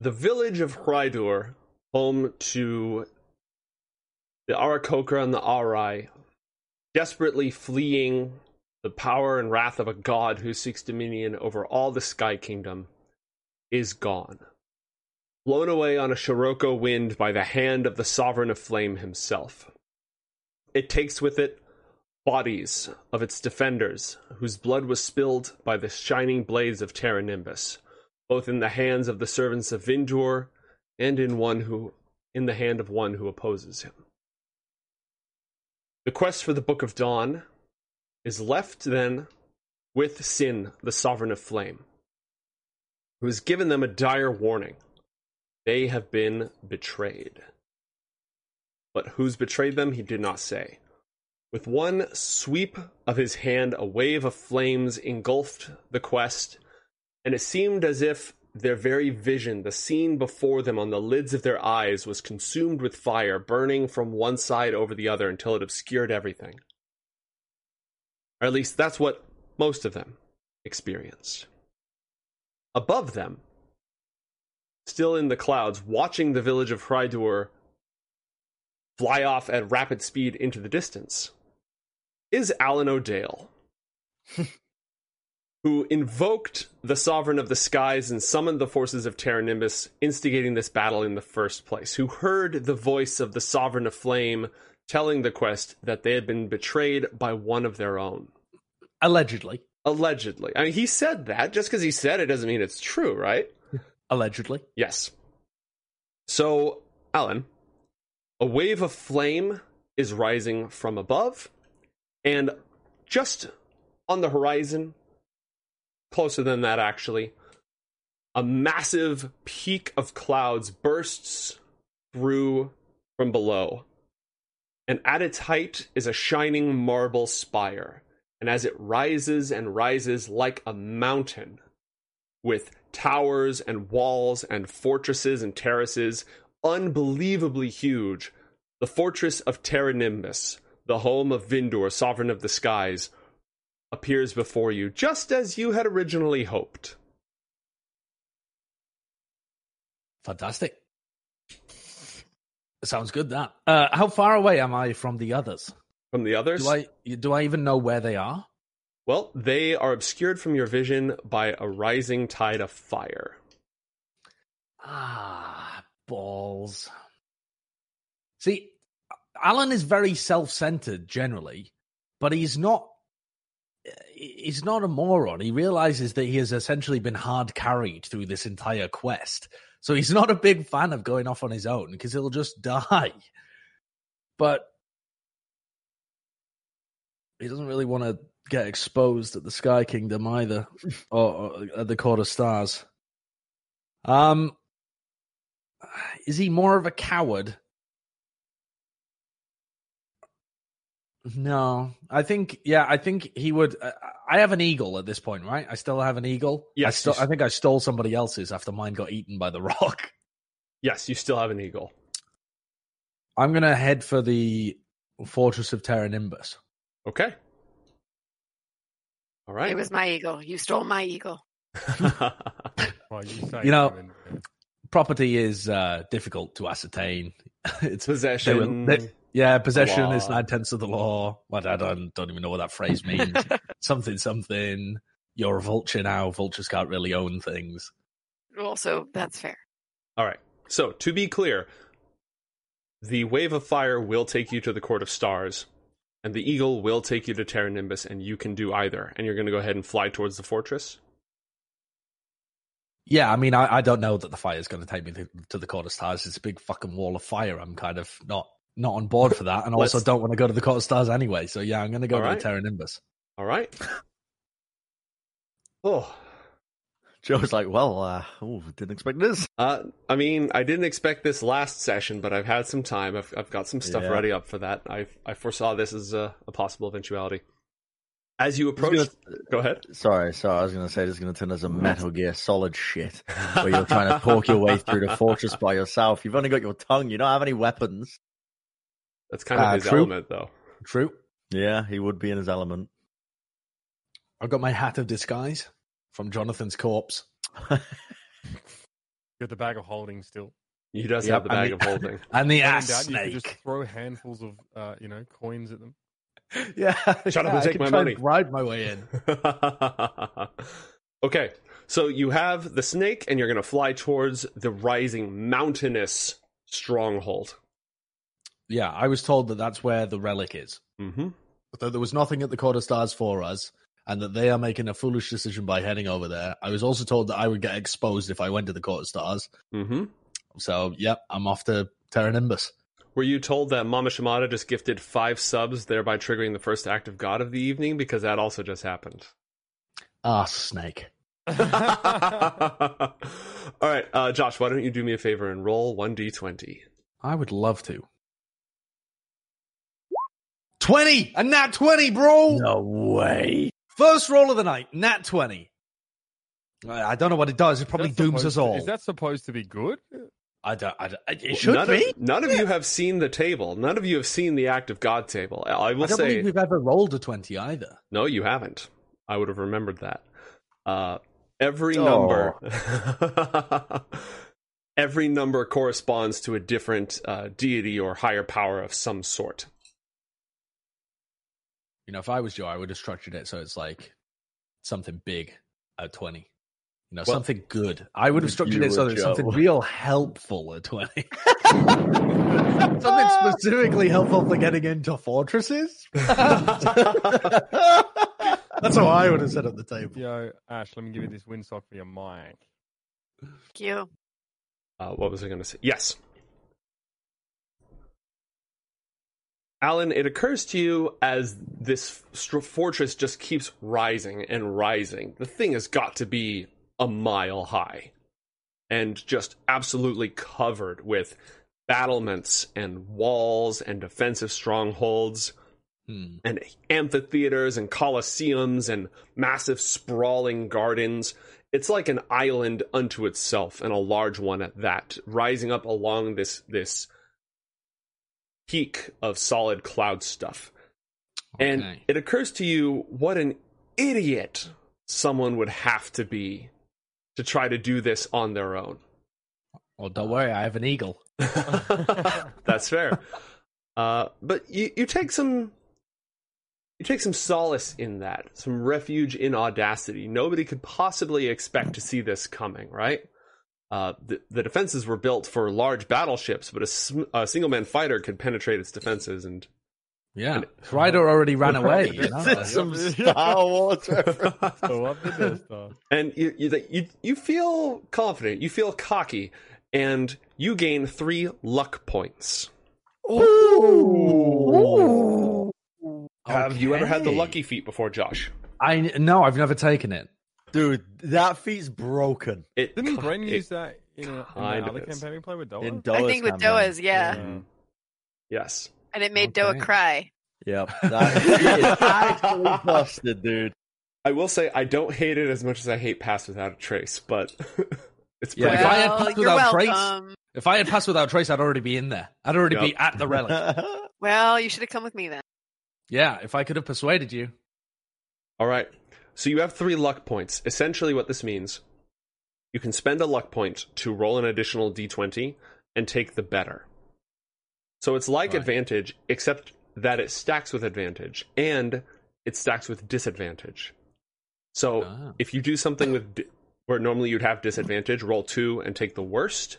the village of Hrydur, home to the Aarakocra and the Arai, desperately fleeing the power and wrath of a god who seeks dominion over all the Sky Kingdom, is gone. Blown away on a Scirocco wind by the hand of the Sovereign of Flame himself. It takes with it bodies of its defenders, whose blood was spilled by the shining blades of Terra Nimbus, both in the hands of the servants of Vindur and in one who in the hand of one who opposes him. The quest for the Book of Dawn is left then with Sin, the Sovereign of Flame, who has given them a dire warning. They have been betrayed. But who's betrayed them, he did not say. With one sweep of his hand, a wave of flames engulfed the quest, and it seemed as if their very vision, the scene before them on the lids of their eyes, was consumed with fire, burning from one side over the other until it obscured everything. Or at least that's what most of them experienced. Above them, still in the clouds, watching the village of Hrydur fly off at rapid speed into the distance, is Alan O'Dale, who invoked the Sovereign of the Skies and summoned the forces of Terra Nimbus, instigating this battle in the first place, who heard the voice of the Sovereign of Flame telling the quest that they had been betrayed by one of their own. Allegedly. Allegedly. I mean, he said that. Just because he said it doesn't mean it's true, right? Allegedly. Yes. So, Alan, a wave of flame is rising from above, and just on the horizon, closer than that actually, a massive peak of clouds bursts through from below. And at its height is a shining marble spire. And as it rises and rises like a mountain, with towers and walls and fortresses and terraces, unbelievably huge, the fortress of Terra Nimbus, the home of Vindur, sovereign of the skies, appears before you, just as you had originally hoped. Fantastic. Sounds good. That. Uh, how far away am I from the others? From the others? Do I do I even know where they are? Well, they are obscured from your vision by a rising tide of fire. Ah, balls. See, Alan is very self-centered generally, but he's not he's not a moron. He realizes that he has essentially been hard carried through this entire quest. So he's not a big fan of going off on his own because he'll just die. But he doesn't really want to get exposed at the Sky Kingdom either, or, or at the Court of Stars. Um, is he more of a coward? No, I think yeah, I think he would. Uh, I have an eagle at this point, right? I still have an eagle. Yes, I, still, I think I stole somebody else's after mine got eaten by the roc. Yes, you still have an eagle. I'm gonna head for the Fortress of Terra Nimbus. Okay. All right. It was my eagle. You stole my eagle. Well, you, You know, Property is uh, difficult to ascertain. it's Possession. they will- they- yeah, possession is nine tenths of the law. Well, I don't don't even know what that phrase means. something, something. You're a vulture now. Vultures can't really own things. Also, that's fair. All right. So, to be clear, the wave of fire will take you to the Court of Stars, and the eagle will take you to Terra Nimbus, and you can do either. And you're going to go ahead and fly towards the fortress. Yeah, I mean, I, I don't know that the fire is going to take me to, to the Court of Stars. It's a big fucking wall of fire. I'm kind of not not on board for that, and I also Let's- don't want to go to the Court of Stars anyway. So yeah, I'm going to go All to right. the Terra Nimbus. All right. Oh, Joe's like, well, uh, ooh, didn't expect this. uh, I mean, I didn't expect this last session, but I've had some time. I've, I've got some stuff Yeah. ready up for that. I I foresaw this as a, a possible eventuality. As you approach, gonna- go ahead. Sorry, sorry. I was going to say this is going to turn as a Metal Gear Solid shit, where you're trying to talk your way through the fortress by yourself. You've only got your tongue. You don't have any weapons. That's kind of Uh, his true. element, though. True. Yeah, he would be in his element. I've got my hat of disguise from Jonathan's corpse. got the bag of holding still. He does Yep, have the bag mean- of holding. And the ass doubt, you snake. could just throw handfuls of uh, you know coins at them. Yeah, Shut up yeah, and I take could my try money. and Ride my way in. okay, so you have the snake, and you're going to fly towards the rising mountainous stronghold. Yeah, I was told that that's where the relic is. Mm-hmm. That there was nothing at the Court of Stars for us, and that they are making a foolish decision by heading over there. I was also told that I would get exposed if I went to the Court of Stars. Mm-hmm. So, yep, I'm off to Terra Nimbus. Were you told that Mama Shimada just gifted five subs, thereby triggering the first act of God of the evening? Because that also just happened. Ah, snake. All right, uh, Josh, why don't you do me a favor and roll 1d20? I would love to. 20! A nat 20, bro! No way. First roll of the night, nat 20. I I don't know what it does. It probably dooms supposed us to- all. Is that supposed to be good? I don't, I don't, it should none be. Of, none of you have seen the table. None of you have seen the act of God table. I will I don't say, believe we've ever rolled a 20 either. no, you haven't. I would have remembered that. Uh, every Oh. number, every number corresponds to a different uh, deity or higher power of some sort. You know, if I was Joe, I would have structured it so it's like something big at 20. You know, Well- something good. I would have structured it so were that it's something real helpful at 20. something specifically helpful for getting into fortresses. That's how I would have set up the table. Yo, Ash, let me give you this windsock for your mic. Thank you. Uh, what was I going to say? Yes. Alan, it occurs to you as this str- fortress just keeps rising and rising. The thing has got to be a mile high and just absolutely covered with battlements and walls and defensive strongholds Hmm. and amphitheaters and coliseums and massive sprawling gardens. It's like an island unto itself and a large one at that, rising up along this this peak of solid cloud stuff. And it occurs to you what an idiot someone would have to be to try to do this on their own. Well, don't worry, I have an eagle. That's fair. Uh, but you, you take some you take some solace in that, some refuge in audacity. Nobody could possibly expect to see this coming, right? Uh, the, the defenses were built for large battleships, but a, sm- a single man fighter could penetrate its defenses. And Yeah. Ryder already ran away. You know? Some Star Wars reference. Go up the Death Star. and you, you you you feel confident, you feel cocky, and you gain three luck points. Have you ever had the lucky feat before, Josh? I no, I've never taken it. Dude, that feat's broken. It Didn't ki- Bren use that in, a, in kind the of is. campaign we played with Doa? In I Doa's think with campaign. Doa's, yeah. Mhm. Yes. And it made Doa cry. Yep. That feat is actually busted, dude. I will say I don't hate it as much as I hate Pass Without a Trace, but it's Yeah, pretty if I had well, passed you're without trace- welcome. If I had passed without trace, I'd already be in there. I'd already be Yep. at the relic. Well, you should have come with me then. yeah, if I could have persuaded you. All right. So you have three luck points. Essentially, what this means, you can spend a luck point to roll an additional d20 and take the better. So it's like Right. advantage, except that it stacks with advantage and it stacks with disadvantage. So Ah. if you do something with di- where normally you'd have disadvantage, roll two and take the worst.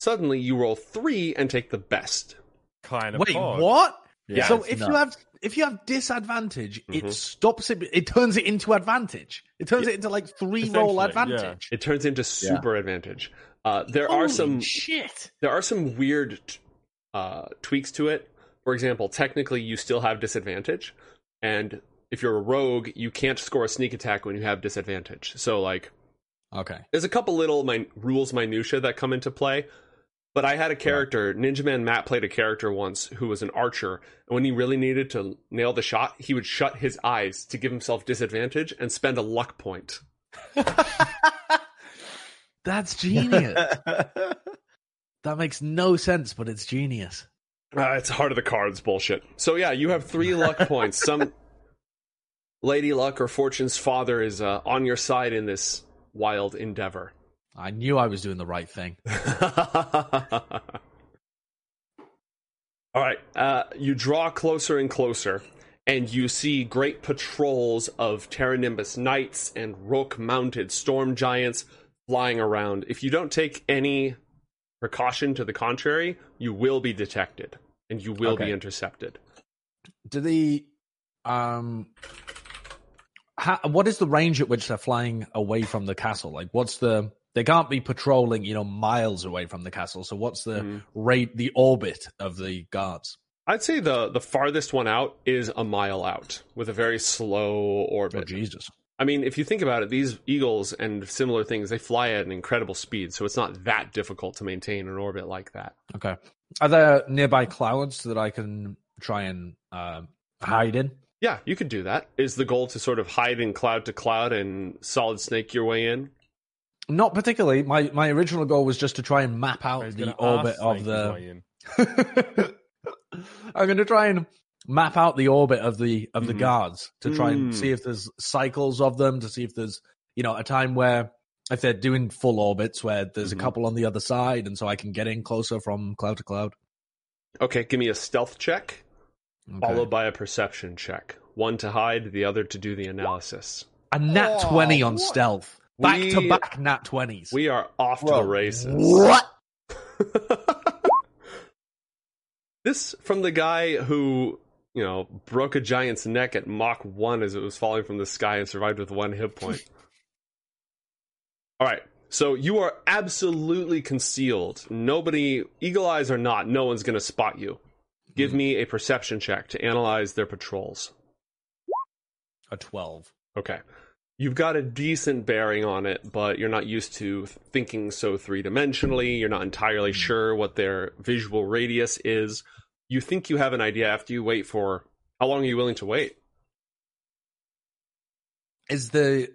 Suddenly you roll three and take the best. Kind of Wait, pod. what? Yeah, so it's if you have if you have disadvantage, Mhm. it stops it. It turns it into advantage. It turns Yeah. it into like three roll Essentially, yeah. advantage. It turns into super advantage. Uh, there are some shit. there are some weird uh, tweaks to it. For example, technically you still have disadvantage, and if you're a rogue, you can't score a sneak attack when you have disadvantage. So like, Okay. there's a couple little min- rules minutia that come into play. But I had a character, Ninja Man Matt played a character once who was an archer, and when he really needed to nail the shot, he would shut his eyes to give himself disadvantage and spend a luck point. That's genius. that makes no sense, but it's genius. Uh, it's heart of the cards bullshit. So yeah, you have three luck points. Some Lady Luck or Fortune's father is uh, on your side in this wild endeavor. I knew I was doing the right thing. All right. Uh, you draw closer and closer, and you see great patrols of Terra Nimbus knights and rook mounted storm giants flying around. If you don't take any precaution to the contrary, you will be detected and you will be intercepted. Do the um, how, what is the range at which they're flying away from the castle? Like, what's the? They can't be patrolling, you know, miles away from the castle. So, what's the Mhm. rate, the orbit of the guards? I'd say the the farthest one out is a mile out with a very slow Oh, orbit. Jesus! I mean, if you think about it, these eagles and similar things, they fly at an incredible speed, so it's not that difficult to maintain an orbit like that. Okay. Are there nearby clouds that I can try and um hide in? Yeah, you could do that. Is the goal to sort of hide in cloud to cloud and solid snake your way in? Not particularly. My my original goal was just to try and map out the orbit of the. I'm going to try and map out the orbit of the of the Mhm. guards to try and Mm. see if there's cycles of them to see if there's you know a time where if they're doing full orbits where there's Mhm. a couple on the other side and so I can get in closer from cloud to cloud. Okay, give me a stealth check, Okay. followed by a perception check. One to hide, the other to do the analysis. a nat Oh, twenty on what? stealth. Back We- to back nat twenties. We are off to the races. What? this from the guy who, you know, broke a giant's neck at Mach 1 as it was falling from the sky and survived with one hit point. All right. So you are absolutely concealed. Nobody, eagle eyes or not, no one's going to spot you. Give hmm. me a perception check to analyze their patrols. a twelve. Okay. You've got a decent bearing on it, but you're not used to thinking so three dimensionally. You're not entirely sure what their visual radius is. You think you have an idea after you wait for how long are you willing to wait? Is the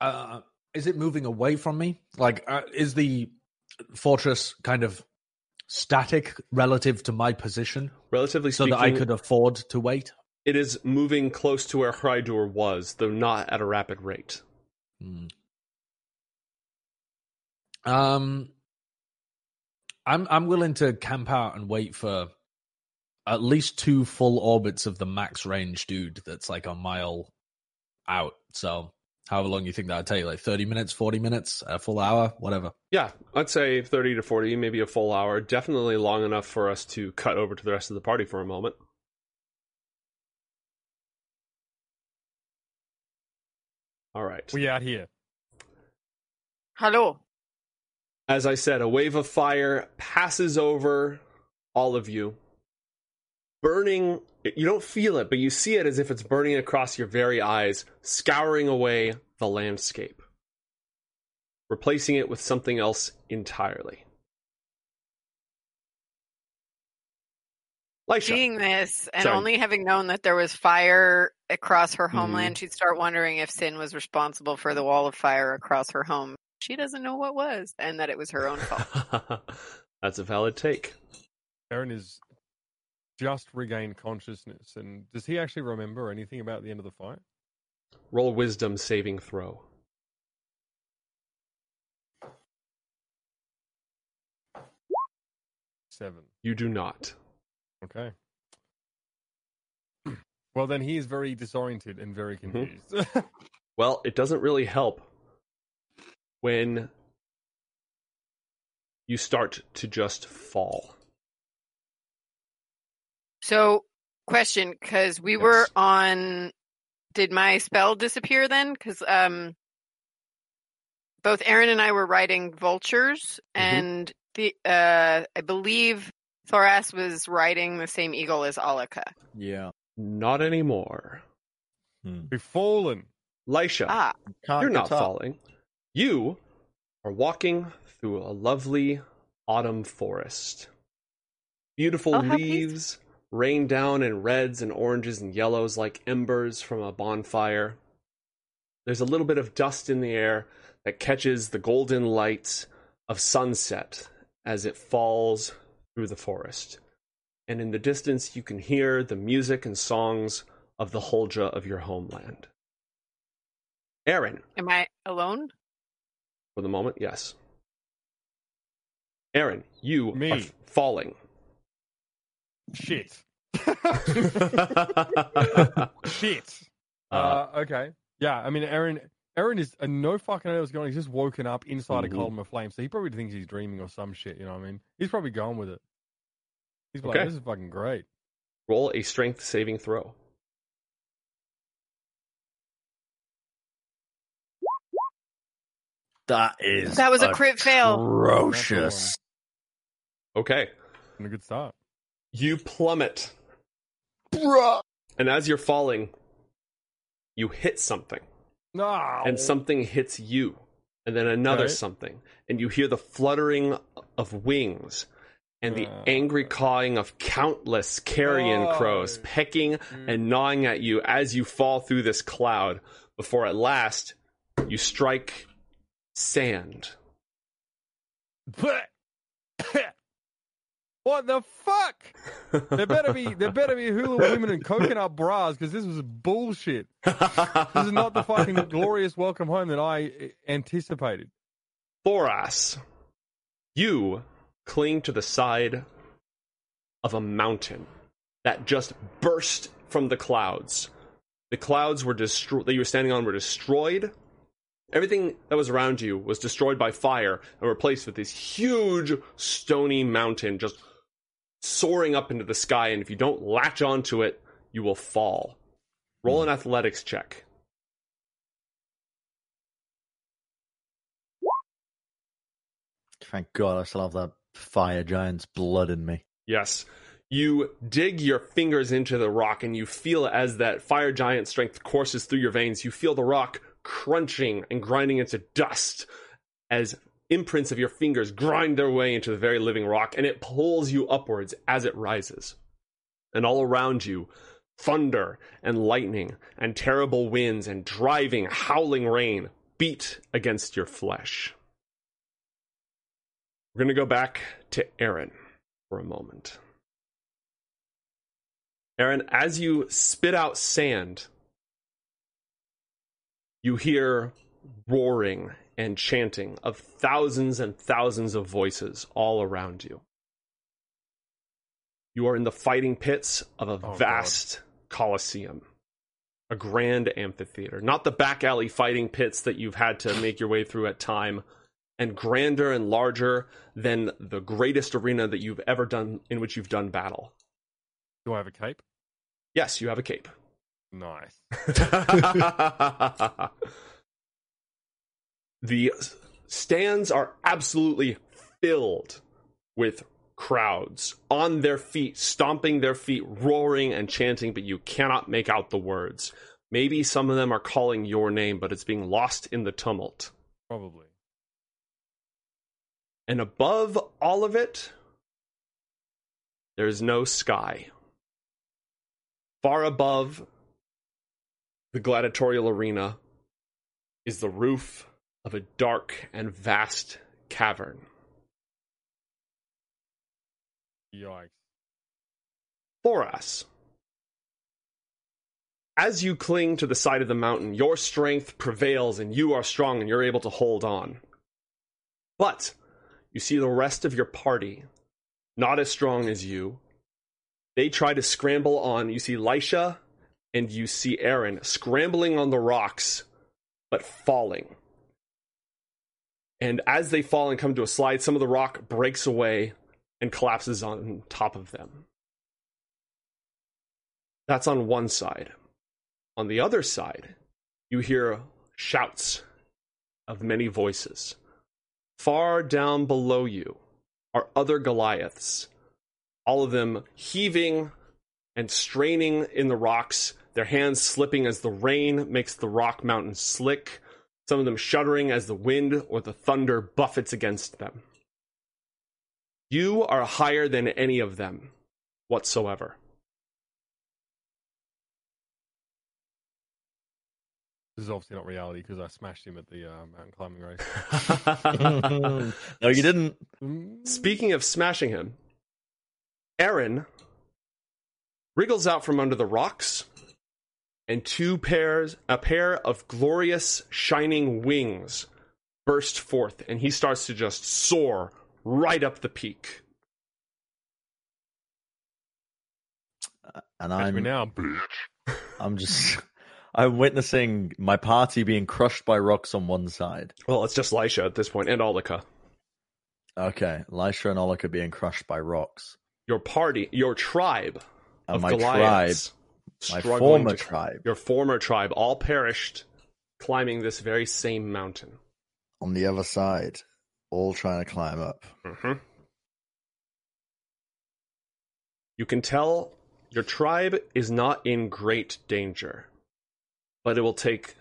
uh is it moving away from me? Like uh, is the fortress kind of static relative to my position Relatively so that I could afford to wait? It is moving close to where Hrydur was, though not at a rapid rate. Hmm. Um, I'm I'm willing to camp out and wait for at least two full orbits of the max range dude. That's like a mile out. So however long you think that'll take, like thirty minutes, forty minutes, a full hour, whatever. Yeah, I'd say 30 to 40, maybe a full hour. Definitely long enough for us to cut over to the rest of the party for a moment. All right. We out here. Hello. As I said, a wave of fire passes over all of you, burning. You don't feel it, but you see it as if it's burning across your very eyes, scouring away the landscape, replacing it with something else entirely. Lisha. Seeing this and Sorry. only having known that there was fire across her Mm-hmm. homeland, she'd start wondering if Sin was responsible for the wall of fire across her home. She doesn't know what was, and that it was her own fault. That's a valid take. Aaron is just regained consciousness, and does he actually remember anything about the end of the fight? Roll wisdom saving throw. Seven. You do not. Okay. Well, then he is very disoriented and very Mhm. confused. Well, it doesn't really help when you start to just fall. So, question, because we were on. Did my spell disappear then? Because um, both Aaron and I were riding vultures, Mhm. and the uh, I believe Thoras was riding the same eagle as Olika. Yeah. Not anymore. We've fallen. Lisha, Ah, you're not up. falling. You are walking through a lovely autumn forest. Beautiful Oh, leaves rain down in reds and oranges and yellows like embers from a bonfire. There's a little bit of dust in the air that catches the golden light of sunset as it falls through the forest. And in the distance, you can hear the music and songs of the Holdra of your homeland. Aaron, am I alone? for the moment, yes. Aaron, you Me. are falling. Shit. Shit. Uh, Uh, okay. Yeah, I mean, Aaron. Aaron is uh, no fucking idea what's going on. He's just woken up inside Mhm. a column of flame, so he probably thinks he's dreaming or some shit. You know what I mean? He's probably going with it. He's like, "This is fucking great." roll a strength saving throw. That is That was a crit fail. Atrocious. Okay. And a good start. You plummet. And as you're falling, you hit something. No. and something hits you, and then another Okay. something, and you hear the fluttering of wings and the Uh. angry cawing of countless carrion crows Oh. pecking Mm. and gnawing at you as you fall through this cloud before at last you strike sand. What the fuck? There better be there better be hula women and coconut bras because this was bullshit. This is not the fucking glorious welcome home that I eh, anticipated. Thoras, you cling to the side of a mountain that just burst from the clouds. The clouds were destroyed that you were standing on were destroyed. Everything that was around you was destroyed by fire and replaced with this huge stony mountain just soaring up into the sky. And if you don't latch onto it, you will fall. Roll an athletics check. Thank God I still have that fire giant's blood in me. Yes. You dig your fingers into the rock and you feel as that fire giant strength courses through your veins. You feel the rock crunching and grinding into dust as imprints of your fingers grind their way into the very living rock and it pulls you upwards as it rises. And all around you, thunder and lightning and terrible winds and driving, howling rain beat against your flesh. We're going to go back to Aaron for a moment. Aaron, as you spit out sand, you hear roaring and chanting of thousands and thousands of voices all around you. You are in the fighting pits of a Oh, God. vast coliseum, a grand amphitheater, not the back alley fighting pits that you've had to make your way through at time, and grander and larger than the greatest arena that you've ever done in which you've done battle. Do I have a cape? Yes, you have a cape. Nice. the stands are absolutely filled with crowds on their feet, stomping their feet, roaring and chanting, but you cannot make out the words. Maybe some of them are calling your name, but it's being lost in the tumult. Probably. And above all of it, there's no sky. Far above the gladiatorial arena is the roof of a dark and vast cavern. Yikes. Thoras, as you cling to the side of the mountain, your strength prevails and you are strong and you're able to hold on. But you see the rest of your party not as strong as you. They try to scramble on. You see Lisha and you see Aaron scrambling on the rocks, but falling. And as they fall and come to a slide, some of the rock breaks away and collapses on top of them. That's on one side. On the other side, you hear shouts of many voices. Far down below you are other Goliaths, all of them heaving and straining in the rocks, their hands slipping as the rain makes the rock mountain slick, some of them shuddering as the wind or the thunder buffets against them. You are higher than any of them whatsoever. This is obviously not reality because I smashed him at the uh, mountain climbing race. no, you didn't. Speaking of smashing him, Aaron wriggles out from under the rocks, and two pairs, a pair of glorious shining wings burst forth, and he starts to just soar right up the peak. Uh, and Catch I'm now, bitch. I'm just I'm witnessing my party being crushed by rocks on one side. Well, it's just Lisha at this point, and Olika. Okay, Lisha and Olika being crushed by rocks. Your party, your tribe And of my tribe, Goliaths, my former to- tribe, your former tribe, all perished climbing this very same mountain. on the other side, all trying to climb up. hmm You can tell your tribe is not in great danger, but it will take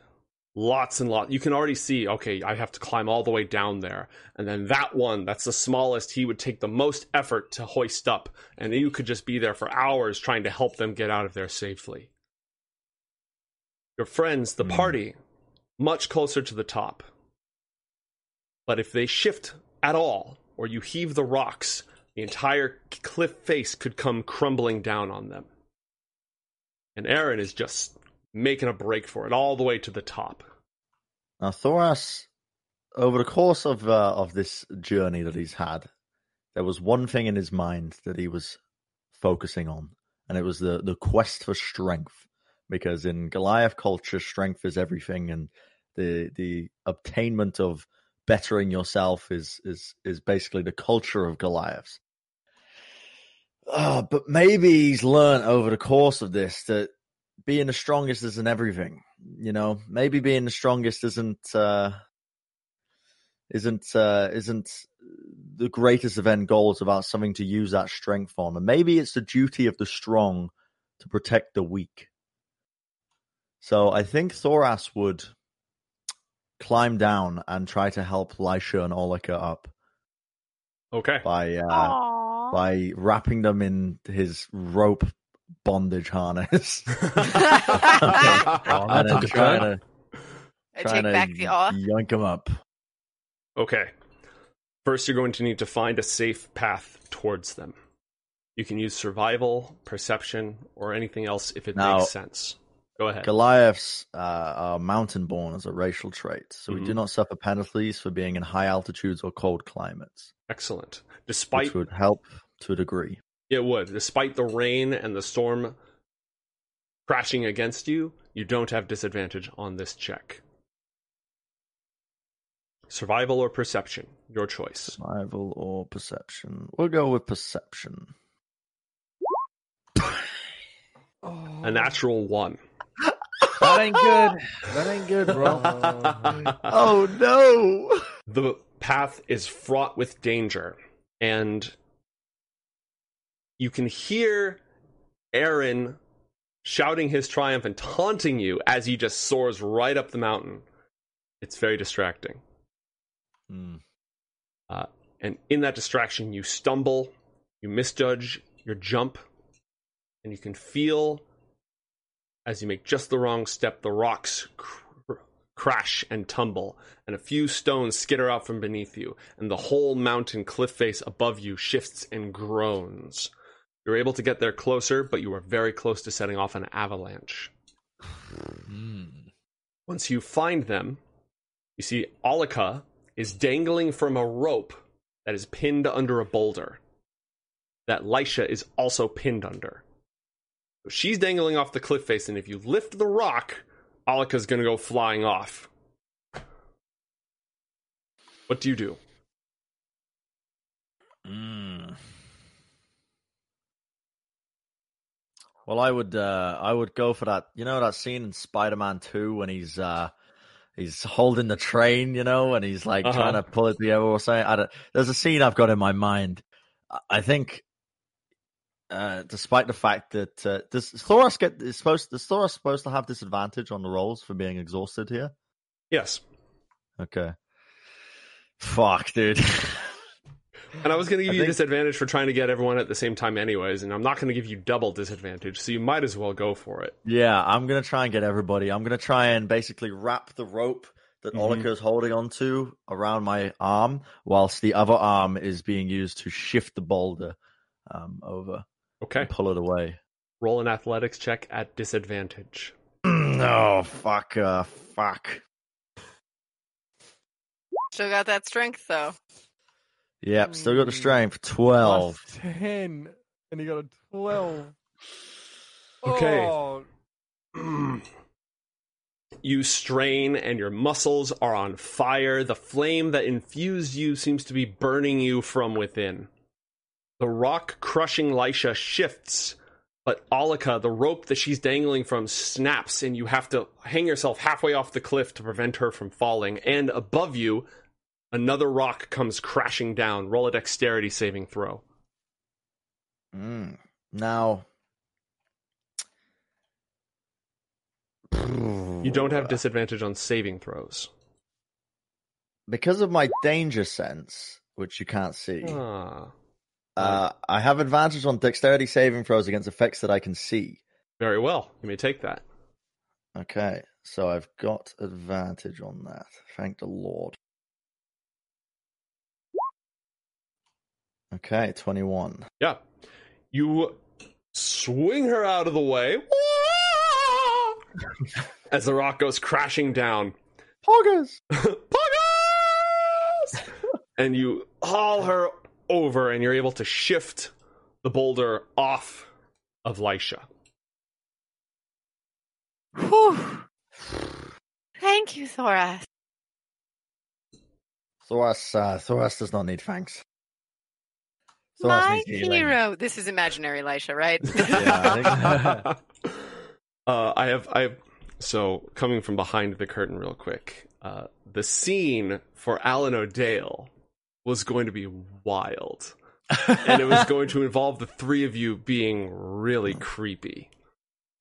lots and lots. You can already see, okay, I have to climb all the way down there. And then that one, that's the smallest, he would take the most effort to hoist up. And you could just be there for hours trying to help them get out of there safely. Your friends, the Hmm. party, much closer to the top. But if they shift at all, or you heave the rocks, the entire cliff face could come crumbling down on them. And Aaron is just making a break for it all the way to the top. Now, Thoras, over the course of uh, of this journey that he's had, there was one thing in his mind that he was focusing on, and it was the the quest for strength. Because in Goliath culture, strength is everything, and the the obtainment of bettering yourself is is is basically the culture of Goliaths. Uh, but maybe he's learned over the course of this that being the strongest isn't everything. You know, maybe being the strongest isn't uh, isn't uh, isn't the greatest of end goals about something to use that strength on, and maybe it's the duty of the strong to protect the weak. So I think Thoras would climb down and try to help Lisha and Olika up Okay. by uh, Aww. by wrapping them in his rope bondage harness. And that then took trying to, I trying take to back the awe. yank him up. okay. First, you're going to need to find a safe path towards them. You can use survival, perception, or anything else if it Now- makes sense. Go ahead. Goliaths uh, are mountain born as a racial trait, so we do Mhm. not suffer penalties for being in high altitudes or cold climates, Excellent. Despite which would help to a degree. It would. Despite the rain and the storm crashing against you, you don't have disadvantage on this check. Survival or perception, your choice. Survival or perception? We'll go with perception. A natural one. That ain't good. That ain't good, bro. Oh no! The path is fraught with danger, and you can hear Aaron shouting his triumph and taunting you as he just soars right up the mountain. It's very distracting. Hmm. Uh, and in that distraction, you stumble, you misjudge your jump, and you can feel as you make just the wrong step, the rocks cr- crash and tumble, and a few stones skitter out from beneath you, and the whole mountain cliff face above you shifts and groans. You're able to get there closer, but you are very close to setting off an avalanche. Hmm. Once you find them, you see Olika is dangling from a rope that is pinned under a boulder that Lisha is also pinned under. So she's dangling off the cliff face, and if you lift the rock, Olika's gonna go flying off. What do you do? Hmm. Well, I would, uh, I would go for that. You know that scene in Spider-Man Two when he's, uh, he's holding the train, you know, and he's like Uh-huh. trying to pull it together or something. I don't, there's a scene I've got in my mind. I- think, uh, despite the fact that uh, does Thoras get is supposed, is Thoras supposed to have disadvantage on the rolls for being exhausted here? Yes. Okay. Fuck, dude. And I was going to give I you think- disadvantage for trying to get everyone at the same time, anyways, and I'm not going to give you double disadvantage, so you might as well go for it. Yeah, I'm gonna try and get everybody. I'm gonna try and basically wrap the rope that Mhm. Olika is holding onto around my arm, whilst the other arm is being used to shift the boulder um, over Okay. and pull it away. Roll an athletics check at disadvantage. no, fuck, uh, fuck. Still got that strength though. Yep, still got the Mm. strength. 12. Plus 10. And he got a 12. Okay. Oh, you strain and your muscles are on fire. The flame that infused you seems to be burning you from within. The rock crushing Lisha shifts, but Olika, the rope that she's dangling from, snaps, and you have to hang yourself halfway off the cliff to prevent her from falling. And above you, another rock comes crashing down. Roll a dexterity saving throw. Mm. Now. You don't have disadvantage on saving throws. Because of my danger sense, which you can't see, Ah, uh, I have advantage on dexterity saving throws against effects that I can see. very well. You may take that. Okay, so I've got advantage on that. Thank the Lord. Okay, 21. Yeah. You swing her out of the way as the rock goes crashing down. Poggers! Poggers! and you haul her over, and you're able to shift the boulder off of Lisha. Whew. Thank you, Thoras. Thoras, uh, Thoras does not need thanks. Thoras My needs healing. hero. This is imaginary Elisha, right? Yeah, I uh, I have, I have. So coming from behind the curtain, real quick, uh, the scene for Alan O'Dale was going to be wild, and it was going to involve the three of you being really creepy.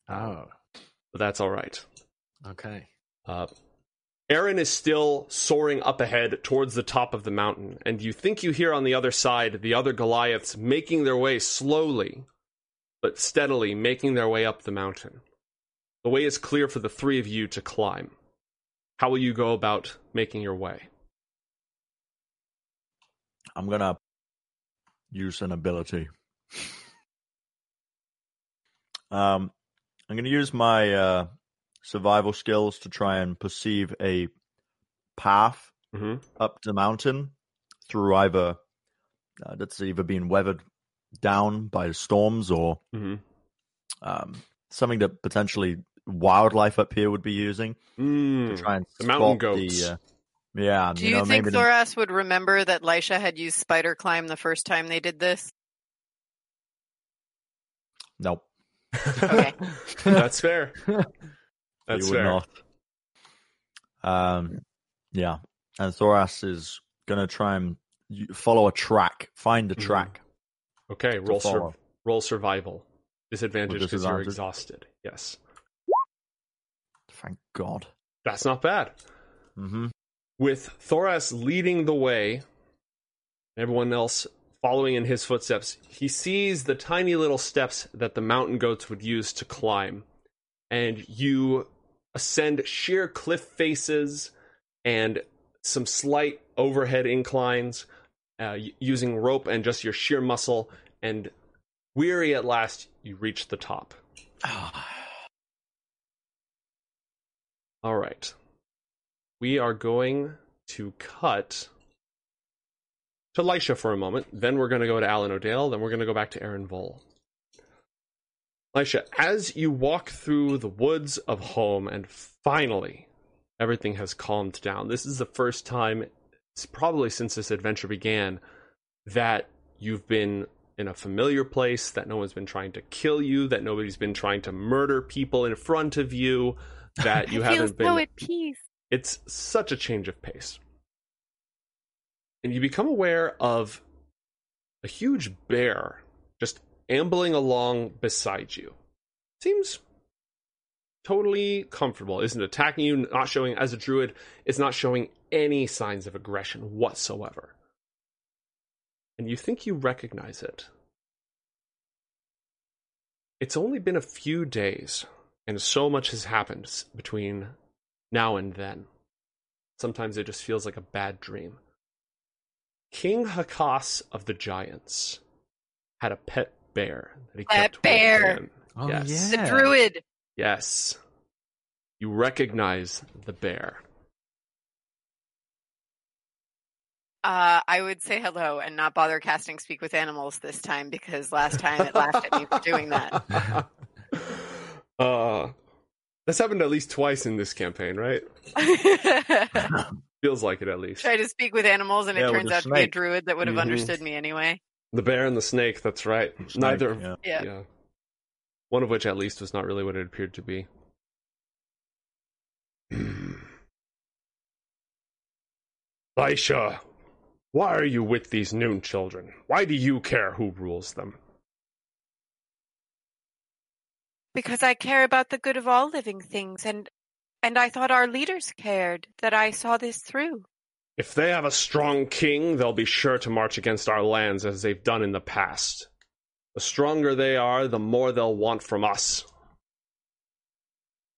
oh, But that's all right. okay. Uh, Aaron is still soaring up ahead towards the top of the mountain, and you think you hear on the other side the other Goliaths making their way slowly, but steadily making their way up the mountain. The way is clear for the three of you to climb. How will you go about making your way? I'm gonna use an ability. Um, I'm gonna use my uh, survival skills to try and perceive a path hmm up the mountain through either uh, that's either being weathered down by storms or hmm um, something that potentially wildlife up here would be using to Mm. try and The mountain goats. The, uh, yeah, Do you, know, think Thoras would remember that Lisha had used spider climb the first time they did this? nope. Okay. That's fair. You That's would fair. not. Um, yeah, and Thoras is gonna try and follow a track, find the Mhm. track. Okay, roll sur- roll survival. Disadvantage because you're exhausted. Yes, Thank God. that's not bad. Mm-hmm. with Thoras leading the way, everyone else following in his footsteps, he sees the tiny little steps that the mountain goats would use to climb. And you ascend sheer cliff faces and some slight overhead inclines uh, using rope and just your sheer muscle. And weary at last, you reach the top. All right. We are going to cut to Lisha for a moment. Then we're going to go to Alan O'Dale. Then we're going to go back to Aaron Vole. Lisha, as you walk through the woods of home, and finally everything has calmed down, this is the first time, it's probably since this adventure began, that you've been in a familiar place, that no one's been trying to kill you, that nobody's been trying to murder people in front of you, that you haven't been so at peace. it's such a change of pace. And you become aware of a huge bear ambling along beside you. Seems totally comfortable. Isn't attacking you, not showing as a druid, it's not showing any signs of aggression whatsoever. And you think you recognize it. It's only been a few days, and so much has happened between now and then. Sometimes it just feels like a bad dream. King Hakas of the Giants had a pet bear that he Pet kept with bear. him. Oh Yes. The druid. Yes. You recognize the bear. Uh, I would say hello and not bother casting speak with animals this time because last time it laughed at me for doing that. uh, that's happened at least twice in this campaign, right? Feels like it at least. Try to speak with animals and Yeah, it turns the out to be a druid that would have Mhm. understood me anyway. The bear and the snake, that's right. Snake, Neither, yeah. Yeah. yeah. One of which, at least, was not really what it appeared to be. Aisha, why are you with these noon children? Why do you care who rules them? Because I care about the good of all living things and and I thought our leaders cared that I saw this through. If they have a strong king, they'll be sure to march against our lands as they've done in the past. The stronger they are, the more they'll want from us.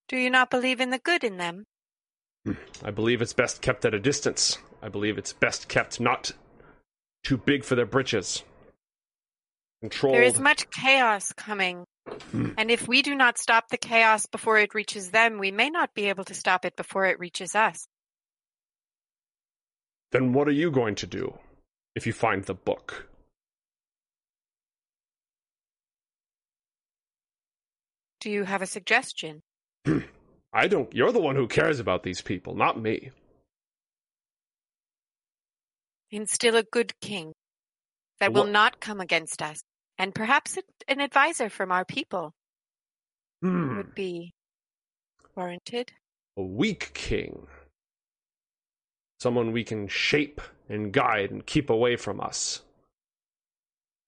Do you not believe in the good in them? I believe it's best kept at a distance. I believe it's best kept not too big for their britches. Controlled. There is much chaos coming. Hmm. And if we do not stop the chaos before it reaches them, we may not be able to stop it before it reaches us. Then what are you going to do if you find the book? Do you have a suggestion? I don't. You're the one who cares about these people, not me. Instill a good king that will not come against us. And perhaps an advisor from our people Hmm. would be warranted. A weak king. Someone we can shape and guide and keep away from us.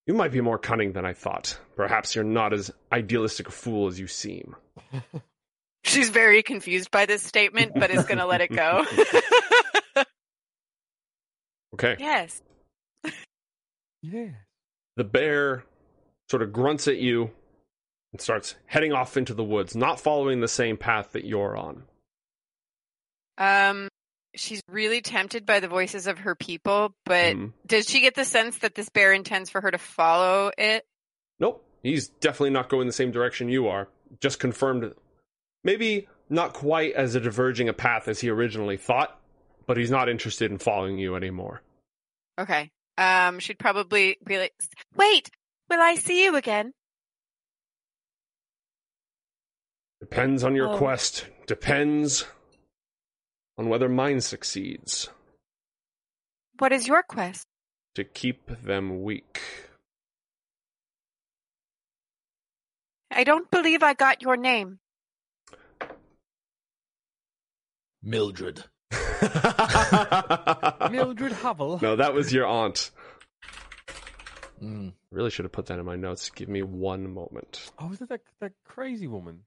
You might be more cunning than I thought. Perhaps you're not as idealistic a fool as you seem. She's very confused by this statement, but is going to let it go. Okay. yes. Yeah. The bear sort of grunts at you and starts heading off into the woods, not following the same path that you're on. Um, she's really tempted by the voices of her people, but Mhm. does she get the sense that this bear intends for her to follow it? Nope, he's definitely not going the same direction you are. Just confirmed, maybe not quite as a diverging a path as he originally thought, but he's not interested in following you anymore. Okay. Um, she'd probably be like, "Wait, will I see you again?" Depends on your Oh. quest. Depends on whether mine succeeds. What is your quest? To keep them weak. I don't believe I got your name. Mildred. Mildred Havel. no, that was your aunt. Mm. Really should have put that in my notes. Give me one moment. Oh, was it that that crazy woman?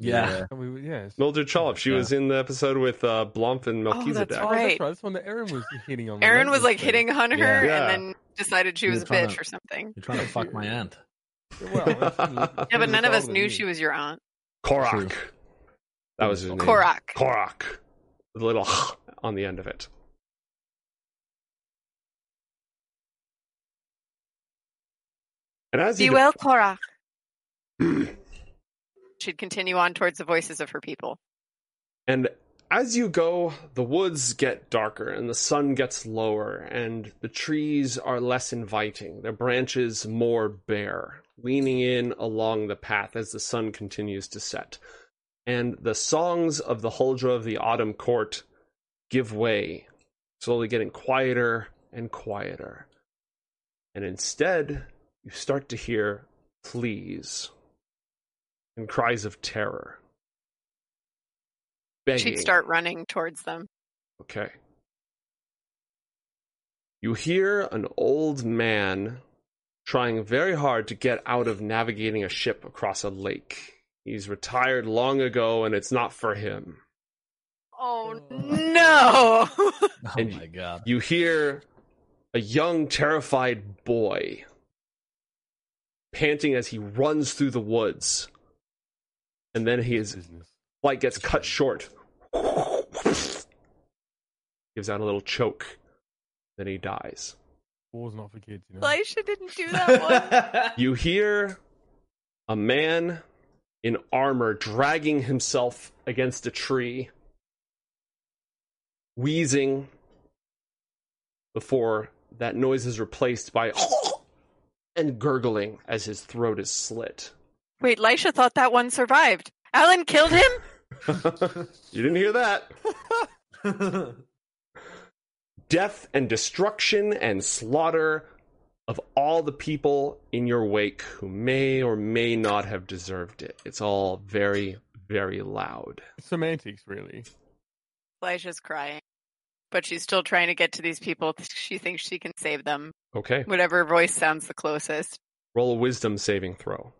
Yeah. And we, were- yes. Mildred Chollop. She Yeah. was in the episode with uh, Blump and Oh, Melchizedek. that's Oh, right. that's right. That's one that Aaron was hitting on. Aaron was like relentlessly. hitting on her Yeah. Yeah. and then decided she You was a bitch to- or something. You're trying to fuck my aunt. Well, that's- Yeah, but none of us knew than she was your aunt. Korak. That was his name. Korak. Korak. With a little on the end of it. And as Be you well, Korak. She'd continue on towards the voices of her people. And as you go, the woods get darker and the sun gets lower, and the trees are less inviting, their branches more bare, leaning in along the path as the sun continues to set. And the songs of the Huldra of the Autumn Court give way, slowly getting quieter and quieter. And instead, you start to hear pleas and cries of terror. Begging. She'd start running towards them. Okay. You hear an old man trying very hard to get out of navigating a ship across a lake. He's retired long ago and it's not for him. Oh, oh. no! Oh And my god. You hear a young, terrified boy panting as he runs through the woods. And then his Business. flight gets cut short. Gives out a little choke. Then he dies. War's not for kids, you know. Elisha didn't do that one. You hear a man in armor dragging himself against a tree, wheezing, before that noise is replaced by and gurgling as his throat is slit. Wait, Lisha thought that one survived. Alan killed him? you didn't hear that. Death and destruction and slaughter of all the people in your wake who may or may not have deserved it. It's all very, very loud. Semantics, really. Lisha's crying. But she's still trying to get to these people. She thinks she can save them. Okay. Whatever voice sounds the closest. Roll a wisdom saving throw.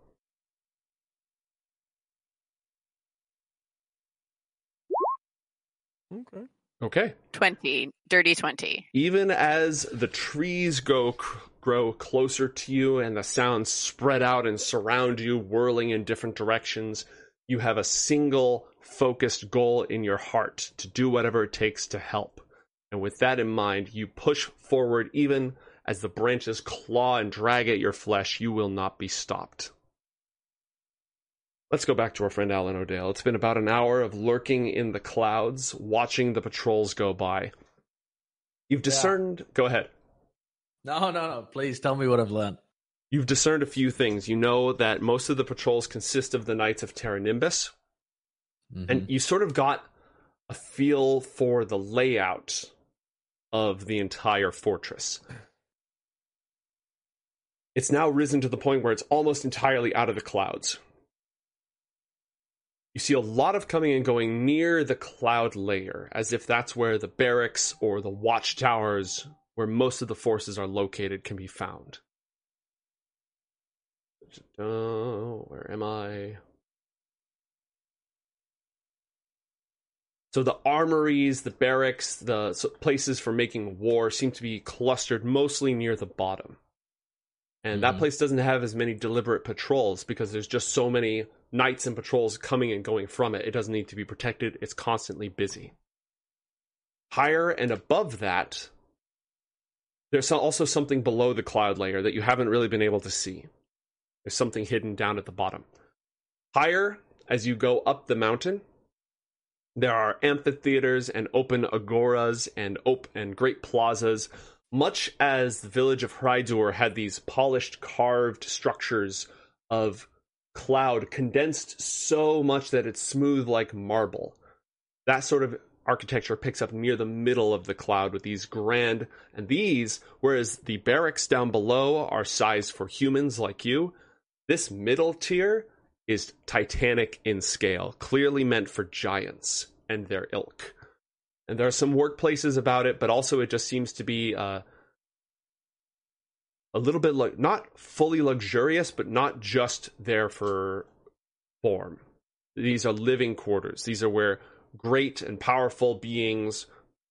Okay. Okay. 20. Dirty 20. Even as the trees go grow closer to you and the sounds spread out and surround you, whirling in different directions, you have a single focused goal in your heart to do whatever it takes to help. And with that in mind, you push forward even as the branches claw and drag at your flesh, you will not be stopped. Let's go back to our friend Alan O'Dale. It's been about an hour of lurking in the clouds, watching the patrols go by. You've discerned. Yeah. Go ahead. No, no, no. Please tell me what I've learned. You've discerned a few things. You know that most of the patrols consist of the Knights of Terra Nimbus. Mm-hmm. And you sort of got a feel for the layout of the entire fortress. It's now risen to the point where it's almost entirely out of the clouds. You see a lot of coming and going near the cloud layer, as if that's where the barracks or the watchtowers, where most of the forces are located, can be found. Oh, where am I? So the armories, the barracks, the places for making war seem to be clustered mostly near the bottom. And mm-hmm. that place doesn't have as many deliberate patrols because there's just so many knights and patrols coming and going from it. It doesn't need to be protected, it's constantly busy. Higher and above that, there's also something below the cloud layer that you haven't really been able to see. There's something hidden down at the bottom. Higher, as you go up the mountain, there are amphitheaters and open agoras and op- and great plazas, much as the village of Hrydur had these polished, carved structures of cloud condensed so much that it's smooth like marble. That sort of architecture picks up near the middle of the cloud with these grand and these, whereas the barracks down below are sized for humans like you, this middle tier is titanic in scale, clearly meant for giants and their ilk. And there are some workplaces about it, but also it just seems to be uh, a little bit like not fully luxurious, but not just there for form. These are living quarters. These are where great and powerful beings,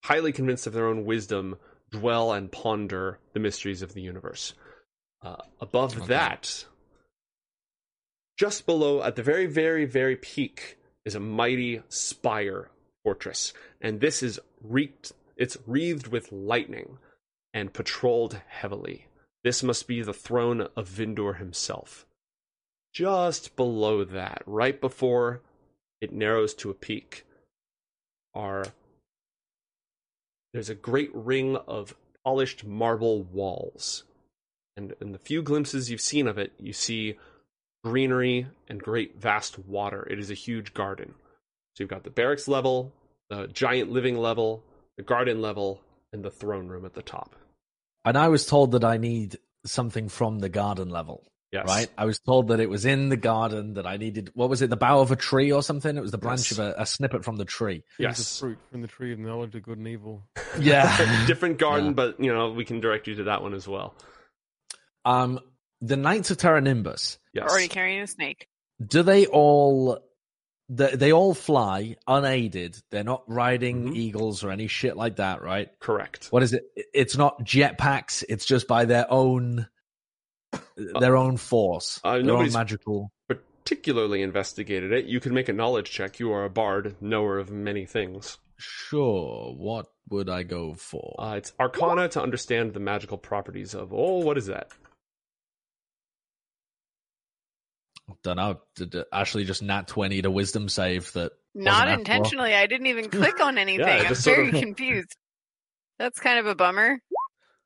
highly convinced of their own wisdom, dwell and ponder the mysteries of the universe. Uh, above okay. that, just below, at the very, very, very peak, is a mighty spire fortress, and this is wreaked. It's wreathed with lightning and patrolled heavily. This must be the throne of Vindor himself. Just below that, right before it narrows to a peak, are there's a great ring of polished marble walls. And in the few glimpses you've seen of it, you see greenery and great vast water. It is a huge garden. So you've got the barracks level, the giant living level, the garden level, and the throne room at the top. And I was told that I need something from the garden level. Yes. Right? I was told that it was in the garden that I needed, what was it, the bough of a tree or something? It was the branch yes. of a, a, snippet from the tree. Yes. It's a fruit from the tree of knowledge of good and evil. Yeah. Different garden, yeah. but, you know, we can direct you to that one as well. Um, the Knights of Terra Nimbus. Yes. Already carrying a snake. Do they all they, they all fly unaided. They're not riding mm-hmm. eagles or any shit like that, right? Correct. What is it? It's not jetpacks. It's just by their own their uh, own force. Uh, their own magical. Particularly investigated it. You can make a knowledge check. You are a bard, knower of many things. Sure. What would I go for? Uh, it's Arcana to understand the magical properties of. Oh, what is that? Don't know. Did Ashley just nat twenty to wisdom save that? Not intentionally. I didn't even click on anything. yeah, I'm very of... confused. That's kind of a bummer.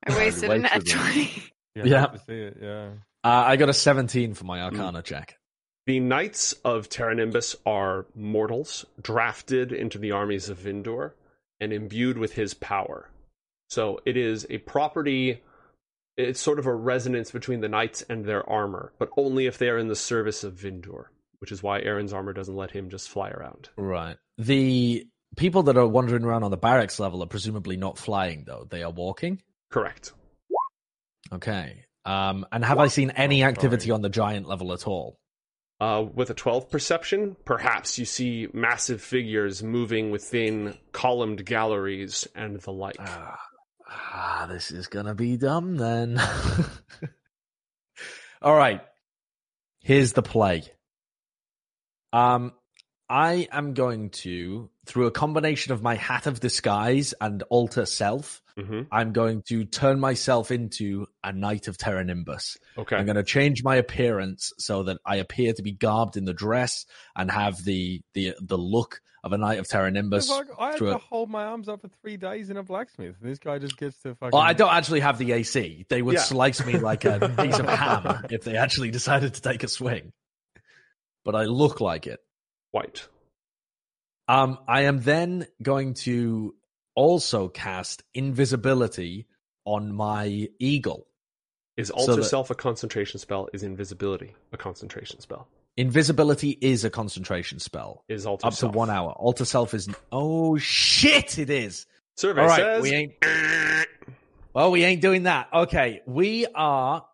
I wasted way a nat 20. Yeah, Yeah. to see it. Yeah. Uh, I got a 17 for my Arcana check. The Knights of Terra Nimbus are mortals drafted into the armies of Vindor and imbued with his power. So it is a property, it's sort of a resonance between the knights and their armor, but only if they are in the service of Vindor, which is why Aaron's armor doesn't let him just fly around. Right. The people that are wandering around on the barracks level are presumably not flying, though. They are walking. Correct. Okay. Um, and have I seen any Oh, activity on the giant level at all? Uh, with a 12 perception, perhaps you see massive figures moving within columned galleries and the like. Ah, ah, this is gonna be dumb then. All right. Here's the play. Um, I am going to, through a combination of my hat of disguise and alter self, hmm I'm going to turn myself into a knight of Terra Nimbus. Okay. I'm going to change my appearance so that I appear to be garbed in the dress and have the the the look of a knight of Terra Nimbus. Fuck, I had through to a- hold my arms up for three days in a blacksmith. And this guy just gets to fucking. Well, I don't actually have the AC. They would Yeah. slice me like a piece of ham if they actually decided to take a swing. But I look like it. White. Um, I am then going to also cast invisibility on my eagle. Is So alter that- self a concentration spell? Is invisibility a concentration spell? Invisibility is a concentration spell. Is alter Up to one hour. Alter self is oh shit, it is. Survey All right, says we ain't Well, we ain't doing that. Okay, we are.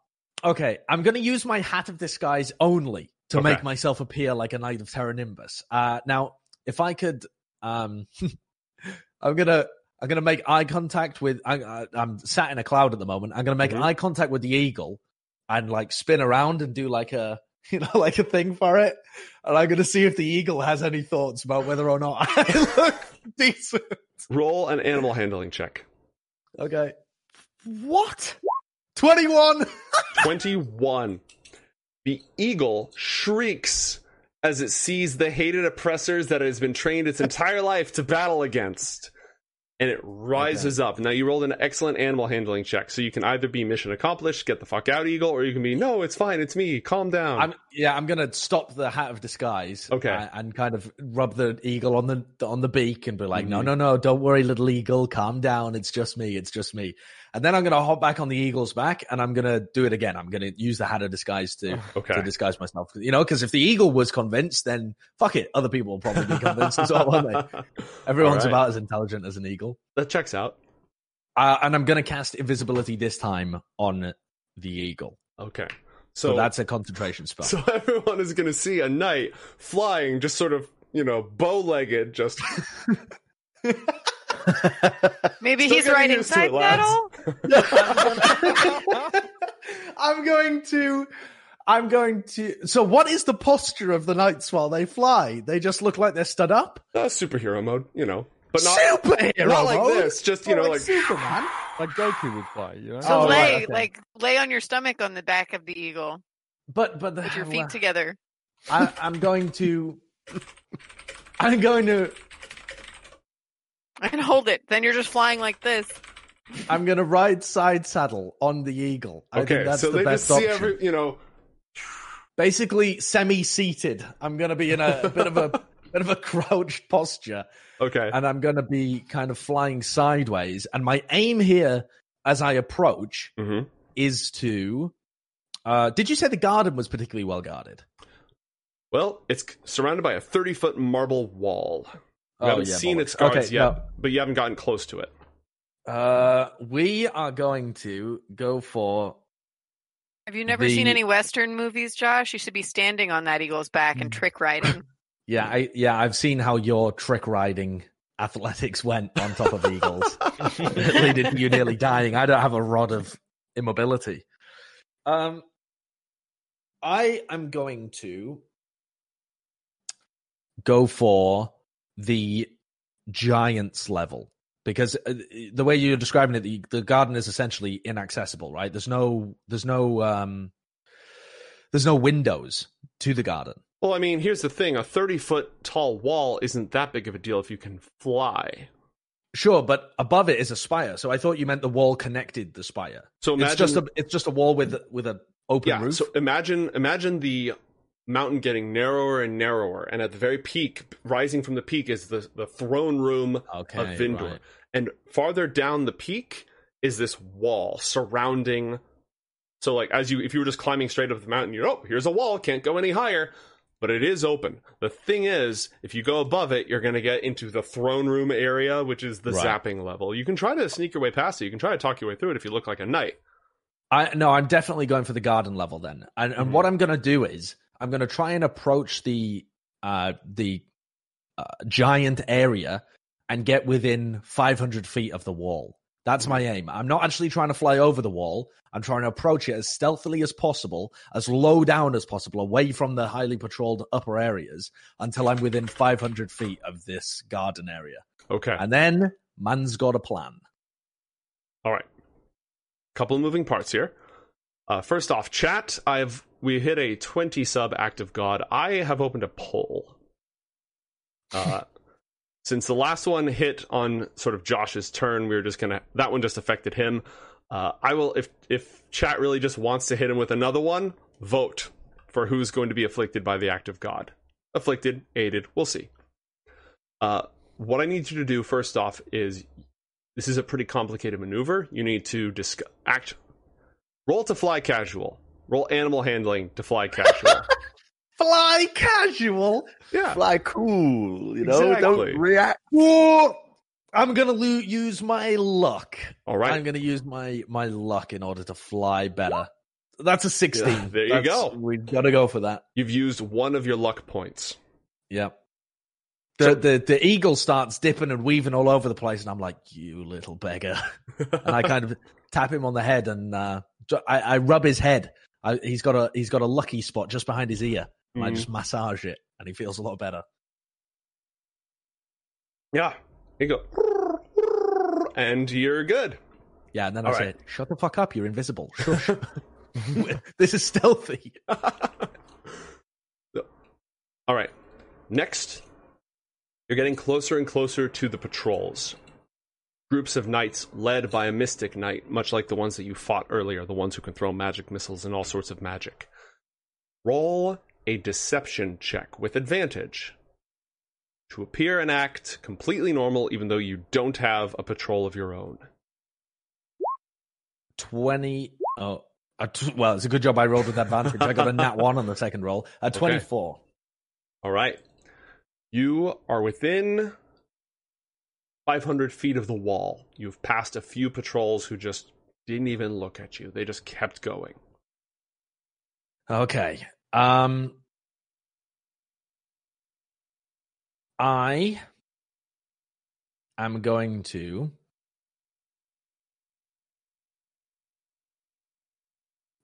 Okay, I'm going to use my hat of disguise only to Okay. make myself appear like a knight of Terra Nimbus. Uh, now, if I could, um, I'm gonna. I'm gonna make eye contact with. I, I'm sat in a cloud at the moment. I'm gonna make Mhm. eye contact with the eagle, and like spin around and do like a, you know, like a thing for it. And I'm gonna see if the eagle has any thoughts about whether or not I look decent. roll an animal handling check. Okay. What? Twenty-one. 21. The eagle shrieks as it sees the hated oppressors that it has been trained its entire life to battle against. And it rises up. Now, you rolled an excellent animal handling check, so you can either be mission accomplished, get the fuck out, eagle, or you can be, no, it's fine, it's me, calm down. I'm yeah. I'm gonna stop the hat of disguise. Okay. a- and, kind of rub the eagle on the on the beak and be like, no, Mhm. no, no, don't worry, little eagle, calm down. It's just me. It's just me. And then I'm gonna hop back on the eagle's back and I'm gonna do it again. I'm gonna use the hat of disguise to okay. to disguise myself. You know, because if the eagle was convinced, then fuck it, other people will probably be convinced as well, won't they? Everyone's right. about as intelligent as an eagle. That checks out. Uh, and I'm gonna cast invisibility this time on the eagle. Okay. So, So, that's a concentration spell. so everyone is going to see a knight flying, just sort of, you know, bow legged, just Maybe he's getting riding used side lads. saddle. I'm going to. I'm going to. So, what is the posture of the knights while they fly? They just look like they're stood up. uh, superhero mode, you know, but not, superhero not like mode? this. Just, you Not know, like like, Superman. like Goku would fly. you know? So Oh, lay, right, okay. like, lay on your stomach on the back of the eagle. But but the, Put your feet together. I, I'm going to. I'm going to. And hold it. Then you're just flying like this. I'm going to ride side saddle on the eagle. I think okay, that's so the they best just see option. every, you know, Basically, semi-seated. I'm going to be in a, a bit of a bit of a crouched posture. okay, and I'm going to be kind of flying sideways. And my aim here, as I approach, hmm is to. Uh, did you say the garden was particularly well guarded? well, it's surrounded by a 30 foot marble wall. You Oh, haven't yeah, seen bollocks. its guards Okay, yet, no. but you haven't gotten close to it. Uh, we are going to go for. Have you never seen any Western movies, Josh? You should be standing on that eagle's back and trick riding. Yeah, I, yeah, I've seen how your trick riding athletics went on top of eagles, leading to you nearly dying. I don't have a rod of immobility. Um, I am going to go for the giants level because uh, the way you're describing it, the, the garden is essentially inaccessible. Right? There's no, there's no, um, there's no windows to the garden. Well, I mean, here's the thing a 30 foot tall wall isn't that big of a deal if you can fly. Sure, but above it is a spire. So I thought you meant the wall connected the spire. So imagine it's just a it's just a wall with with an open yeah. roof. So imagine imagine the mountain getting narrower and narrower, and at the very peak, rising from the peak, is the the throne room okay, of Vindor, right. and farther down the peak is this wall surrounding. So like as you if you were just climbing straight up the mountain, you're oh here's a wall, can't go any higher. But it is open. The thing is, if you go above it, you're going to get into the throne room area, which is the Right. zapping level. You can try to sneak your way past it. You can try to talk your way through it if you look like a knight. I no, I'm definitely going for the garden level then. And and Mhm. what I'm going to do is I'm going to try and approach the uh the uh, giant area and get within 500 feet of the wall. That's my aim. I'm not actually trying to fly over the wall. I'm trying to approach it as stealthily as possible, as low down as possible, away from the highly patrolled upper areas until I'm within 500 feet of this garden area. Okay. And then man's got a plan. All right. Couple of moving parts here. Uh, first off, chat. I've we hit a twenty sub act of God. I have opened a poll. Uh, since the last one hit on sort of Josh's turn, we were just gonna that one just affected him. Uh, I will if if chat really just wants to hit him with another one, vote for who's going to be afflicted by the act of God. Afflicted, aided, we'll see. Uh, what I need you to do first off is this is a pretty complicated maneuver. You need to disc- act, roll to fly casual, roll animal handling to fly casual. Fly casual. yeah, Fly cool, you know. Exactly. Don't react. Whoa! I'm gonna lo- use my luck. all right. I'm gonna use my my luck in order to fly better. That's a 16. Yeah, there you That's- go. We've got to go for that. You've used one of your luck points. Yep. The, So- the the eagle starts dipping and weaving all over the place, and I'm like, "You little beggar!" and I kind of tap him on the head, and uh, ju- I, I rub his head. I, he's got a he's got a lucky spot just behind his ear, and I mm-hmm. just massage it, and he feels a lot better. Yeah, you go, and you're good. Yeah, and then All I right. say, "Shut the fuck up! You're invisible." This is stealthy. All right. Next, you're getting closer and closer to the patrols. Groups of knights led by a mystic knight, much like the ones that you fought earlier, the ones who can throw magic missiles and all sorts of magic. Roll a deception check with advantage to appear and act completely normal, even though you don't have a patrol of your own. Twenty. Oh, a t- well, it's a good job I rolled with advantage. I got a nat one on the second roll. A twenty-four. All right. You are within 500 feet of the wall. You've passed a few patrols who just didn't even look at you. They just kept going. Okay. Um I am going to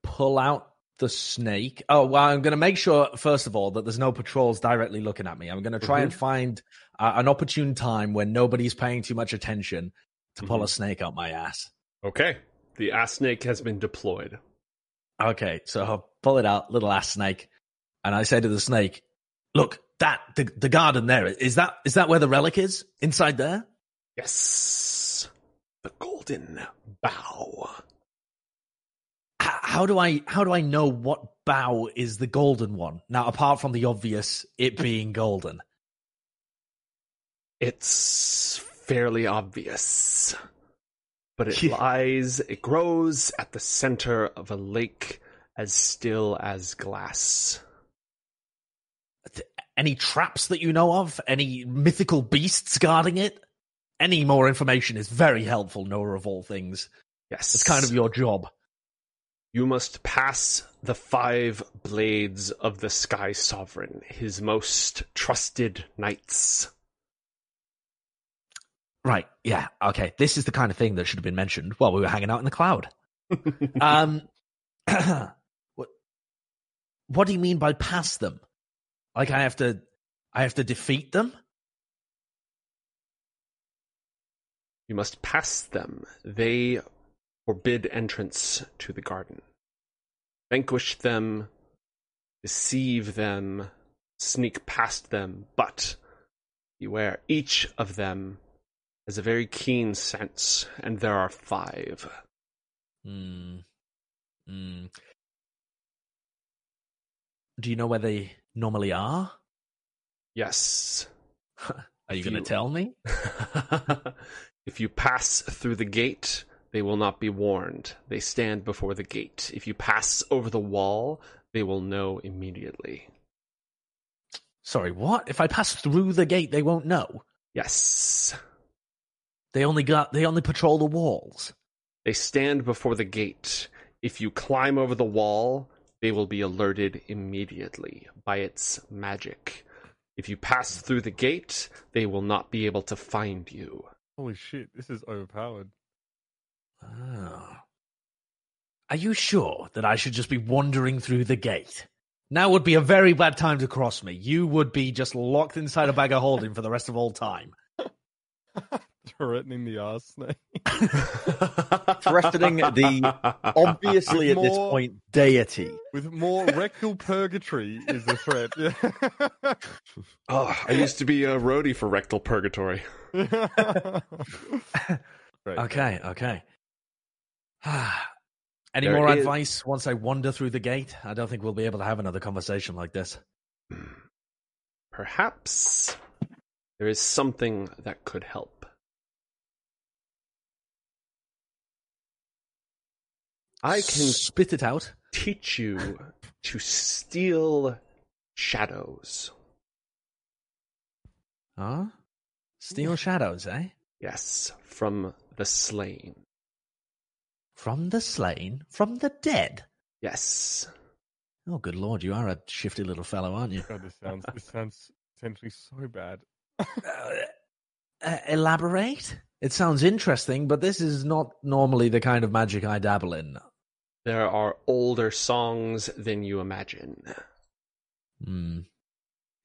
pull out the snake. Oh, well, I'm going to make sure, first of all, that there's no patrols directly looking at me. I'm going to try and find uh, an opportune time when nobody's paying too much attention to pull a snake out my ass. Okay. The ass snake has been deployed. Okay, so I'll pull it out, little ass snake, and I say to the snake, "Look, that the the garden there is that is that where the relic is inside there?" Yes. The golden bough. H- how do I how do I know what bough is the golden one? Now, apart from the obvious, it being golden. It's fairly obvious. But it Yeah. lies, it grows at the center of a lake as still as glass. Any traps that you know of? Any mythical beasts guarding it? Any more information is very helpful, Noah. Of all things, Yes. it's kind of your job. You must pass the five blades of the Sky Sovereign, his most trusted knights. Right. Yeah. Okay. This is the kind of thing that should have been mentioned while we were hanging out in the cloud. um, what? What do you mean by pass them? Like I have to, I have to defeat them? You must pass them. They forbid entrance to the garden. Vanquish them, deceive them, sneak past them, but beware, each of them has a very keen sense, and there are five. Hmm. Hmm. Do you know where they normally are? Yes. Are you going to tell me? if you pass through the gate, they will not be warned. They stand before the gate. If you pass over the wall, they will know immediately. Sorry, what? If I pass through the gate, they won't know. Yes. They only got. They only patrol the walls. They stand before the gate. If you climb over the wall, they will be alerted immediately by its magic. If you pass through the gate, they will not be able to find you. Holy shit, this is overpowered. Oh. Are you sure that I should just be wandering through the gate? Now would be a very bad time to cross me. You would be just locked inside a bag of holding for the rest of all time. Threatening the arse snake. Threatening the obviously at this point deity. With more rectal purgatory is the threat. Yeah. Oh, I used to be a roadie for Rectal Purgatory. Great. Okay, okay. Any There more is- advice once I wander through the gate? I don't think we'll be able to have another conversation like this. Hmm. Perhaps there is something that could help. I can spit it out. teach you to steal shadows. Huh? Steal shadows, eh? Yes, from the slain. From the slain, from the dead. Yes. Oh, good lord, you are a shifty little fellow, aren't you? God, this sounds this sounds potentially so bad. Uh, uh, elaborate? It sounds interesting, but this is not normally the kind of magic I dabble in. There are older songs than you imagine. Hmm.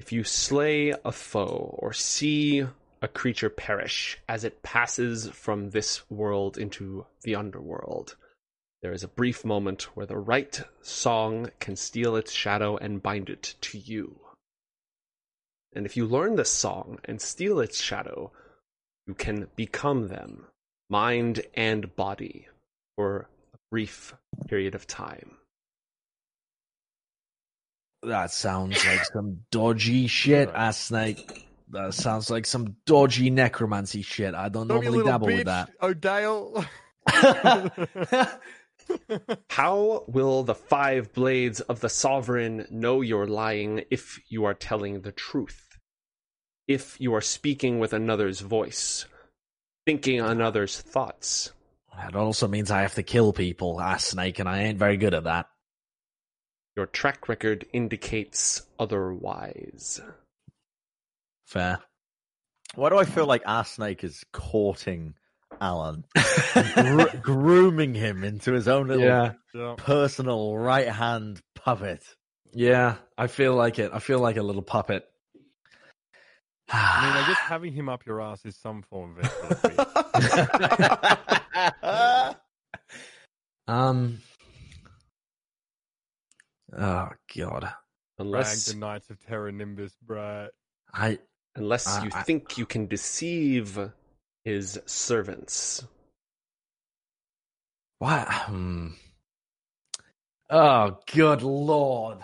If you slay a foe or see a creature perish as it passes from this world into the underworld, there is a brief moment where the right song can steal its shadow and bind it to you. And if you learn this song and steal its shadow, you can become them, mind and body, for brief period of time. That sounds like some dodgy shit, ass snake. That sounds like some dodgy necromancy shit. I don't Don't be a normally dabble bitch, with that. O'Dale. How will the five blades of the sovereign know you're lying if you are telling the truth? If you are speaking with another's voice, thinking another's thoughts? That also means I have to kill people, ass snake, and I ain't very good at that. Your track record indicates otherwise. Fair. Why do I feel like Ass snake is courting Alan, gro- grooming him into his own little Yeah. yeah. personal right hand puppet? Yeah, I feel like it. I feel like a little puppet. I mean, I guess having him up your ass is some form of escort. um. Oh God, Rag unless the Knights of Terra Nimbus, bruh. I unless Uh, you I- think you can deceive his servants. what? Hmm. Oh, good lord.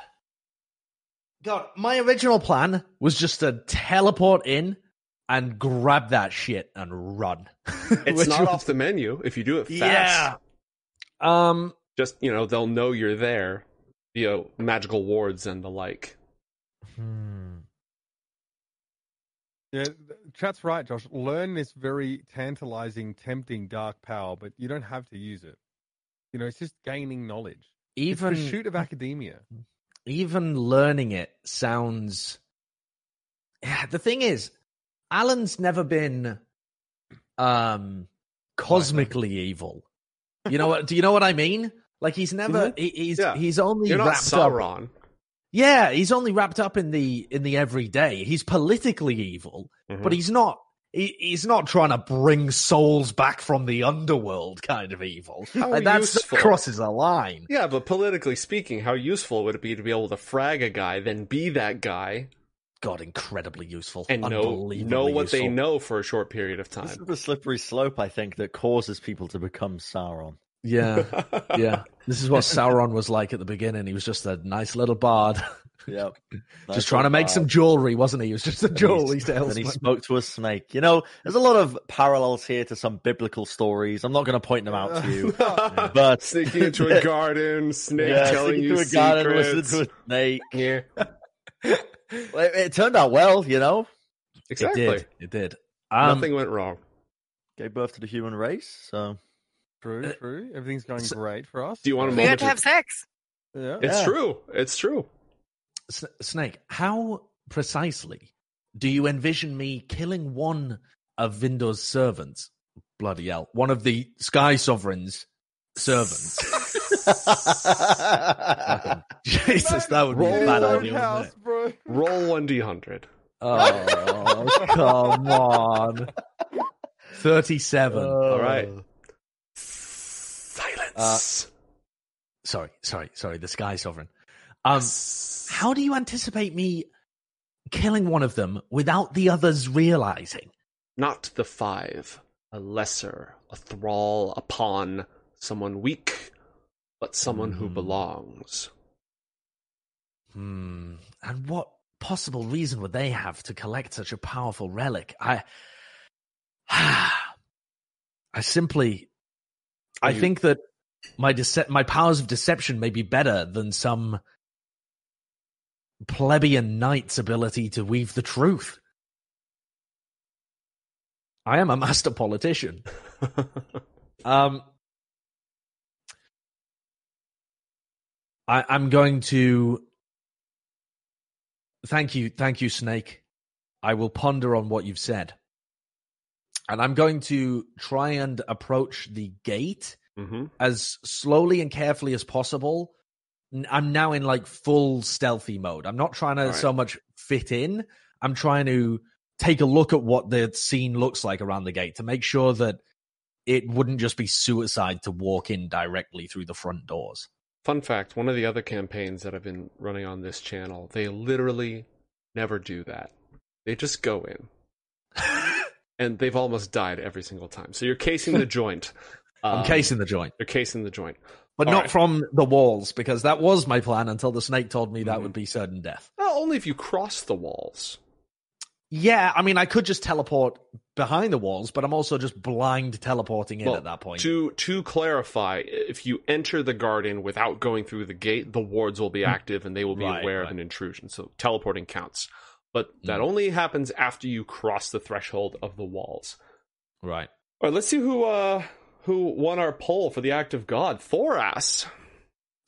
God, my original plan was just to teleport in and grab that shit and run. It's not was- off the menu if you do it fast. Yeah. Um. Just, you know, they'll know you're there via magical wards and the like. Hmm. Yeah, th- chat's right, Josh. Learn this very tantalizing, tempting dark power, but you don't have to use it. You know, it's just gaining knowledge. Even it's the shoot of academia. Even learning it sounds Yeah, the thing is alan's never been um cosmically evil you know what do you know what i mean like he's never he, he's Yeah. he's only You're not wrapped up Sauron. yeah he's only wrapped up in the in the everyday he's politically evil Mhm. but he's not he, he's not trying to bring souls back from the underworld kind of evil How like, that's useful. that crosses a line Yeah, but politically speaking, how useful would it be to be able to frag a guy, then be that guy? God, incredibly useful. and know know what they know for a short period of time. This is time. the slippery slope, I think, that causes people to become Sauron. Yeah, yeah. This is what Sauron was like at the beginning. He was just a nice little bard, Yep. just trying to make some jewelry, wasn't he? He was just a jewelry And he spoke to a snake. You know, there's a lot of parallels here to some biblical stories. I'm not going to point them out to you, but Sneaking into a garden, snake yeah, telling you to a garden, secrets. listen to a snake. Yeah, Well, It, it turned out well, you know. exactly. It did. It did. Um, Nothing went wrong. Gave birth to the human race. So True, true. Everything's going so- great for us. Do you want a We moment? had to have sex. Yeah. It's Yeah. true. It's true. S- Snake, how precisely do you envision me killing one of Vindor's servants? Bloody hell. One of the Sky Sovereign's servants. Jesus, that would be a Roll bad one idea. wouldn't house, it? bro. Roll one d hundred. Oh, come on. 37. All right. Uh, Silence. sorry, sorry, sorry. The Sky Sovereign. Um, how do you anticipate me killing one of them without the others realizing? Not the five. A lesser, a thrall, a pawn, someone weak, but someone who Hmm. belongs. Hmm. And what possible reason would they have to collect such a powerful relic? I. I simply. Are I you- think that my dece- my powers of deception may be better than some plebeian knight's ability to weave the truth. I am a master politician. Um, I, I'm going to thank you, thank you, Snake. I will ponder on what you've said, and I'm going to try and approach the gate hmm as slowly and carefully as possible. I'm now in like full stealthy mode. I'm not trying to Alright. so much fit in. I'm trying to take a look at what the scene looks like around the gate to make sure that it wouldn't just be suicide to walk in directly through the front doors. Fun fact one of the other campaigns that I've been running on this channel, they literally never do that. They just go in. and they've almost died every single time. So you're casing the joint. I'm Um, casing the joint, You're casing the joint. But all not right. from the walls because that was my plan until the snake told me that Mhm. would be certain death. Well, only if you cross the walls. Yeah, I mean, I could just teleport behind the walls, but I'm also just blind teleporting in Well, at that point. To to clarify, if you enter the garden without going through the gate, the wards will be active and they will be. Right, aware right. of an intrusion. So teleporting counts. But that Mm. only happens after you cross the threshold of the walls. Right. All right, let's see who uh who won our poll for the act of God. Thoras.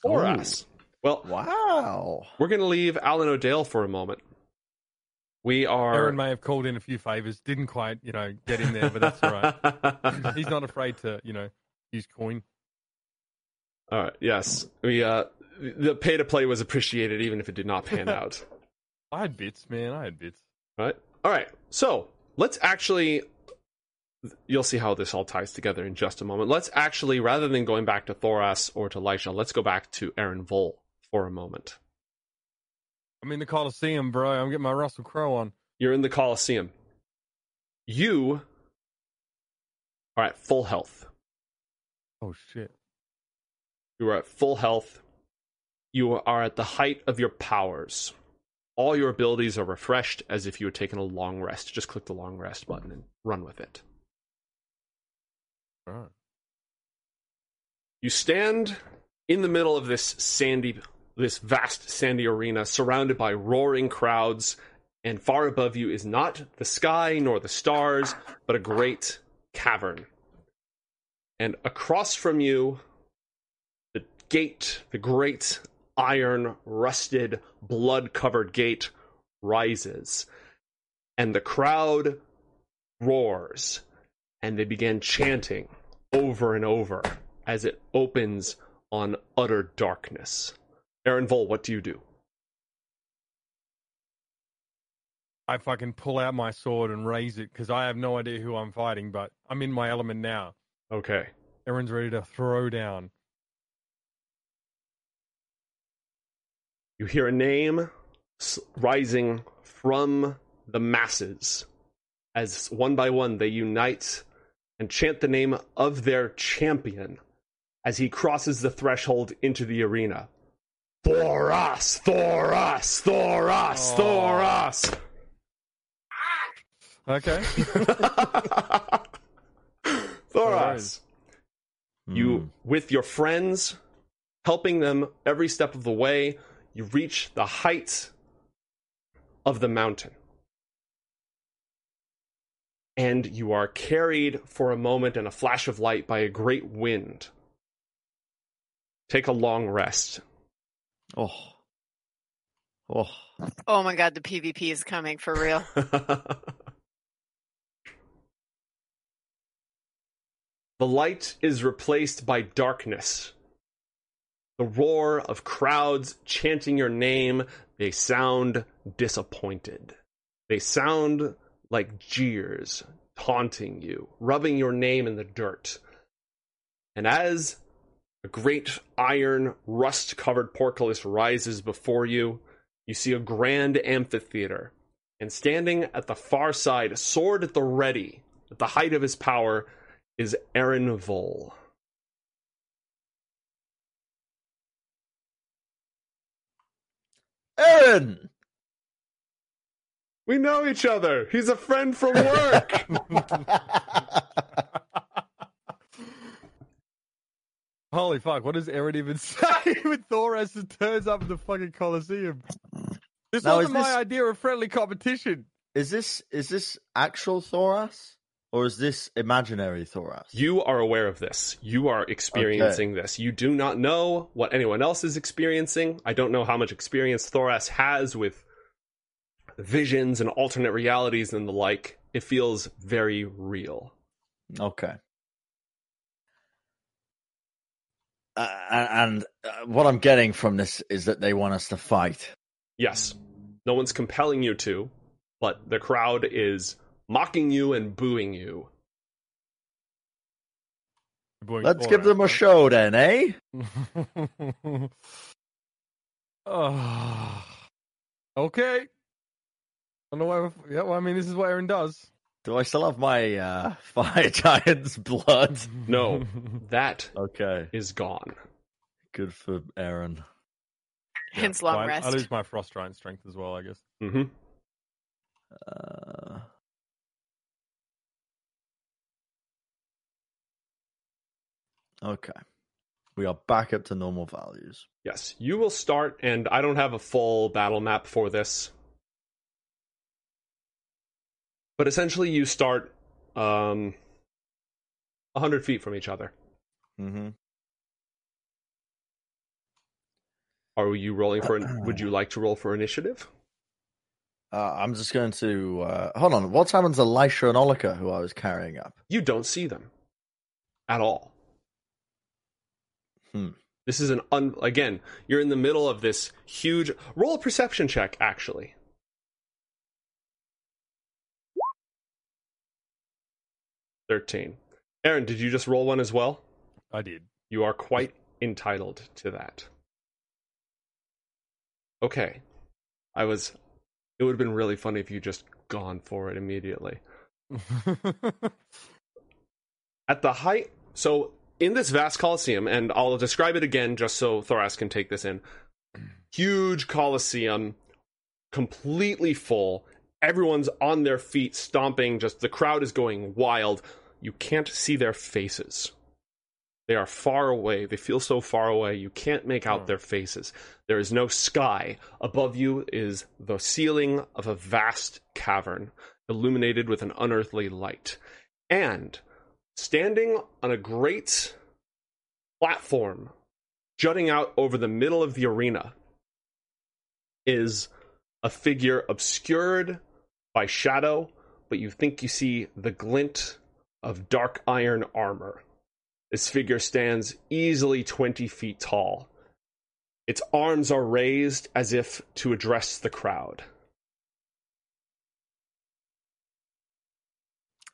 Thoras. Well, wow. we're gonna leave Alan O'Dale for a moment. We are Aaron may have called in a few favors, didn't quite, you know, get in there, but that's all right. He's not afraid to, you know, use coin. All right. Yes, we uh, the pay to play was appreciated, even if it did not pan out. I had bits, man. I had bits. right. All right. So let's actually. You'll see how this all ties together in just a moment. Let's actually, rather than going back to Thoras or to Lisha, let's go back to Aaron Vol for a moment. I'm in the Coliseum, bro. I'm getting my Russell Crowe on. You're in the Coliseum. You are at full health. Oh shit. You are at full health. You are at the height of your powers. All your abilities are refreshed as if you had taken a long rest. Just click the long rest button and run with it. Right. You stand in the middle of this sandy, this vast sandy arena, surrounded by roaring crowds, and far above you is not the sky nor the stars, but a great cavern. And across from you, the gate, the great iron, rusted, blood covered gate rises. And the crowd roars, and they begin chanting over and over as it opens on utter darkness. Aaron Vol, what do you do? I fucking pull out my sword and raise it because I have no idea who I'm fighting, but I'm in my element now. Okay. Aaron's ready to throw down. You hear a name rising from the masses as one by one they unite and chant the name of their champion as he crosses the threshold into the arena. Thoras, Thoras, Thoras, Aw. Thoras. Okay. Thoras. You, Hmm. with your friends, helping them every step of the way, you reach the height of the mountain. And you are carried for a moment in a flash of light by a great wind. Take a long rest. Oh. Oh. Oh my god, the PvP is coming for real. the light is replaced by darkness. The roar of crowds chanting your name, they sound disappointed. They sound like jeers, taunting you, rubbing your name in the dirt. And as a great iron, rust covered portcullis rises before you, you see a grand amphitheater. And standing at the far side, sword at the ready, at the height of his power, is Aaron Vol. Aaron! We know each other. He's a friend from work. Holy fuck, what does Aaron even say when Thoras just turns up in the fucking Colosseum? This Now, wasn't is my this- idea of friendly competition. is this is this actual Thoras? Or is this imaginary Thoras? you are aware of this. You are experiencing this. You do not know what anyone else is experiencing. I don't know how much experience Thoras has with visions and alternate realities and the like. It feels very real. Okay. Uh, and uh, what I'm getting from this is that they want us to fight. Yes, no one's compelling you to, but the crowd is mocking you and booing you. Let's give them a show then, eh? oh. Okay. I don't know why. Yeah, well, I mean, this is what Aaron does. Do I still have my uh, fire giant's blood? No, that Okay, is gone. good for Aaron. Hence long Fine. rest. I lose my frost giant strength as well, I guess. Mm-hmm. Uh, okay, we are back up to normal values. Yes, you will start, and I don't have a full battle map for this. But essentially, you start um, 100 feet from each other. Mm-hmm. Are you rolling for? would you like to roll for initiative? Uh, I'm just going to uh, hold on. What's happened to Elisha and Olika, who I was carrying up? You don't see them at all. Hmm. This is an un. Again, you're in the middle of this huge. Roll a perception check, actually. Thirteen. Aaron, did you just roll one as well? I did. You are quite entitled to that. Okay. I was. It would have been really funny if you just gone for it immediately. At the height. So, in this vast coliseum, and I'll describe it again just so Thoras can take this in. Huge coliseum, completely full. Everyone's on their feet, stomping. Just the crowd is going wild. You can't see their faces. They are far away. They feel so far away. You can't make out Hmm. their faces. There is no sky. Above you is the ceiling of a vast cavern, illuminated with an unearthly light. And standing on a great platform jutting out over the middle of the arena is a figure obscured by shadow, but you think you see the glint of dark iron armor. This figure stands easily 20 feet tall. Its arms are raised as if to address the crowd.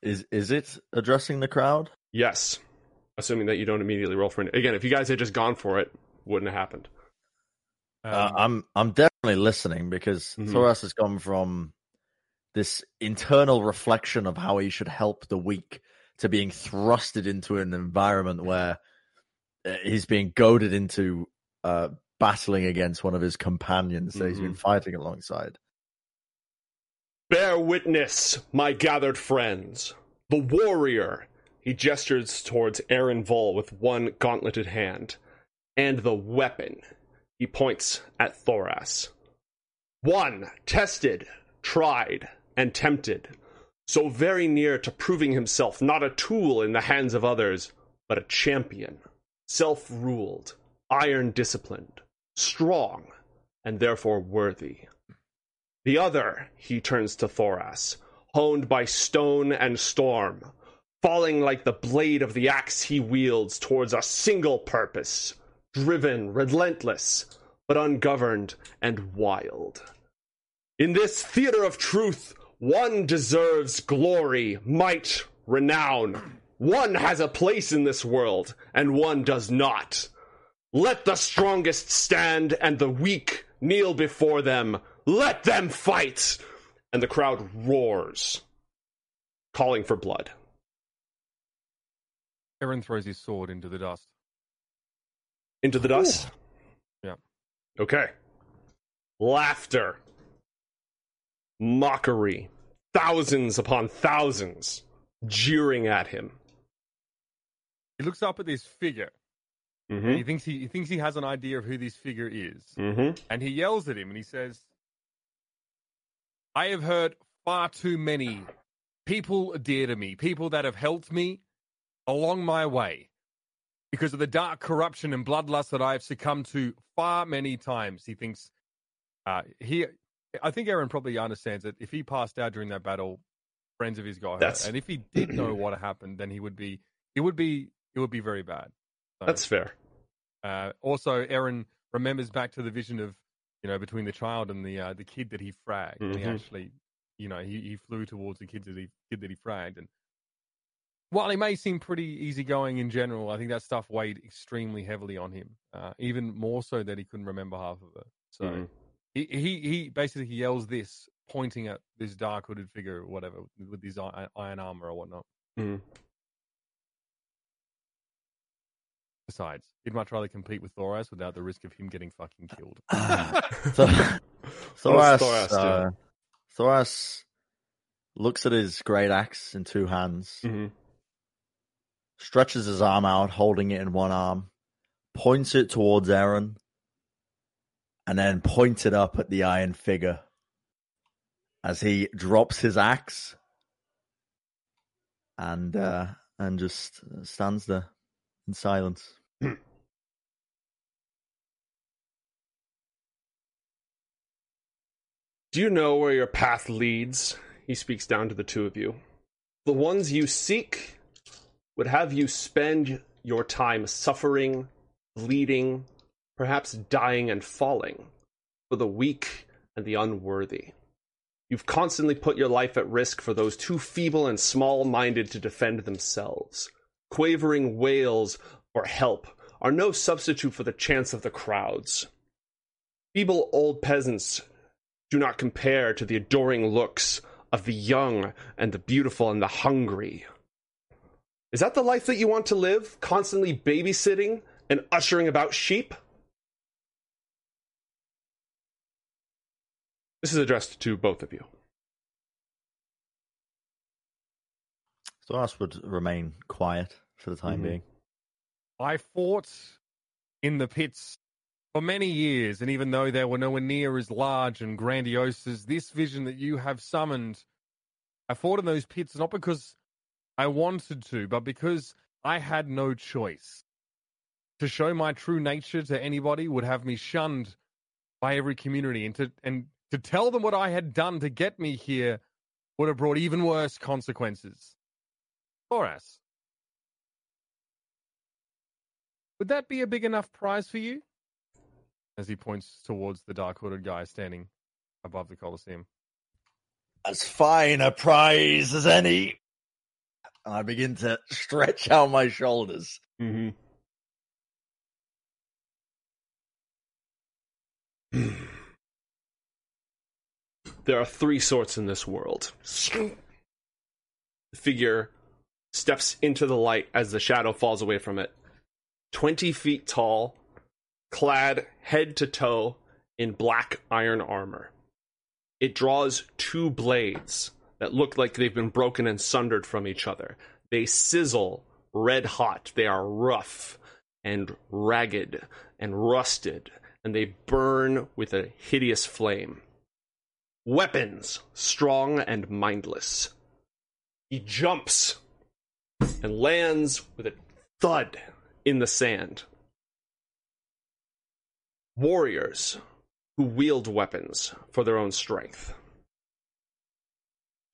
Is is it addressing the crowd? Yes, assuming that you don't immediately roll for it. Again, if you guys had just gone for it, wouldn't have happened. Um, Uh, I'm I'm definitely listening because Mhm. Thoras has gone from this internal reflection of how he should help the weak to being thrusted into an environment where uh, he's being goaded into uh, battling against one of his companions that he's been fighting alongside. Bear witness, my gathered friends. The warrior. He gestures towards Aaron Vol with one gauntleted hand. And the weapon. He points at Thoras. One tested, tried, and tempted. So very near to proving himself not a tool in the hands of others, but a champion. Self ruled, iron disciplined, strong, and therefore worthy. The other, he turns to Thoras, honed by stone and storm, falling like the blade of the axe he wields towards a single purpose, driven, relentless, but ungoverned and wild. In this theater of truth, one deserves glory, might, renown. One has a place in this world, and one does not. Let the strongest stand and the weak kneel before them. Let them fight! And the crowd roars, calling for blood. Aaron throws his sword into the dust. Into the dust? Yeah. Okay. Laughter. Mockery. Thousands upon thousands jeering at him. He looks up at this figure. And Mm he thinks he, he thinks he has an idea of who this figure is. hmm. Mm hmm. And he yells at him and he says, I have heard far too many people dear to me, people that have helped me along my way because of the dark corruption and bloodlust that I have succumbed to far many times. He thinks, uh, he, I think Aaron probably understands that if he passed out during that battle, friends of his got hurt. That's- And if he did know what happened, then he would be, it would be, it would be very bad. So- That's fair. uh, also, Aaron remembers back to the vision of, you know, between the child and the uh, the kid that he fragged. And he Mhm. actually, you know, he, he flew towards the kid that he kid that he fragged. And while he may seem pretty easygoing in general, I think that stuff weighed extremely heavily on him. Uh, even more so that he couldn't remember half of it. So Mhm. He, he he basically he yells this, pointing at this dark hooded figure or whatever with his iron armor or whatnot. Mhm. Besides, he'd much rather compete with Thoras without the risk of him getting fucking killed. So, What Thoras, Thoras do? uh, Thoras looks at his great axe in two hands, Mhm. stretches his arm out, holding it in one arm, points it towards Aaron, and then pointed up at the iron figure as he drops his axe and uh, and just stands there in silence. Do you know where your path leads? He speaks down to the two of you. The ones you seek would have you spend your time suffering, bleeding, perhaps dying and falling for the weak and the unworthy. You've constantly put your life at risk for those too feeble and small minded to defend themselves. Quavering wails for help are no substitute for the chance of the crowds. Feeble old peasants do not compare to the adoring looks of the young and the beautiful and the hungry. Is that the life that you want to live? Constantly babysitting and ushering about sheep? This is addressed to both of you. Thoras would remain quiet for the time Mhm. being. I fought in the pits for many years, and even though they were nowhere near as large and grandiose as this vision that you have summoned, I fought in those pits not because I wanted to, but because I had no choice. To show my true nature to anybody would have me shunned by every community, and to and to tell them what I had done to get me here would have brought even worse consequences. Thoras, would that be a big enough prize for you? As he points towards the dark hooded guy standing above the Colosseum. As fine a prize as any. And I begin to stretch out my shoulders. Mm-hmm. there are three sorts in this world. The figure steps into the light as the shadow falls away from it. 20 feet tall, clad head to toe in black iron armor. It draws two blades that look like they've been broken and sundered from each other. They sizzle red hot. They are rough and ragged and rusted, and they burn with a hideous flame. Weapons, strong and mindless. He jumps and lands with a thud in the sand. Warriors who wield weapons for their own strength.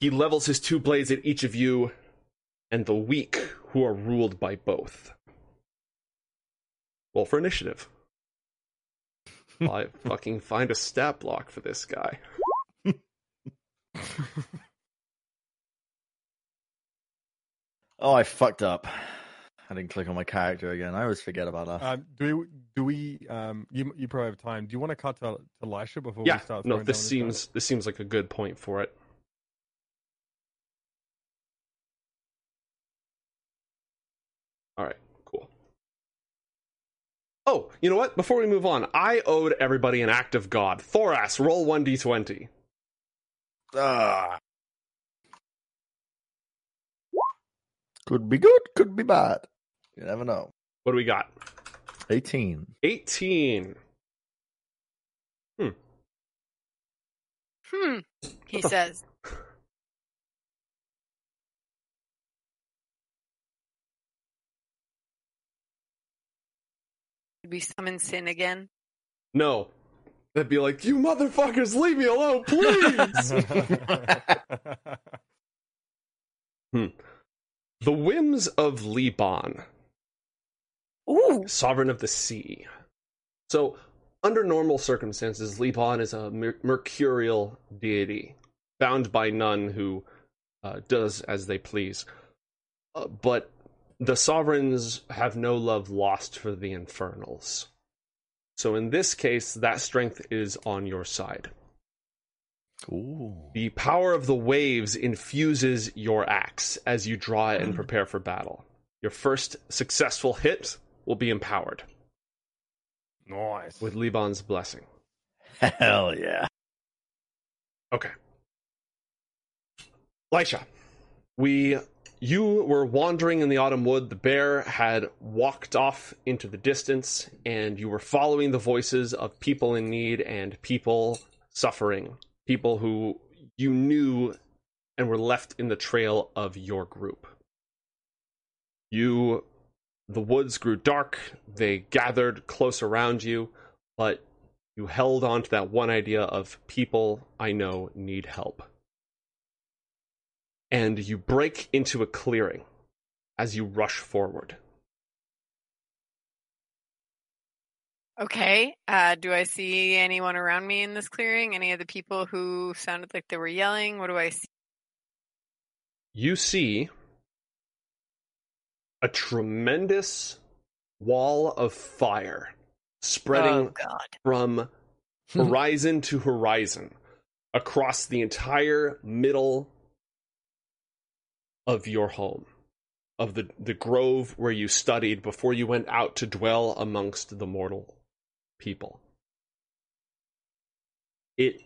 He levels his two blades at each of you and the weak who are ruled by both. Roll for initiative. I fucking find a stat block for this guy. Oh, I fucked up. I didn't click on my character again. I always forget about that. Um, do we? Do we? Um, you you probably have time. Do you want to cut to, to Elisha before yeah, we start? no, this seems this seems like a good point for it. All right, cool. Oh, you know what? Before we move on, I owed everybody an act of God. Thoras, roll one d20. Ah. Could be good, could be bad. You never know. What do we got? 18. 18. Hmm. Hmm. He says. Did we summon sin again? No. They'd be like, you motherfuckers, leave me alone, please! the whims of Liban, Ooh. sovereign of the sea. So, under normal circumstances, Liban is a mer- mercurial deity, bound by none who uh, does as they please. Uh, but the sovereigns have no love lost for the infernals. So, in this case, that strength is on your side. Ooh. The power of the waves infuses your axe as you draw it and hmm. prepare for battle. Your first successful hit will be empowered nice. with Liban's blessing. Hell yeah. Okay. Lisha, we you were wandering in the autumn wood. The bear had walked off into the distance, and you were following the voices of people in need and people suffering, people who you knew and were left in the trail of your group. You the woods grew dark, they gathered close around you, but you held on to that one idea of people I know need help. And you break into a clearing as you rush forward. Okay. Uh, do I see anyone around me in this clearing? Any of the people who sounded like they were yelling? What do I see? You see a tremendous wall of fire spreading Oh from horizon to horizon across the entire middle of your home of the the grove where you studied before you went out to dwell amongst the mortal people. It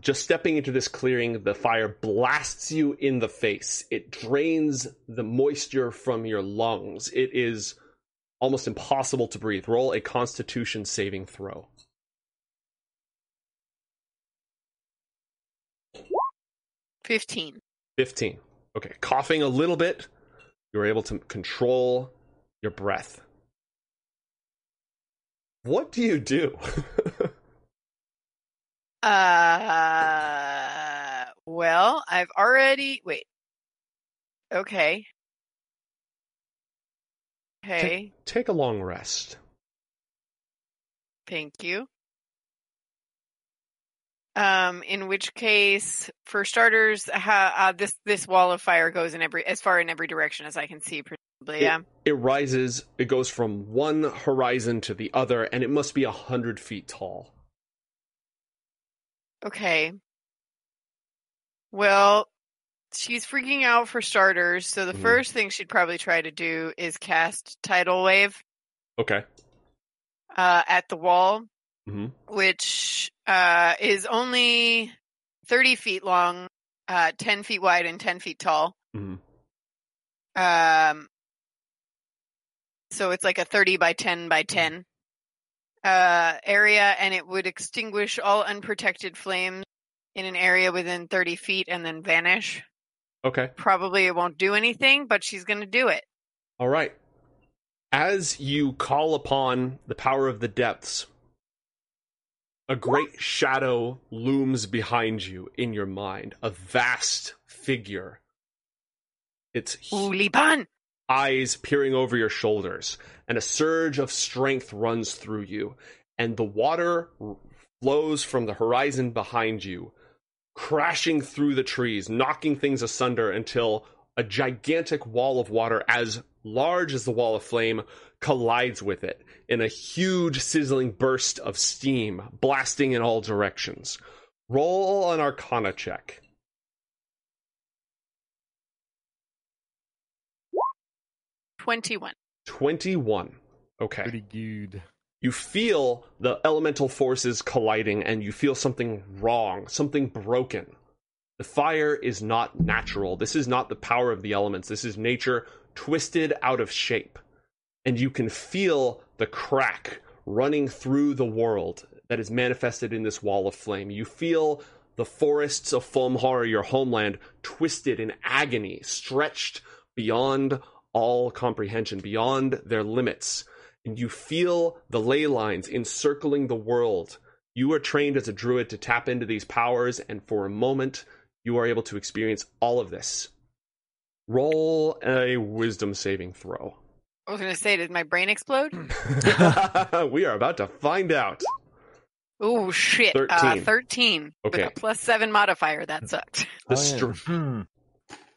just stepping into this clearing the fire blasts you in the face. It drains the moisture from your lungs. It is almost impossible to breathe. Roll a constitution saving throw. Fifteen. 15. Okay, coughing a little bit, you're able to control your breath. What do you do? Uh, well, I've already wait. Okay. Okay. Take a long rest. Thank you. Um, in which case, for starters, ha, uh, this this wall of fire goes in every as far in every direction as I can see. Presumably, It- yeah. It rises, it goes from one horizon to the other, and it must be a hundred feet tall. Okay. Well, she's freaking out for starters, so the Mhm. first thing she'd probably try to do is cast Tidal Wave Okay. uh, at the wall, hmm which uh, is only 30 feet long, uh, 10 feet wide, and 10 feet tall. hmm Um, so it's like a 30 by 10 by 10 uh, area, and it would extinguish all unprotected flames in an area within 30 feet and then vanish. Okay. Probably it won't do anything, but she's going to do it. All right. As you call upon the power of the depths, a great shadow looms behind you in your mind, a vast figure. Its Ooh, Liban! eyes peering over your shoulders, and a surge of strength runs through you, and the water flows from the horizon behind you, crashing through the trees, knocking things asunder until a gigantic wall of water, as large as the wall of flame, collides with it in a huge sizzling burst of steam, blasting in all directions. Roll an arcana check. 21. 21. Okay. Pretty good. you feel the elemental forces colliding and you feel something wrong, something broken. The fire is not natural. This is not the power of the elements. This is nature twisted out of shape. And you can feel the crack running through the world that is manifested in this wall of flame. You feel the forests of Fomhar, your homeland, twisted in agony, stretched beyond all comprehension, beyond their limits and you feel the ley lines encircling the world. You are trained as a druid to tap into these powers, and for a moment, you are able to experience all of this. Roll a wisdom saving throw. I was going to say, did my brain explode? we are about to find out. Oh, shit. Uh, 13. 13. Okay. With a plus 7 modifier. That sucked. The, Oh, yeah. Hmm.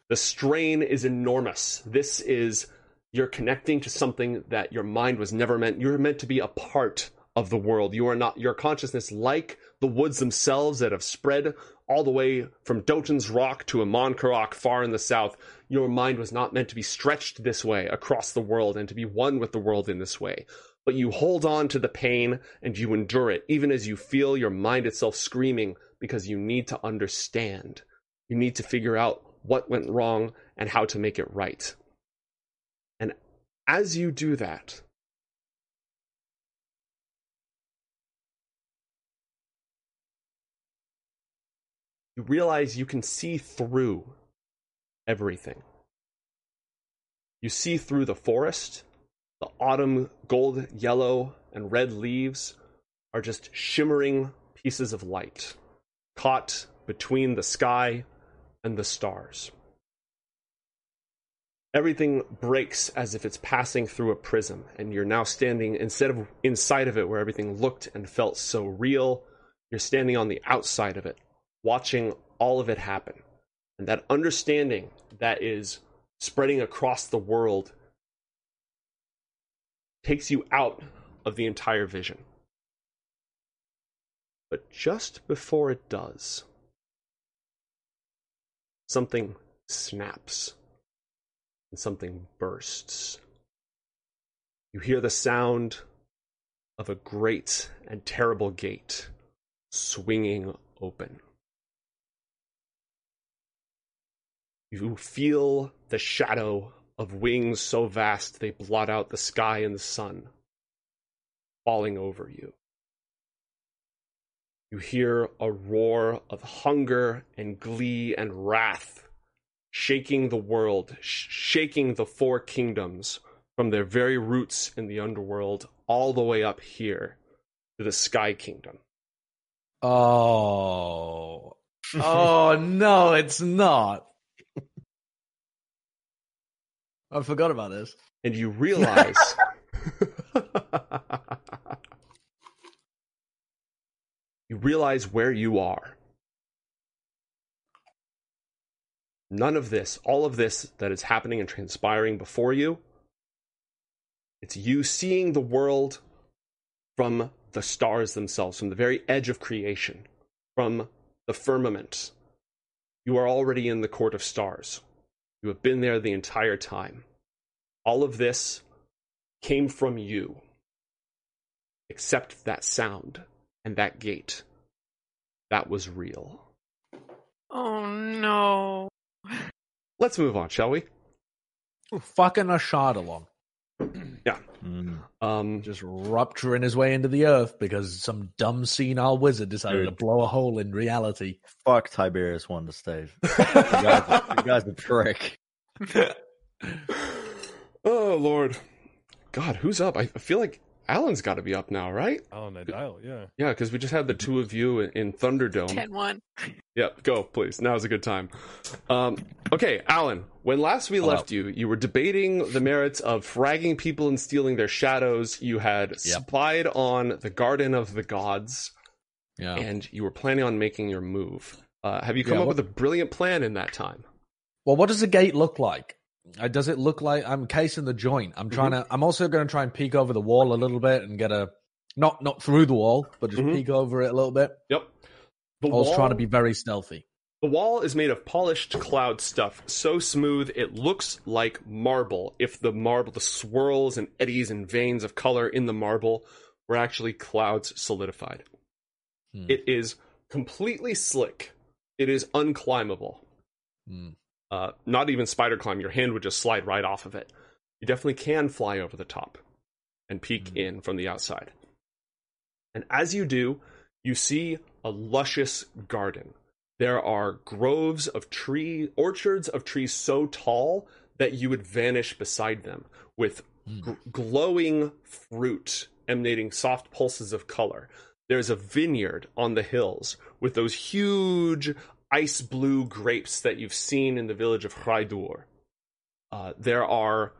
the strain is enormous. This is you're connecting to something that your mind was never meant. You're meant to be a part of the world. You are not your consciousness like the woods themselves that have spread all the way from Doton's Rock to Amon Karak far in the south. Your mind was not meant to be stretched this way across the world and to be one with the world in this way. But you hold on to the pain and you endure it, even as you feel your mind itself screaming because you need to understand. You need to figure out what went wrong and how to make it right. And as you do that, you realize you can see through everything. You see through the forest. The autumn gold, yellow, and red leaves are just shimmering pieces of light caught between the sky and the stars. Everything breaks as if it's passing through a prism, and you're now standing instead of inside of it where everything looked and felt so real, you're standing on the outside of it, watching all of it happen. And that understanding that is spreading across the world takes you out of the entire vision. But just before it does, something snaps and something bursts. You hear the sound of a great and terrible gate swinging open. You feel the shadow of wings so vast they blot out the sky and the sun falling over you. You hear a roar of hunger and glee and wrath shaking the world, sh- shaking the four kingdoms from their very roots in the underworld all the way up here to the Sky Kingdom. Oh. Oh no, it's not. I forgot about this. And you realize. you realize where you are. None of this, all of this that is happening and transpiring before you, it's you seeing the world from the stars themselves, from the very edge of creation. from the firmament. You are already in the court of stars. You have been there the entire time. All of this came from you, except that sound and that gate. That was real. Oh no. Let's move on, shall we? Fucking a shot along. Mm. Um, Just rupturing his way into the earth because some dumb senile wizard decided to blow a hole in reality. Fuck Tiberius won the stage. You guys, you guys are prick. oh Lord, God, who's up? I feel like Alan's got to be up now, right? Alan no, Dale, yeah. Yeah, because we just had the two of you in, in Thunderdome. 10 1. Yep, go please. Now's a good time. Um, okay, Alan. When last we Hello. left you, you were debating the merits of fragging people and stealing their shadows. You had spied on the Garden of the Gods, Yeah. and you were planning on making your move. Uh, have you come Yeah, up what- with a brilliant plan in that time? Well, what does the gate look like? Uh, does it look like I'm casing the joint? I'm trying Mm-hmm. to. I'm also going to try and peek over the wall a little bit and get a not not through the wall, but just Mhm. peek over it a little bit. Yep. The I was trying to be very stealthy. The wall is made of polished cloud stuff, so smooth it looks like marble. If the marble, the swirls and eddies and veins of color in the marble were actually clouds solidified. Hmm. It is completely slick. It is unclimbable. Hmm. Uh, not even spider climb. Your hand would just slide right off of it. You definitely can fly over the top and peek Hmm. in from the outside. And as you do, you see a luscious garden. There are groves of tree, orchards of trees so tall that you would vanish beside them with Hmm. g- glowing fruit emanating soft pulses of color. There's a vineyard on the hills with those huge ice blue grapes that you've seen in the village of Hraidur. Uh, there are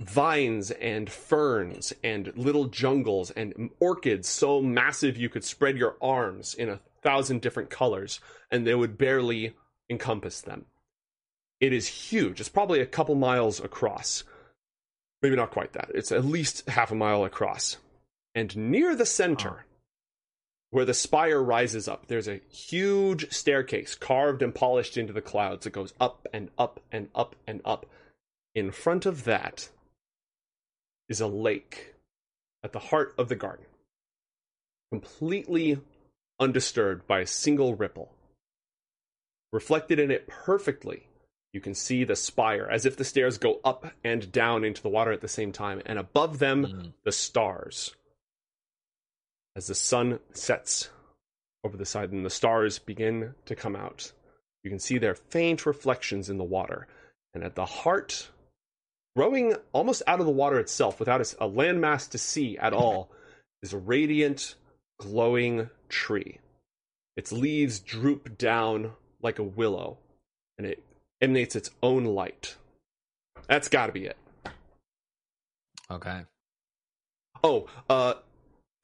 vines and ferns and little jungles and orchids so massive you could spread your arms in a thousand different colors and they would barely encompass them. It is huge. It's probably a couple miles across. Maybe not quite that. It's at least half a mile across. And near the center, where the spire rises up, there's a huge staircase carved and polished into the clouds. It goes up and up and up and up. In front of that is a lake at the heart of the garden, completely undisturbed by a single ripple. Reflected in it perfectly, you can see the spire as if the stairs go up and down into the water at the same time, and above them, Mm. the stars. As the sun sets over the side and the stars begin to come out, you can see their faint reflections in the water. And at the heart, growing almost out of the water itself without a, landmass to see at all, is a radiant, glowing tree. Its leaves droop down like a willow, and it emanates its own light. That's got to be it. Okay. Oh, uh,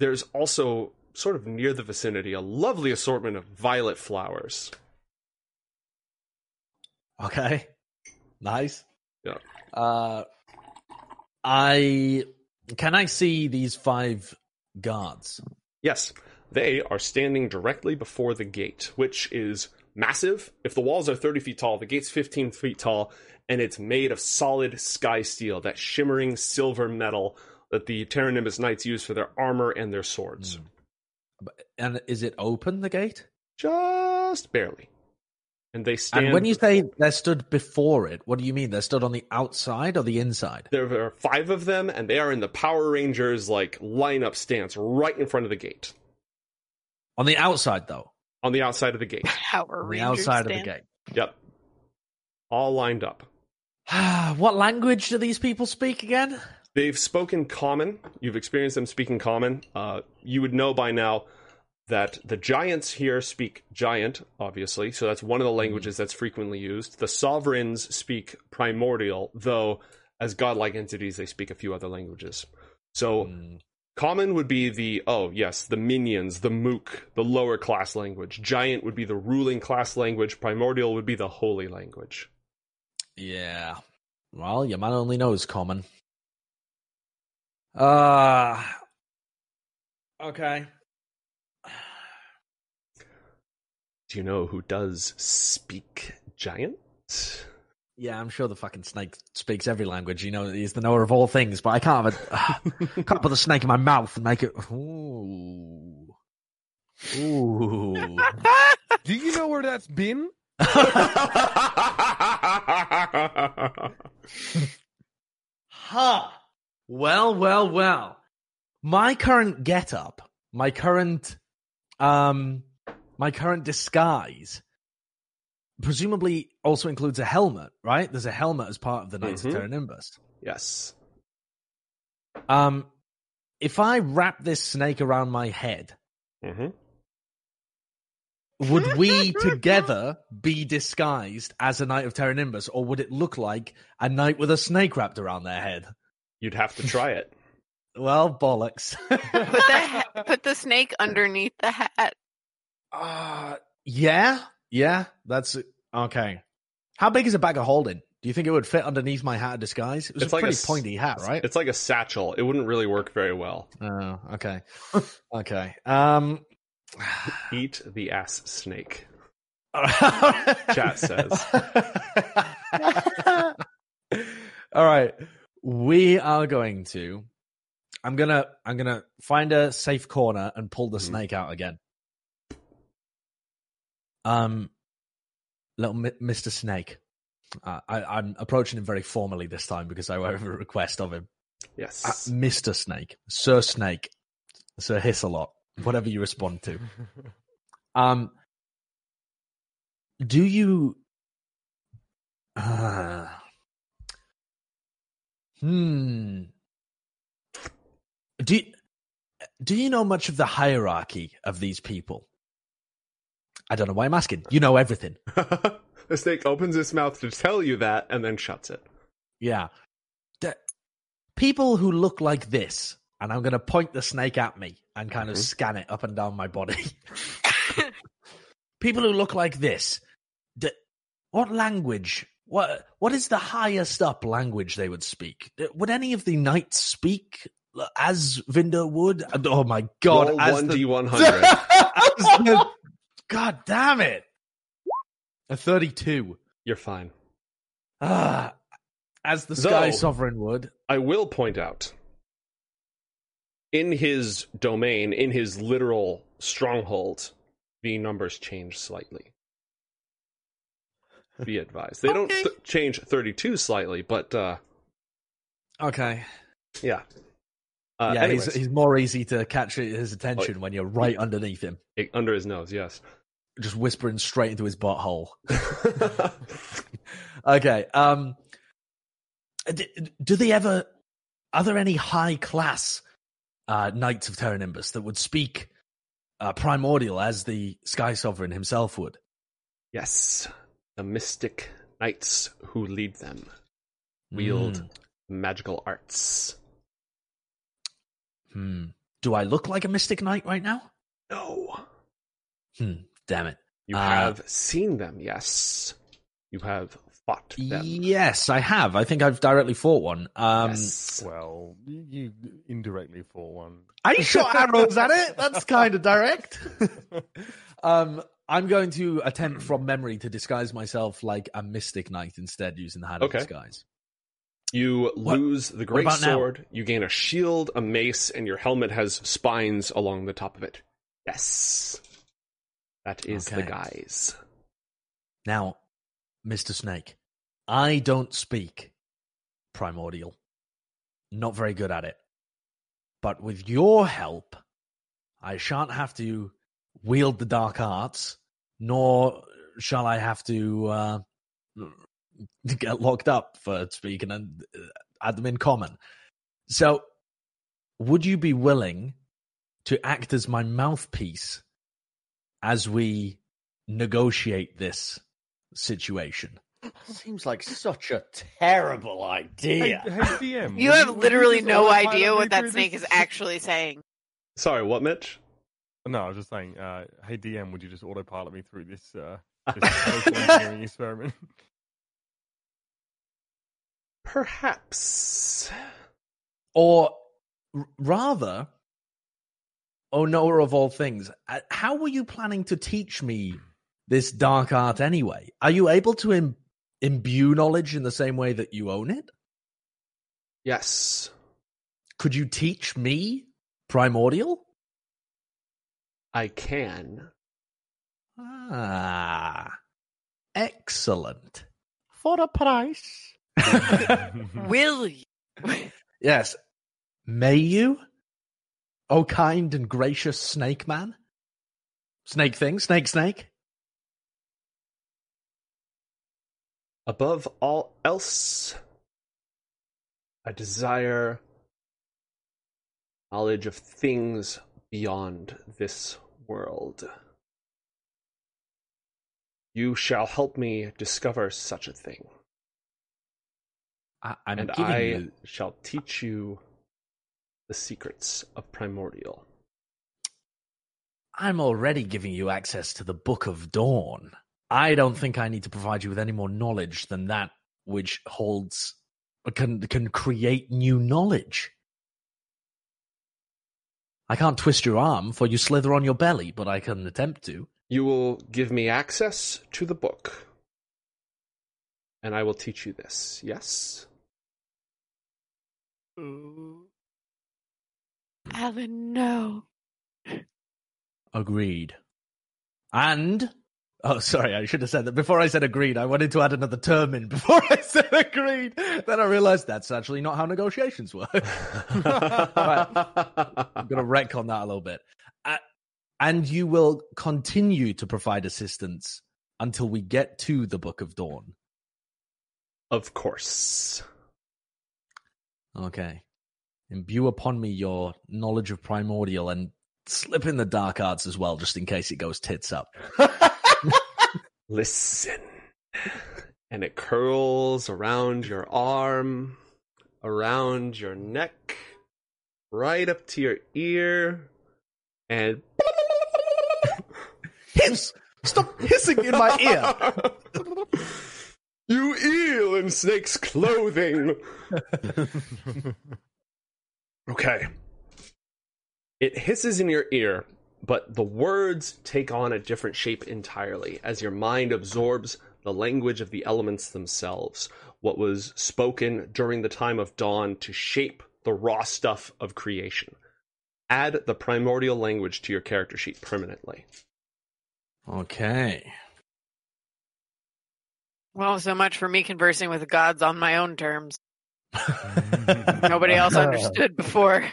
there's also sort of near the vicinity a lovely assortment of violet flowers. Okay. Nice. Yeah. Uh, I can I see these five guards? Yes, they are standing directly before the gate, which is massive. If the walls are 30 feet tall, the gate's 15 feet tall, and it's made of solid sky steel, that shimmering silver metal that the Terra Nimbus Knights use for their armor and their swords. Hmm. And is it open the gate? Just barely. And they stand. And when you say they're stood before it, what do you mean? They're stood on the outside or the inside? there are five of them, and they are in the Power Rangers like lineup stance right in front of the gate, On the outside, though. on the outside of the gate. Power Rangers. On the outside stand. of the gate. Yep, all lined up. what language do these people speak again? They've spoken common. You've experienced them speaking common. Uh, you would know by now that the giants here speak giant, obviously. So that's one of the languages that's frequently used. The sovereigns speak primordial, though as godlike entities, they speak a few other languages. So Hmm. common would be the, oh, yes, the minions, the mook, the lower class language. Giant would be the ruling class language. Primordial would be the holy language. Yeah. Well, your man only knows common. Uh okay. Do you know who does speak giant? Yeah, I'm sure the fucking snake speaks every language. You know, he's the knower of all things. But I can't have a, can't put the snake in my mouth and make it. Ooh, ooh. Do you know where that's been? Huh. Well, well, well. My current getup, my current, um, my current disguise, presumably also includes a helmet, right? There's a helmet as part of the Knights Mhm. of Terra Nimbus. yes. Um, if I wrap this snake around my head, hmm would we together be disguised as a Knight of Terra Nimbus, or would it look like a knight with a snake wrapped around their head? You'd have to try it. Well, bollocks. Put the ha- put the snake underneath the hat. Uh, yeah, yeah, that's okay. How big is a bag of holding? Do you think it would fit underneath my hat of disguise? It was It's a like a pretty s- pointy hat, right? It's like a satchel. It wouldn't really work very well. Oh, okay, okay. Um, Eat the ass snake. chat says. All right, we are going to. I'm gonna. I'm gonna find a safe corner and pull the Mhm. snake out again. Um, little Mi- Mr. Snake. Uh, I, I'm approaching him very formally this time because I have a request of him. Yes. Uh, Mr. Snake, Sir Snake, Sir Hiss a lot, whatever you respond to. Um, do you? Uh, hmm. Do you, do you know much of the hierarchy of these people? I don't know why I'm asking. You know everything. the snake opens its mouth to tell you that and then shuts it. Yeah. The, people who look like this, and I'm going to point the snake at me and kind of Mhm. scan it up and down my body. people who look like this, d- what language? What what is the highest up language they would speak? Would any of the knights speak as Vinder would? Oh my god! Roll as one d one hundred. God damn it! A thirty-two. You're fine. Ah, as the Sky Sovereign would. I will point out in his domain, in his literal stronghold, the numbers change slightly. Be advised. They don't th- change 32 slightly, but uh, Okay. yeah. Uh, yeah, anyways, he's, he's more easy to catch his attention when you're right underneath him, it- under his nose, yes. just whispering straight into his butthole. okay. Um, d- do they ever? Are there any high class uh, knights of Terra Nimbus that would speak uh, primordial as the Sky Sovereign himself would? yes. The mystic knights who lead them wield Mm. magical arts. Hmm. Do I look like a mystic knight right now? No. Hmm. Damn it. You Uh, have seen them, yes. You have fought them. Yes, I have. I think I've directly fought one. Um, yes. well, you you indirectly fought one. I shot arrows at it. That's kind of direct. um, I'm going to attempt from memory to disguise myself like a mystic knight instead, using the hat Okay. of disguise. You What- lose the great about now? sword, you gain a shield, a mace, and your helmet has spines along the top of it. Yes. That is the guise. Now, Mister Snake, I don't speak primordial. Not very good at it. But with your help, I shan't have to wield the dark arts, nor shall I have to uh, get locked up for speaking and uh, add them in common. So, would you be willing to act as my mouthpiece as we negotiate this situation? Seems like such a terrible idea. hey, DM. You have will literally no idea what that snake is actually saying. Sorry, what, Mitch? No, I was just saying. Uh, hey, DM, would you just autopilot me through this, uh, this social engineering experiment? Perhaps. Or r- rather, oh knower of all things, uh, how were you planning to teach me this dark art anyway. Are you able to Im- imbue knowledge in the same way that you own it? Yes, Could you teach me primordial? I can. Ah, excellent. For a price. Will you? Yes. May you? O kind and gracious snake man? Snake thing? Snake snake? Above all else, I desire knowledge of things beyond this world. You shall help me discover such a thing, I, I'm and I you. shall teach you the secrets of primordial. I'm already giving you access to the Book of Dawn. I don't think I need to provide you with any more knowledge than that which holds can can create new knowledge. I can't twist your arm for you slither on your belly, but I can attempt to. You will give me access to the book, and I will teach you this. Yes? Alan, no. Agreed. And oh, sorry, I should have said that before I said agreed. I wanted to add another term in before I said agreed. Then I realized that's actually not how negotiations work. I'm going to wreck on that a little bit. Uh, and you will continue to provide assistance until we get to the Book of Dawn. of course. Okay. Imbue upon me your knowledge of primordial and slip in the dark arts as well, just in case it goes tits up. Listen. And it curls around your arm, around your neck, right up to your ear, and Hiss! Stop hissing in my ear! you eel in snake's clothing. okay. It hisses in your ear, but the words take on a different shape entirely as your mind absorbs the language of the elements themselves, what was spoken during the time of dawn to shape the raw stuff of creation. Add the primordial language to your character sheet permanently. Okay. Well, so much for me conversing with gods on my own terms. Nobody else understood before.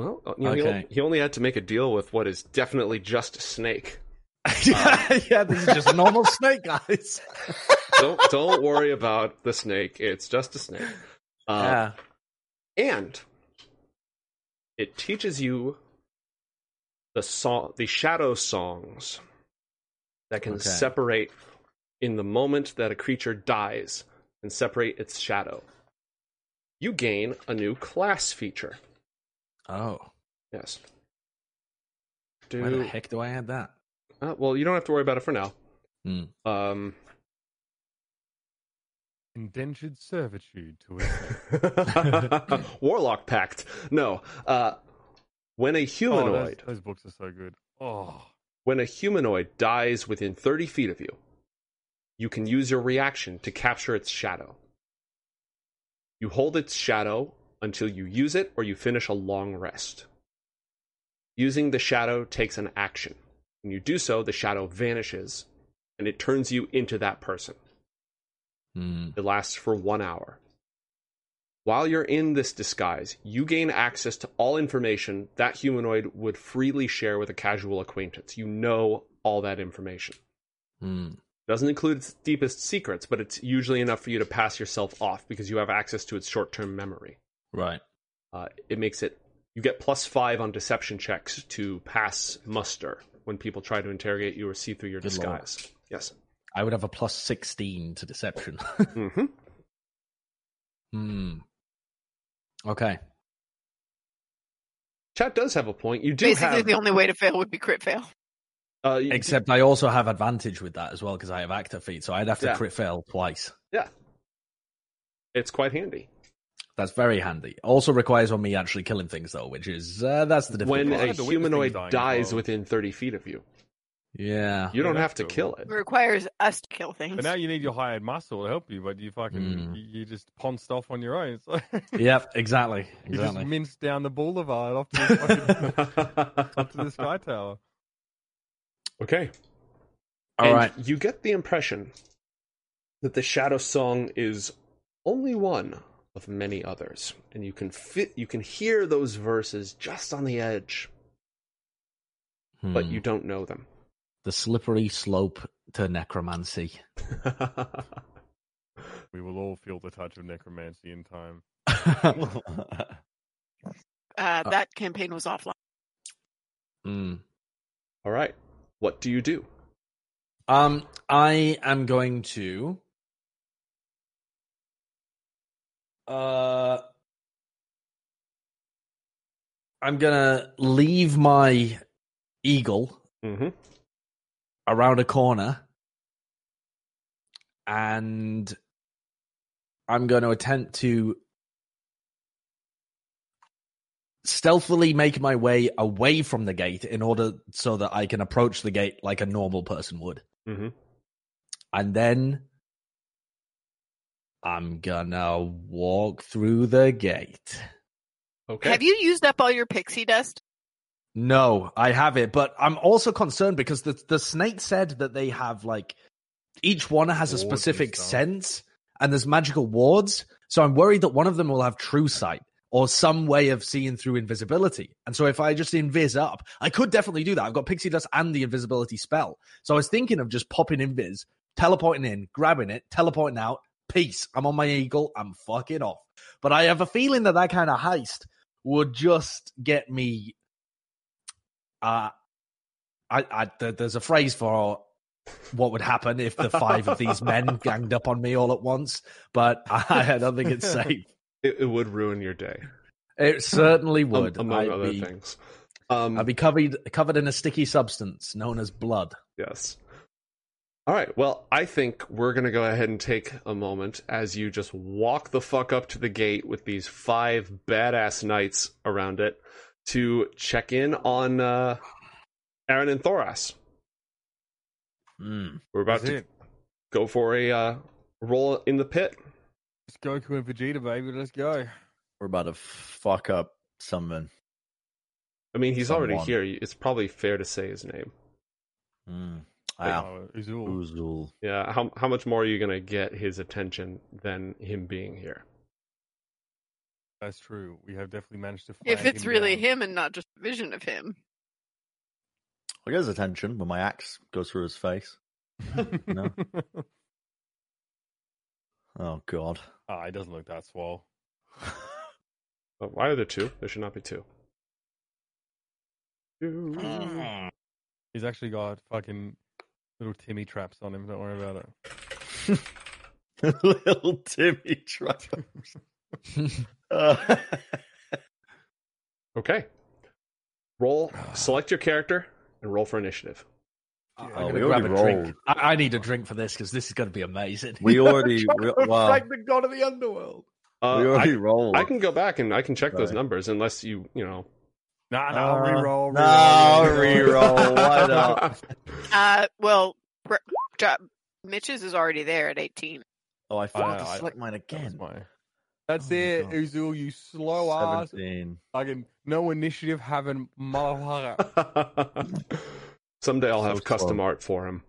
Well, uh, you know, he, Okay. only, he only had to make a deal with what is definitely just a snake. yeah, yeah, this is just a normal snake, guys. Don't don't worry about the snake. It's just a snake. Uh, yeah. And it teaches you the song, the shadow songs that can Okay. separate in the moment that a creature dies and separate its shadow. You gain a new class feature. Oh. Yes. Where the heck do I add that? uh, well. You don't have to worry about it for now. Hmm. Um, Indentured servitude to it. Warlock Pact. No. Uh, when a Oh, those, humanoid, those books are so good. Oh, when a humanoid dies within 30 feet of you, you can use your reaction to capture its shadow. You hold its shadow until you use it or you finish a long rest. Using the shadow takes an action. When you do so, the shadow vanishes and it turns you into that person. Hmm. It lasts for one hour. While you're in this disguise, you gain access to all information that humanoid would freely share with a casual acquaintance. You know all that information. Hmm. Doesn't include its deepest secrets, but it's usually enough for you to pass yourself off because you have access to its short term memory. Right. Uh, it makes it, you get plus five on deception checks to pass muster when people try to interrogate you or see through your Good lord. disguise. Yes. I would have a plus 16 to deception. hmm hmm. Okay. Chat does have a point. You do Basically, have. the only way to fail would be crit fail. uh, you- Except I also have advantage with that as well because I have actor feat, so I'd have to Yeah. crit fail twice. Yeah. It's quite handy. That's very handy. Also requires on me actually killing things though, which is uh, that's the difficult When part. a had to witness humanoid dying dies well. within 30 feet of you, Yeah. You don't that's have to cool. kill it. It requires us to kill things. But now you need your hired muscle to help you, but you fucking Mm. you, you just ponced off on your own. So Yep. Exactly. you just Exactly. minced down the boulevard off to the, fucking, up to the sky tower. okay. All and right. You get the impression that the Shadow Song is only one of many others, and you can fit, you can hear those verses just on the edge, but Hmm. you don't know them. the slippery slope to necromancy. We will all feel the touch of necromancy in time. uh, that campaign was offline. Hmm. All right. What do you do? Um, I am going to. Uh, I'm gonna leave my eagle Mm-hmm. around a corner, and I'm going to attempt to stealthily make my way away from the gate in order so that I can approach the gate like a normal person would. Mm-hmm. And then I'm gonna walk through the gate. Okay. Have you used up all your pixie dust? No, I have it, but I'm also concerned because the the snake said that they have like each one has a Wards and specific stuff. sense and there's magical wards. So I'm worried that one of them will have true sight or some way of seeing through invisibility. And so if I just invis up, I could definitely do that. I've got pixie dust and the invisibility spell. So I was thinking of just popping invis, teleporting in, grabbing it, teleporting out. Peace. I'm on my eagle. I'm fucking off. But I have a feeling that that kind of heist would just get me uh, I, I there- there's a phrase for what would happen if the five of these men ganged up on me all at once, but I, I don't think it's safe. It, it would ruin your day, It certainly um, would. among I'd other be, things. Um, I'd be covered covered in a sticky substance known as blood. Yes. All right. Well, I think we're going to go ahead and take a moment as you just walk the fuck up to the gate with these five badass knights around it to check in on uh, Aaron and Thoras. Mm. We're about That's to it. go for a uh, roll in the pit. It's Goku and Vegeta, baby. Let's go. We're about to fuck up someone. I mean, he's already here. It's probably fair to say his name. Mm. Wait. Wow. Oh, Uzul. Uzul. Yeah. How how much more are you going to get his attention than him being here? That's true. We have definitely managed to. If it's him really down. him and not just a vision of him. I get his attention when my axe goes through his face. No. Oh god. Ah, he doesn't look that swole. Oh, why are there two? There should not be two. Two. He's actually got fucking little Timmy traps on him. Don't worry about it. Little Timmy Traps. Uh, Okay. Roll. Select your character and roll for initiative. I'm Oh, gonna we grab a already drink. rolled. I, I need a drink for this because this is going to be amazing. we already. We, wow. Frank the god of the underworld. Uh, we already I, rolled. I can go back and I can check those numbers unless you, you know. Nah, Uh, nah, reroll, no, reroll, reroll. Why not? Uh, well, Br- Dra- Mitch's is already there at 18. Oh, I I forgot to select mine That again. my- That's Oh it, God. Uzul, you slow ass. Seventeen. Fucking no initiative having motherfucker. Someday I'll So have custom slow. art for him.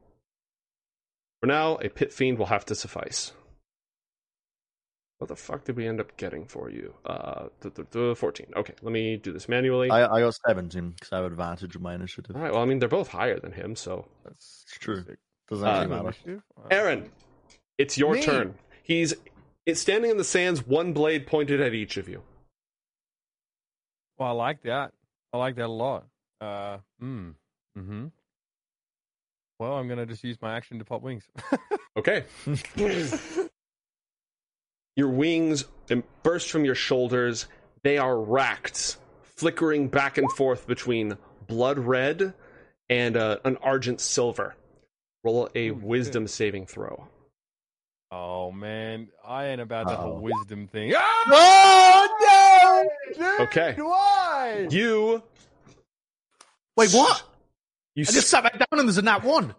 For now, a pit fiend will have to suffice. What the fuck did we end up getting for you? Uh, th- th- th- 14. Okay, let me do this manually. I, I got seventeen because I have advantage of my initiative. All right, well, I mean, they're both higher than him, so. That's true. Doesn't Uh, actually No matter. Uh, Aaron, it's your Me? turn. He's it's standing in the sands, one blade pointed at each of you. Well, I like that. I like that a lot. Uh, mm, mm-hmm. Well, I'm gonna just use my action to pop wings. Okay. Your wings burst from your shoulders. They are racked, flickering back and forth between blood red and uh, an argent silver. Roll a Oh, shit. wisdom saving throw. oh man, I ain't about that whole wisdom thing. Oh no! Dude, Okay. Why? You Wait, what? You I just sat back down and there's a nat one.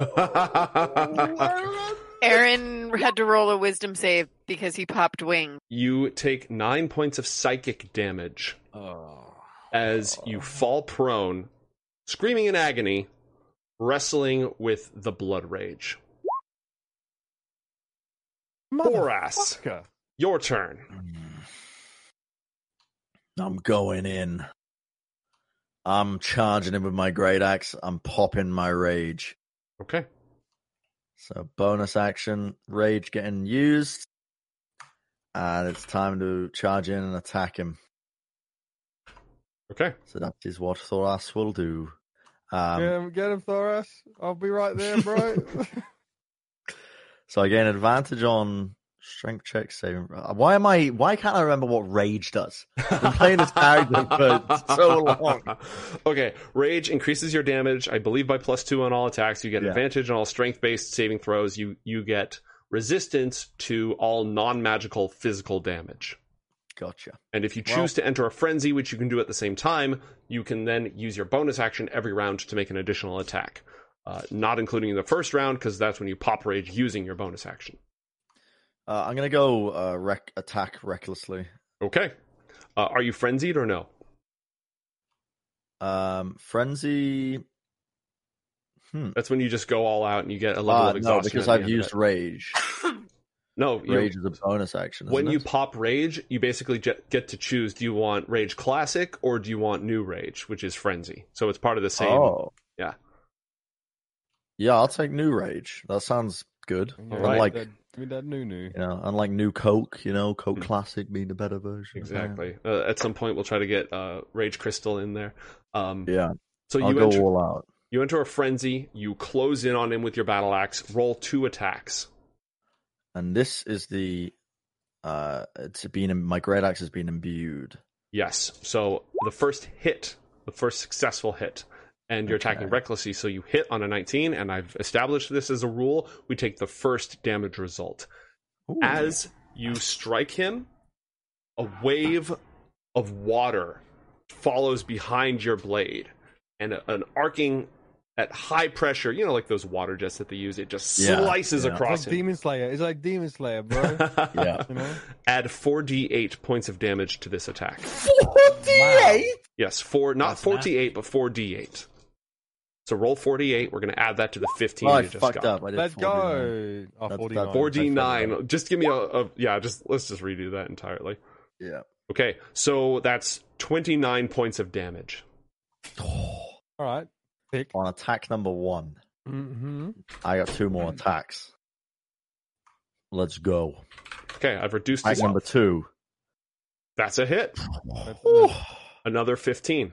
Aaron had to roll a wisdom save because he popped wing. you take nine points of psychic damage Oh. as you fall prone, screaming in agony, wrestling with the blood rage. Thoras, Motherfucker. your turn. Hmm. I'm going in. I'm charging him with my great axe. I'm popping my rage. Okay. So bonus action, rage getting used. And it's time to charge in and attack him. Okay. So that is what Thoras will do. Um, get him, get him, Thoras. I'll be right there, bro. So I gain advantage on strength check saving. uh, Why am I? Why can't I remember what rage does? I've been playing this character for so long. okay, rage increases your damage, I believe, by plus two on all attacks. You get Yeah. advantage on all strength-based saving throws. You you get resistance to all non-magical physical damage. Gotcha. And if you choose Well- to enter a frenzy, which you can do at the same time, you can then use your bonus action every round to make an additional attack. Uh, not including the first round, because that's when you pop rage using your bonus action. Uh, I'm gonna go uh, rec- attack recklessly. Okay. Uh, are you frenzied or no? Um, frenzy. Hmm. That's when you just go all out and you get a level Uh, of exhaustion. no, because I've used rage. No, Rage is a bonus action. when isn't you it? pop rage, you basically get to choose: do you want rage classic or do you want new rage, which is frenzy? So it's part of the same. Oh, Yeah. yeah, I'll take new rage. That sounds good. Yeah, Unlike that, give me that new new. you know, unlike new Coke, you know, Coke Hmm. Classic being the better version. Exactly. Uh, at some point, we'll try to get uh, rage crystal in there. Um, Yeah, so I'll you go enter, all out. you enter a frenzy. You close in on him with your battle axe. Roll two attacks. And this is the uh it's been my great axe has been imbued. Yes. So the first hit, the first successful hit, and you're attacking recklessly. So you hit on a 19, and I've established this as a rule. We take the first damage result. Ooh. As you strike him, a wave of water follows behind your blade, and a- an arcing at high pressure, you know, like those water jets that they use, it just Yeah, slices yeah. It's across like Demon Slayer. It's like Demon Slayer, bro. Yeah. you know? Add 4d8 points of damage to this attack. Wow. Yes, four, not That's 48, but 4d8. So roll 48. We're going to add that to the 15 Oh, I just fucked got. up. I did Let's 49. go. Oh, That's- 49. Just give me a, a yeah. Just let's just redo that entirely. Yeah. Okay, so that's 29 points of damage. All right. Pick. On attack number one, Mm-hmm. I got two more attacks. Let's go. Okay, I've reduced Attack number two. That's a hit. That's Another 15.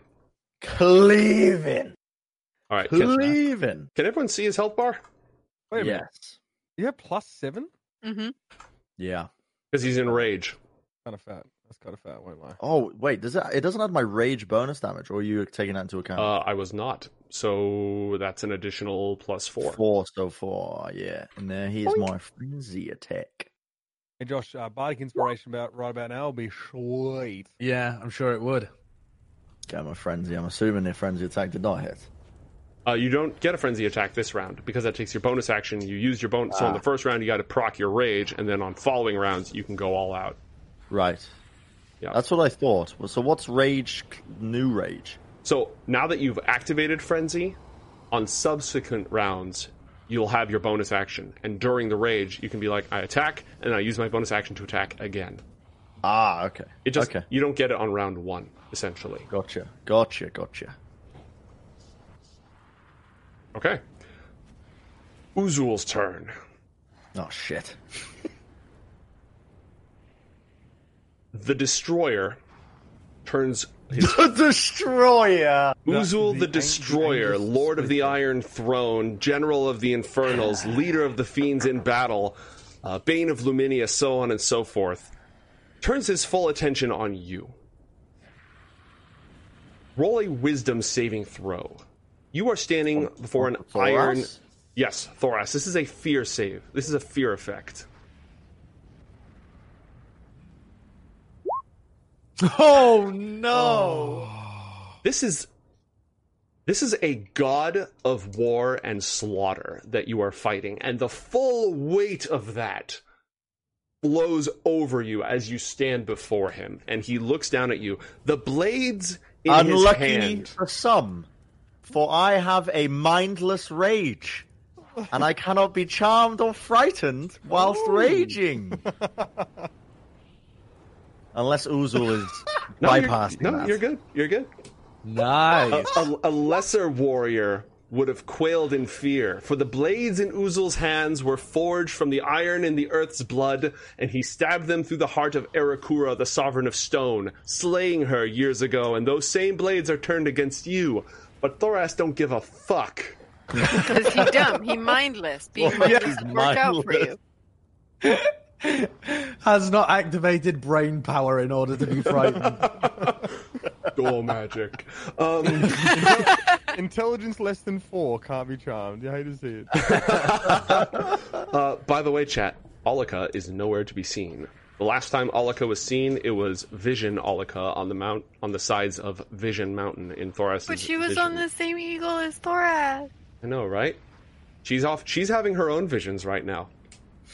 Cleaving. All right. Can, Cleaving. can everyone see his health bar? Wait a minute. Yes. You have plus seven? hmm Yeah. Because he's in rage. Kind of fat. That's kind of fat, won't lie. Oh wait, does it? It doesn't have my rage bonus damage, or are you taking that into account? Uh, I was not. So that's an additional plus four. Four so far, yeah. And there he is, my frenzy attack. Hey, Josh, uh, Bardic Inspiration about right about now will be sweet. Yeah, I'm sure it would. Get my frenzy. I'm assuming the frenzy attack did not hit. Uh, you don't get a frenzy attack this round because that takes your bonus action. You use your bonus. So in Ah. the first round, you got to proc your rage, and then on following rounds, you can go all out. Right. Yeah. That's what I thought. So what's rage? New rage. So now that you've activated frenzy, on subsequent rounds, you'll have your bonus action, and during the rage, you can be like, I attack, and I use my bonus action to attack again. Ah, okay. It just okay. you don't get it on round one, essentially. Gotcha. Gotcha. Gotcha. Okay. Uzul's turn. Oh shit. The destroyer turns his the destroyer. Uzul the the, Destroyer, Lord of the Iron Throne, General of the Infernals, Leader of the Fiends in battle, uh, Bane of Luminia, so on and so forth, turns his full attention on you. Roll a Wisdom saving throw. You are standing before an Thoras? iron. Yes, Thoras. This is a fear save. This is a fear effect. Oh no! This is This is a god of war and slaughter that you are fighting, and the full weight of that blows over you as you stand before him, and he looks down at you. The blades in Unlucky his hand. for some, for I have a mindless rage, and I cannot be charmed or frightened whilst raging. Unless Uzul is No, you're- no, that. you're good. You're good. Nice. a, a, a lesser warrior would have quailed in fear, for the blades in Uzul's hands were forged from the iron in the earth's blood, and he stabbed them through the heart of Erakura, the sovereign of stone, slaying her years ago, and those same blades are turned against you. But Thoras don't give a fuck. Because he dumb, he mindless. Being Well, yeah, mindless he's would work out for you. Has not activated brain power in order to be frightened. Door magic. Um, Intelligence less than four can't be charmed. You hate to see it. uh, by the way, chat, Olika is nowhere to be seen. The last time Olika was seen, it was Vision Olika on the mount on the sides of Vision Mountain in Thoras. But she was on the same eagle as Thoras. I know, right? She's off. She's having her own visions right now,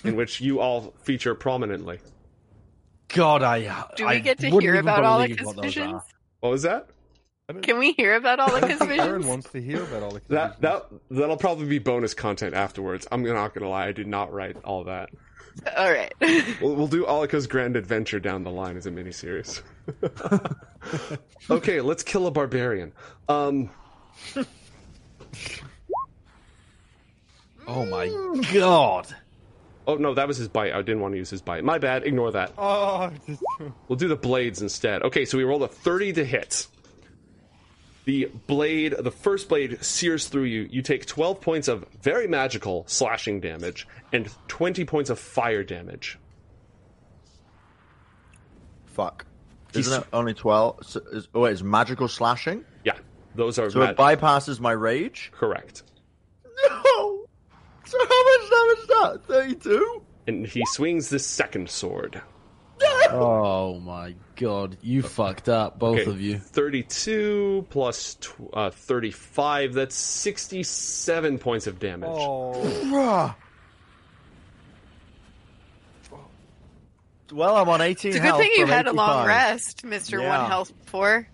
in which you all feature prominently. God, I. Do I we get to hear about believe Olika's what visions? are. What was that? Can we hear about Olika's Aaron wants to hear about all the That that that'll probably be bonus content afterwards. I'm not gonna lie, I did not write all that. All right. We'll, we'll do Olika's grand adventure down the line as a miniseries. okay, let's kill a barbarian. Um, Oh my god. oh no, that was his bite. I didn't want to use his bite. My bad. Ignore that. Oh, just, We'll do the blades instead. Okay, so we rolled a 30 to hit. The blade, the first blade sears through you. You take 12 points of very magical slashing damage and 20 points of fire damage. Fuck. Isn't it only 12? So, is, oh, wait, it's magical slashing? Yeah, those are So it bypasses my rage? correct. No! So how much damage is that? 32? And he swings the second sword. Oh my god. You fucked up, both Okay, of you. 32 plus tw- uh, 35, that's 67 points of damage. oh, Well, I'm on 18 It's a good health thing you from had a long rest, Mister Yeah. One Health Four.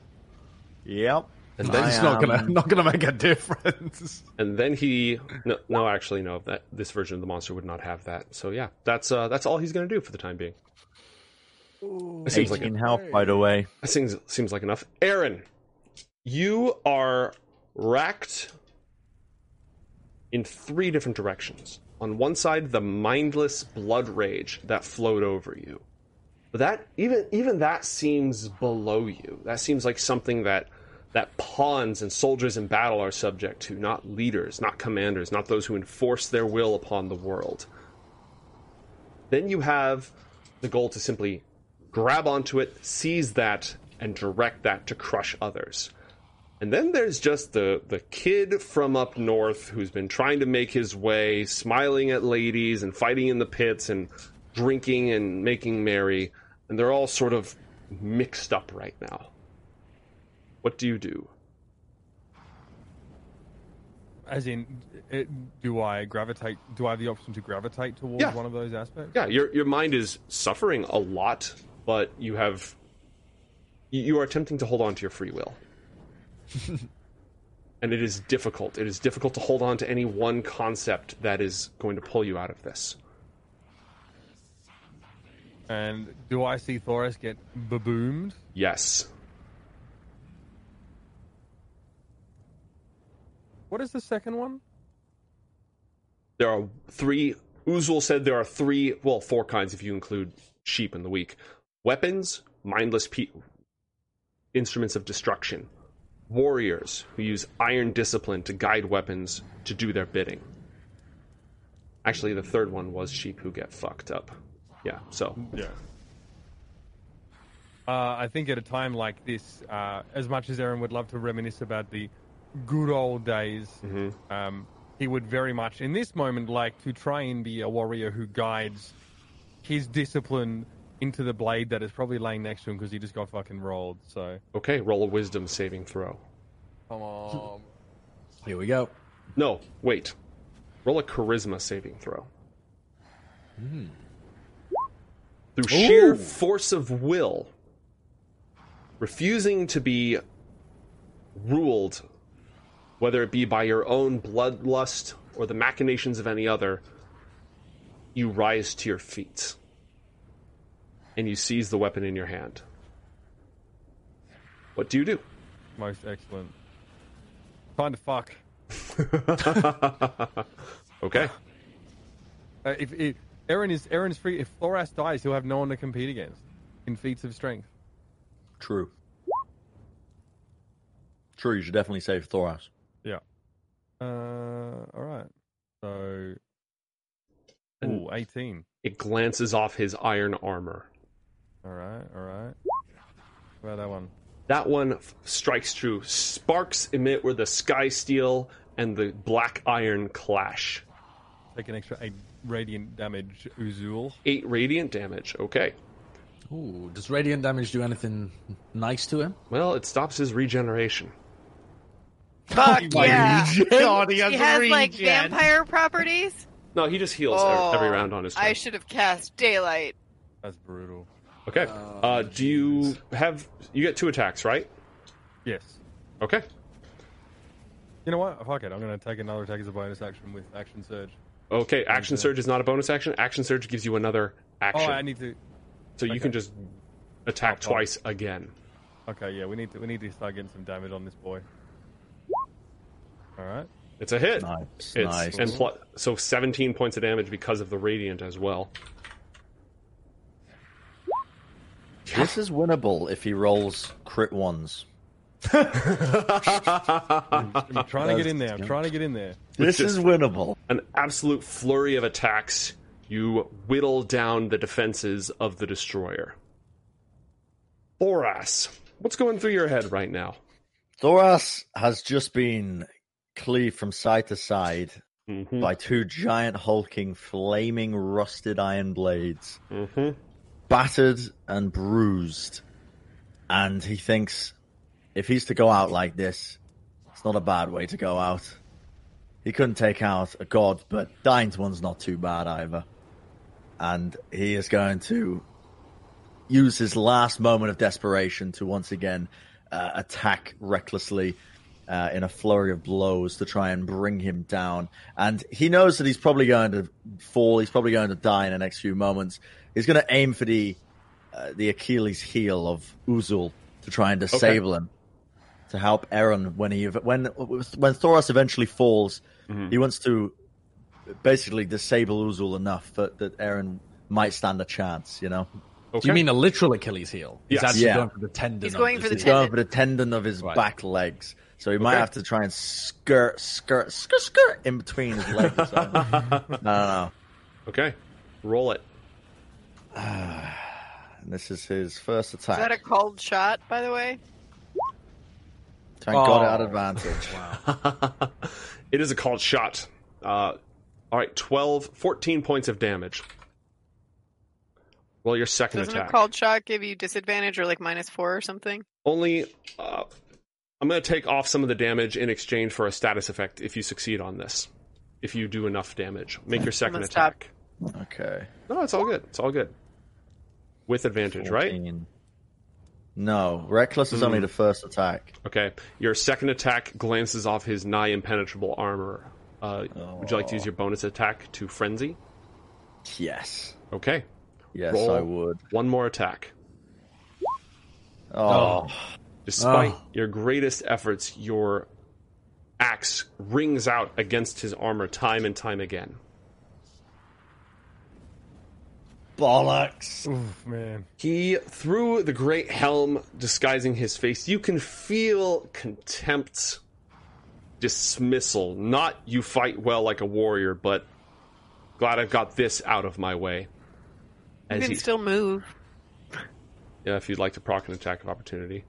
Yep. And then, It's not gonna not gonna make a difference. and then he no, no actually no that this version of the monster would not have that. So yeah, that's uh that's all he's going to do for the time being. That seems like 18 health, by the way. That seems seems like enough. Aaron, you are racked in three different directions. On one side, the mindless blood rage that flowed over you. But that even even that seems below you. That seems like something that that pawns and soldiers in battle are subject to, not leaders, not commanders, not those who enforce their will upon the world. Then you have the goal to simply grab onto it, seize that, and direct that to crush others. And then there's just the the kid from up north who's been trying to make his way, smiling at ladies and fighting in the pits and drinking and making merry, and they're all sort of mixed up right now. What do you do? as in, it, do I gravitate? Do I have the option to gravitate towards Yeah. one of those aspects? Yeah, your your mind is suffering a lot, but you have you- are attempting to hold on to your free will. and it is difficult. It is difficult to hold on to any one concept that is going to pull you out of this. And do I see Thoras get baboomed? Yes. What is the second one? There are three Uzul said there are three, well, four kinds if you include sheep in the week. Weapons, mindless pe- instruments of destruction. Warriors who use iron discipline to guide weapons to do their bidding. Actually, the third one was sheep who get fucked up. Yeah, so Yeah. Uh, I think at a time like this, uh, as much as Aaron would love to reminisce about the good old days, um, he would very much, in this moment, like to try and be a warrior who guides his discipline into the blade that is probably laying next to him because he just got fucking rolled. So, okay, roll a wisdom saving throw. come on. Here we go. No, wait. Roll a charisma saving throw. Hmm. Through sheer Ooh. force of will, refusing to be ruled, whether it be by your own bloodlust or the machinations of any other, you rise to your feet. And you seize the weapon in your hand. What do you do? Most excellent. Time to fuck. Okay. Uh, if, if Aaron is Aaron's free, if Thoras dies, he'll have no one to compete against in feats of strength. True. True, you should definitely save Thoras. Yeah. Uh, all right. So, And- ooh, 18. It glances off his iron armor. All right, all right. How about that one? That one f- strikes true. Sparks emit where the sky steel and the black iron clash. Take an extra eight radiant damage, Uzul. Eight radiant damage. Okay. Ooh, does radiant damage do anything nice to him? Well, it stops his regeneration. Fuck yeah! God, he has, He has like vampire properties. No, he just heals Oh, every, every oh, round on his turn. I should have cast daylight. That's brutal. Okay. Uh, do you have? You get two attacks, right? Yes. Okay. You know what? Fuck it. I'm going to take another attack as a bonus action with action surge. Okay. Action surge is not a bonus action. Action surge gives you another action. Oh, I need to. so you can just attack Oh, oh. twice again. Okay, yeah, we need to we need to start getting some damage on this boy. All right. It's a hit. Nice, It's nice. and plus, so 17 points of damage because of the radiant as well. This is winnable if he rolls crit ones. I'm trying to get in there. I'm trying to get in there. This is winnable. An absolute flurry of attacks. You whittle down the defenses of the destroyer. Thoras, what's going through your head right now? Thoras has just been cleaved from side to side Mm-hmm. by two giant hulking, flaming, rusted iron blades, Mm-hmm. Battered and bruised. And he thinks if he's to go out like this, it's not a bad way to go out. He couldn't take out a god, but dying one's not too bad either. And he is going to use his last moment of desperation to once again uh, attack recklessly uh, in a flurry of blows to try and bring him down. And he knows that he's probably going to fall. He's probably going to die in the next few moments. He's going to aim for the uh, the Achilles heel of Uzul to try and disable him to help Aaron when he when when Thoras eventually falls. He wants to basically disable Uzul enough that that Aaron might stand a chance. You know. Okay. Do you mean a literal Achilles heel? He's Yes. actually Yeah. going for the tendon. He's of going his for the heel. He's going Tendon. for the tendon of his Right. back legs. So he might Okay. have to try and skirt, skirt, skirt, skirt in between his legs. Or something. I don't know. okay. Roll it. And this is his first attack. Is that a called shot, by the way? Thank God it Oh. had advantage. it is a called shot. Uh, all right, 12, 14 points of damage. Well, your second Doesn't attack. a called shot give you disadvantage or like minus four or something? Only, uh, I'm going to take off some of the damage in exchange for a status effect if you succeed on this. If you do enough damage, make your second gonna stop. attack. Okay. No, it's all good. It's all good. With advantage, right? No, reckless is only the first attack. Okay. Your second attack glances off his nigh impenetrable armor. Uh, Would you like to use your bonus attack to frenzy? Yes. Okay. Yes, Roll. I would. One more attack. Oh, Despite Oh. your greatest efforts, your axe rings out against his armor time and time again. Bollocks. Oof, man. He, threw the great helm disguising his face, you can feel contempt, dismissal. Not you fight well like a warrior, but glad I've got this out of my way. You As can he, still move. yeah, if you'd like to proc an attack of opportunity.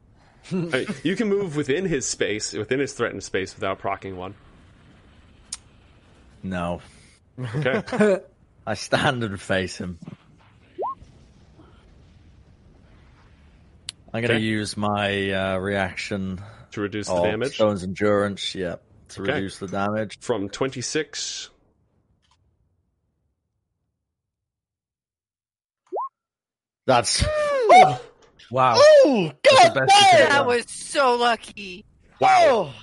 I mean, you can move within his space, within his threatened space, without procking one. No. Okay. I stand and face him. I'm going to Okay. use my uh, reaction to reduce the of damage. Stone's endurance. Yeah, to Okay. reduce the damage. From 26. That's Wow. oh god the best you could've damn! That was so lucky. Wow,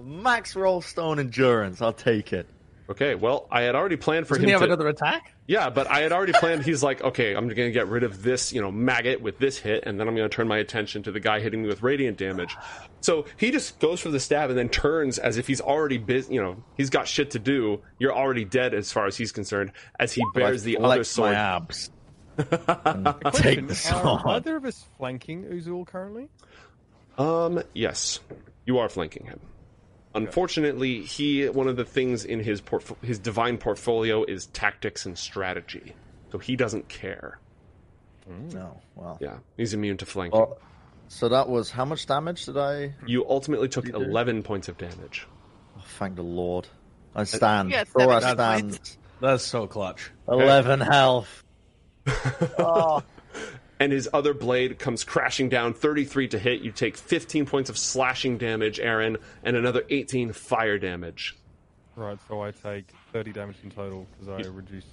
max roll stone endurance. I'll take it. Okay, well, I had already planned for Doesn't him he have to. another attack? Yeah, but I had already planned. He's like, okay, I'm going to get rid of this, you know, maggot with this hit, and then I'm going to turn my attention to the guy hitting me with radiant damage. So he just goes for the stab and then turns as if he's already busy. You know, he's got shit to do. You're already dead as far as he's concerned. As he bears the other Flex sword. My abs. take the Question, Are either of us flanking Uzul currently? Um, yes, you are flanking him. Unfortunately, he one of the things in his portf- his divine portfolio is tactics and strategy, so he doesn't care. Mm, no, well. Yeah, he's immune to flanking. Oh, so that was how much damage did I? You ultimately took 11 points of damage. Oh, thank the Lord. I stand. Yeah, Thor seven stands. That's so clutch. Eleven health. oh, And his other blade comes crashing down, 33 to hit. You take 15 points of slashing damage, Aaron, and another 18 fire damage. Right, so I take 30 damage in total because I reduce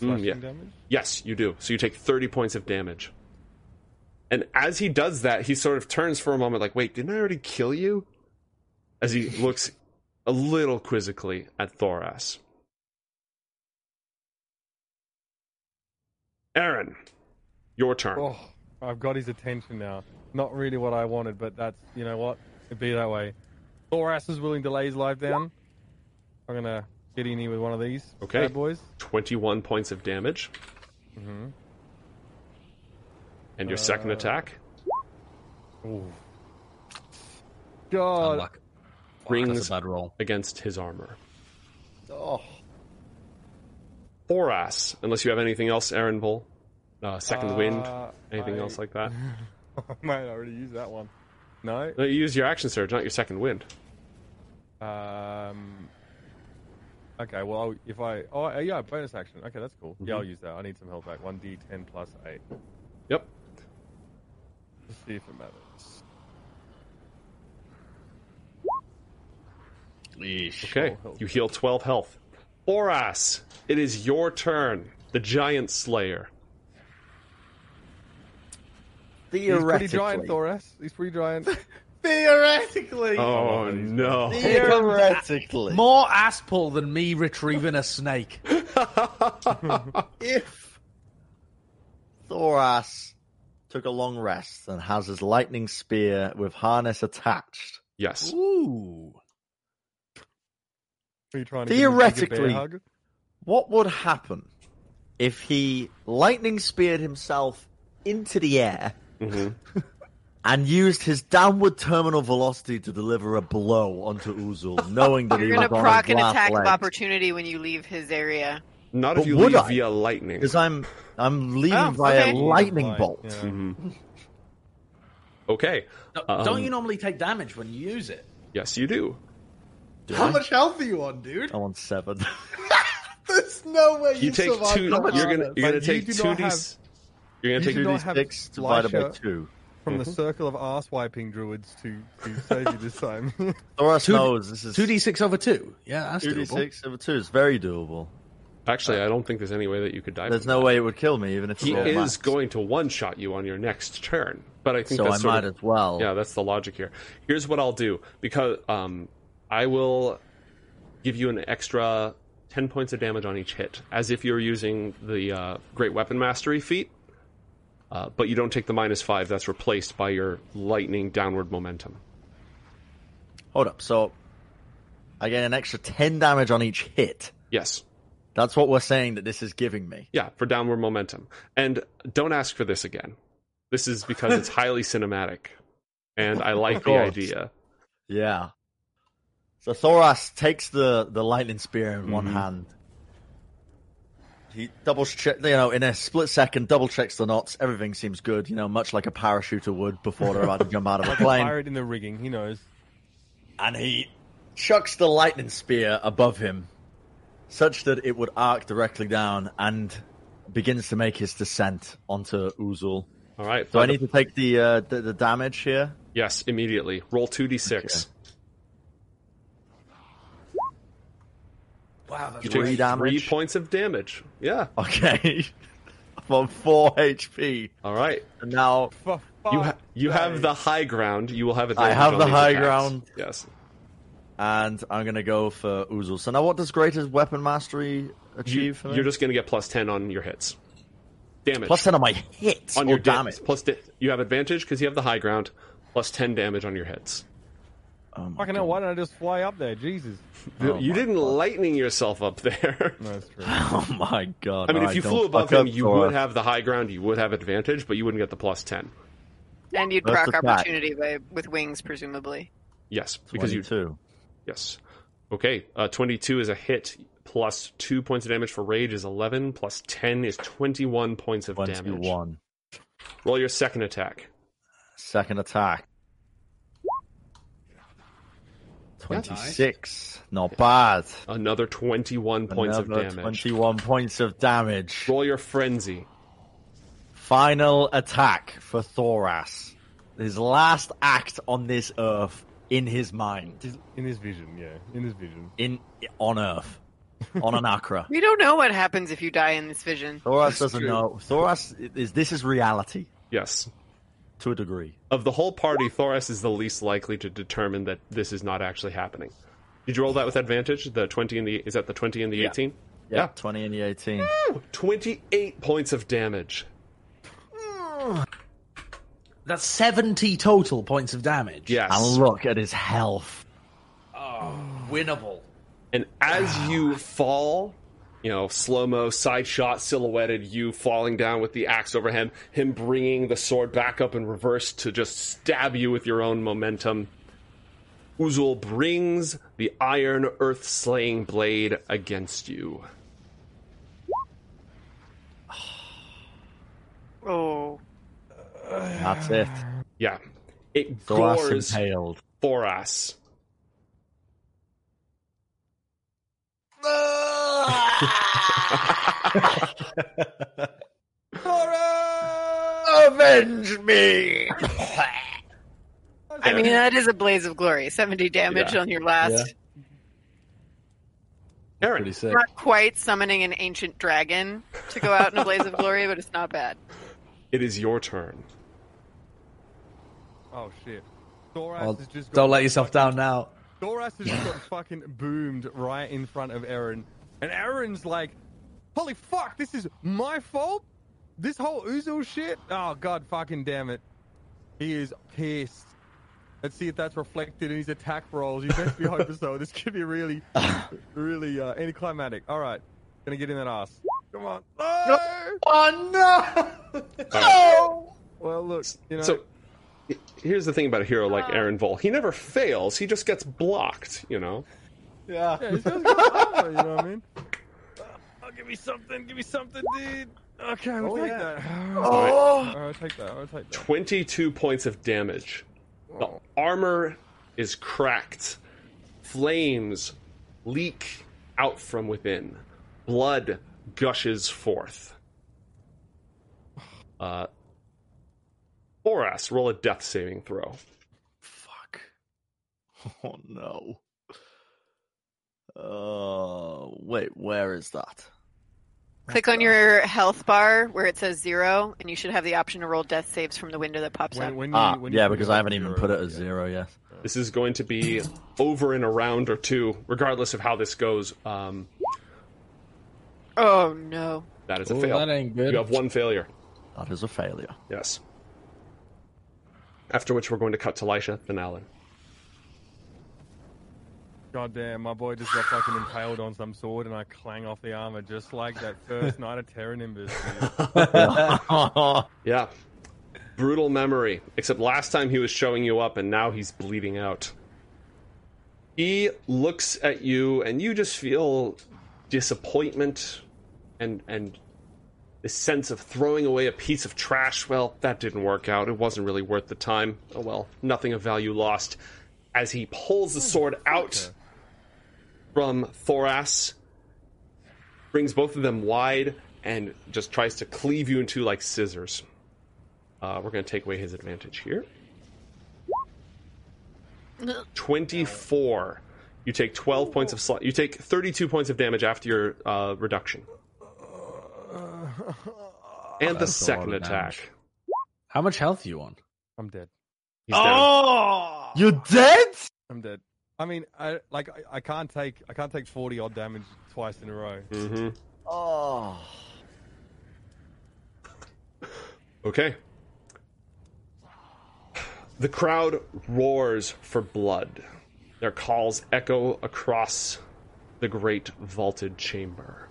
Mm, slashing yeah. damage. Yes, you do. So you take 30 points of damage. And as he does that, he sort of turns for a moment, like, wait, didn't I already kill you? As he looks a little quizzically at Thoras. Aaron, your turn. Oh, I've got his attention now. Not really what I wanted, but that's, you know what? It'd be that way. Thoras is willing to lay his life down. I'm going to get in here with one of these Okay. bad boys. 21 points of damage. Mm-hmm. And your second Uh, attack Ooh. God. Unluck. Rings bad roll. against his armor. oh. Thoras, unless you have anything else, Aaron Bull. Uh, second wind, Uh, anything I- else like that? I might already use that one. No. No, you use your action surge, not your second wind. Um. Okay, well, I'll- if I oh uh, yeah, bonus action. Okay, that's cool. Yeah, I'll use that. I need some health back. One d10 plus eight. Yep. Let's see if it matters. Okay. You heal 12 health. Thoras, it is your turn. The Giant Slayer. He's pretty Theoretically. giant, Thoras. He's pretty giant. Theoretically. Oh, no. Theoretically. More ass pull than me retrieving a snake. if Thoras took a long rest and has his lightning spear with harness attached, Yes. Ooh. Are you trying to give him a bigger bear Theoretically. what would happen if he lightning speared himself into the air hmm and used his downward terminal velocity to deliver a blow onto Uzul, knowing that he You're was gonna on proc his an last attack of legs? opportunity when you leave his area. Not But if you would leave I? via lightning. Because I'm I'm leaving Oh, via okay. lightning Right, bolt. yeah. Mhm. Okay. Don't- Um, Don't you normally take damage when you use it? Yes, you do. How much health are you on, dude? I'm on seven. There's no way You take two. You're gonna you're gonna you take do two not d. have- You're gonna you take do Two not have six divided by two. From the circle of ass wiping druids to, to save you this time. Thoras Two- knows this is Two d six over two. Yeah, that's two d doable. six over two is very doable. Actually, I don't think there's any way that you could die. There's no that. way it would kill me, even if He is max. going to one shot you on your next turn, but I think So I that's sort might of, as well. Yeah, that's the logic here. Here's what I'll do because um, I will give you an extra ten points of damage on each hit, as if you're using the uh, Great Weapon Mastery feat. Uh, but you don't take the minus five. That's replaced by your lightning downward momentum. Hold up. So I get an extra ten damage on each hit. Yes. That's what we're saying that this is giving me. Yeah, for downward momentum. And don't ask for this again. This is because it's highly cinematic. And I like the idea. Yeah. So Thoras takes the, the lightning spear in one Mhm. hand. He double check, you know, in a split second, double checks the knots. Everything seems good, you know, much like a parachuter would before they're about to jump out of a like a plane. pirate in the rigging, he knows. And he chucks the lightning spear above him, such that it would arc directly down, and begins to make his descent onto Uzul. All right. Do I by the- need to take the uh, the, the damage here? Yes, immediately. Roll 2d6. Wow, that's You Three take damage. three points of damage. Yeah. Okay. I'm on four HP. All right. And now You ha- fuck's you have the high ground. You will have it. I have the high attacks. ground. Yes. and I'm gonna go for Uzul. So now what does greatest weapon mastery You, achieve for me? you're just going to get plus ten on your hits. Damage plus ten on my hits on or your damage. damage. Plus, da- you have advantage because you have the high ground. Plus ten damage on your hits. Oh my Fucking hell, why didn't I just fly up there? Jesus. Oh you didn't lightning yourself up there. That's true. Oh my god! I mean, if Alright, you flew above fuck him, you Thor. would have the high ground. You would have advantage, but you wouldn't get the plus ten. And you'd First proc opportunity by, with wings, presumably. Yes, because you. 22. Yes. Okay. Uh, Twenty-two is a hit. Plus two points of damage for rage is eleven. Plus ten is twenty-one points of damage. 21. Roll your second attack. Second attack. 26. Not bad. Another twenty-one points Another of damage. 21 points of damage. Roll your frenzy. Final attack for Thoras. His last act on this earth in his mind. In his vision, yeah. In his vision. In on Earth. On an Acra. We don't know what happens if you die in this vision. Thoras doesn't true. know. Thoras is this is reality Yes. To a degree. Of the whole party, Thoras is the least likely to determine that this is not actually happening. Did you roll that with advantage? The twenty and the is that the twenty and the Yeah. eighteen? Yeah, 20 and the 18. Twenty-eight points of damage. That's 70 total points of damage. Yes. And look at his health. Oh, winnable. And as you fall, you know, slow mo, side shot, silhouetted, you falling down with the axe over him, him bringing the sword back up in reverse to just stab you with your own momentum. Uzul brings the iron earth slaying blade against you. Oh. That's it. Yeah. It Thoras gores impaled. Thoras. Avenge me! I mean, that is a blaze of glory. 70 damage Yeah. on your last. Yeah. Aaron, Pretty sick. Not quite summoning an ancient dragon to go out in a blaze of glory, but it's not bad. it is your turn. Oh shit. Thoras Well, has just don't let yourself fucking- down now. Thoras has just got fucking boomed right in front of Aaron. And Aaron's like, holy fuck, this is my fault? This whole Uzul shit? Oh god fucking damn it. He is pissed. Let's see if that's reflected in his attack rolls. You best be hoping so. This could be really, really uh, anticlimactic. Alright. Gonna get in that ass. Come on. No! Oh no! All Well, look, you know. So here's the thing about a hero like Aaron Vol. He never fails. He just gets blocked, you know. Yeah. Yeah, he's got good armor, you know what I mean? Oh, give me something, give me something, dude. Okay, we'll Oh, take yeah. that. Oh. I'll take that. I'll take that. 22 points of damage. The Oh. armor is cracked. Flames leak out from within. Blood gushes forth. Uh, Thoras, roll a death saving throw. Fuck. Oh no. Oh, wait, where is that? Click on your health bar where it says zero, and you should have the option to roll death saves from the window that pops up. When, when you, Ah, when yeah, because I haven't even put it at zero yet. This is going to be over in a round or two, regardless of how this goes. Um, Oh no. that is a Ooh, fail. that ain't good. You have one failure. That is a failure. Yes. After which we're going to cut to Lisha, then Alan. God damn, my boy just got fucking impaled on some sword and I clang off the armor just like that first night of Terra Nimbus. Yeah. Brutal memory. Except last time he was showing you up and now he's bleeding out. He looks at you and you just feel disappointment and and this sense of throwing away a piece of trash. Well, that didn't work out. It wasn't really worth the time. Oh well, nothing of value lost. As he pulls the sword out from Thoras, brings both of them wide, and just tries to cleave you into like scissors. Uh, we're going to take away his advantage here. 24. You take 12 points of sli- you take 32 points of damage after your uh, reduction. And the That's a lot second of attack. damage. How much health are you on? I'm dead. He's down. Oh! You're dead. I'm dead. I mean, I like I, I can't take I can't take forty odd damage twice in a row. hmm Oh. Okay. The crowd roars for blood. Their calls echo across the great vaulted chamber.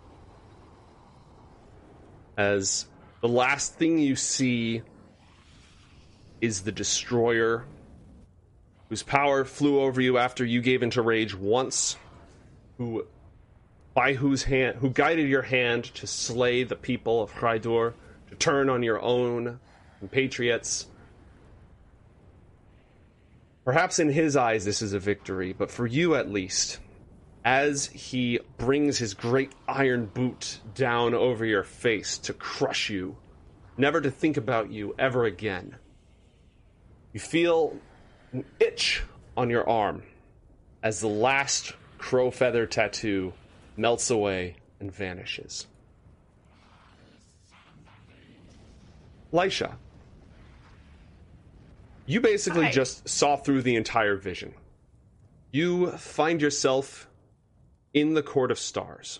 As the last thing you see is the destroyer whose power flew over you after you gave into rage once, who by whose hand who guided your hand to slay the people of Hrydur, to turn on your own compatriots. Perhaps in his eyes this is a victory, but for you at least, as he brings his great iron boot down over your face to crush you, never to think about you ever again, you feel an itch on your arm as the last crow feather tattoo melts away and vanishes. Lisha, you basically Hi. just saw through the entire vision. You find yourself in the Court of Stars.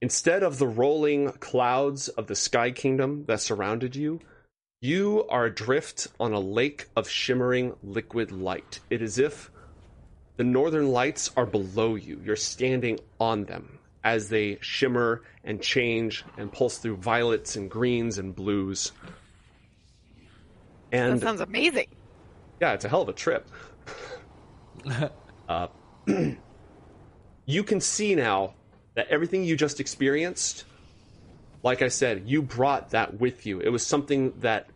Instead of the rolling clouds of the Sky Kingdom that surrounded you, you are adrift on a lake of shimmering liquid light. It is if the northern lights are below you. You're standing on them as they shimmer and change and pulse through violets and greens and blues. And That sounds amazing. yeah, it's a hell of a trip. uh, you can see now that everything you just experienced, like I said, you brought that with you. It was something that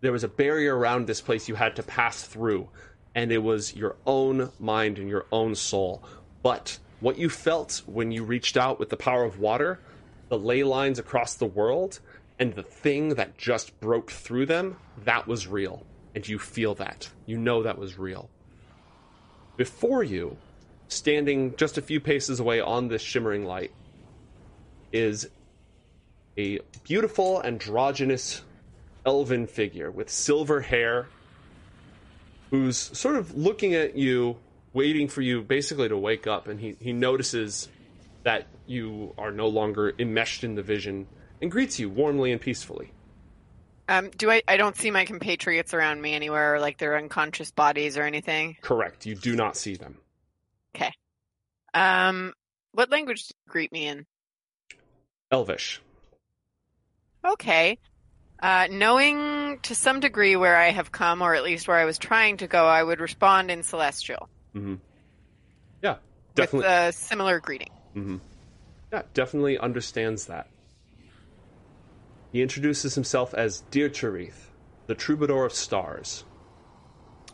there was a barrier around this place you had to pass through, and it was your own mind and your own soul. But what you felt when you reached out with the power of water, the ley lines across the world, and the thing that just broke through them, that was real. And you feel that. You know that was real. Before you, standing just a few paces away on this shimmering light, is a beautiful androgynous elven figure with silver hair who's sort of looking at you, waiting for you basically to wake up, and he, he notices that you are no longer enmeshed in the vision and greets you warmly and peacefully. Um, do I? I don't see my compatriots around me anywhere, like their unconscious bodies or anything. Correct, you do not see them. Okay. Um, what language did you greet me in? Elvish. Okay. Uh, knowing to some degree where I have come, or at least where I was trying to go, I would respond in Celestial hmm Yeah, with a similar greeting. hmm Yeah, definitely understands that. He introduces himself as Dear Cherith, the troubadour of stars.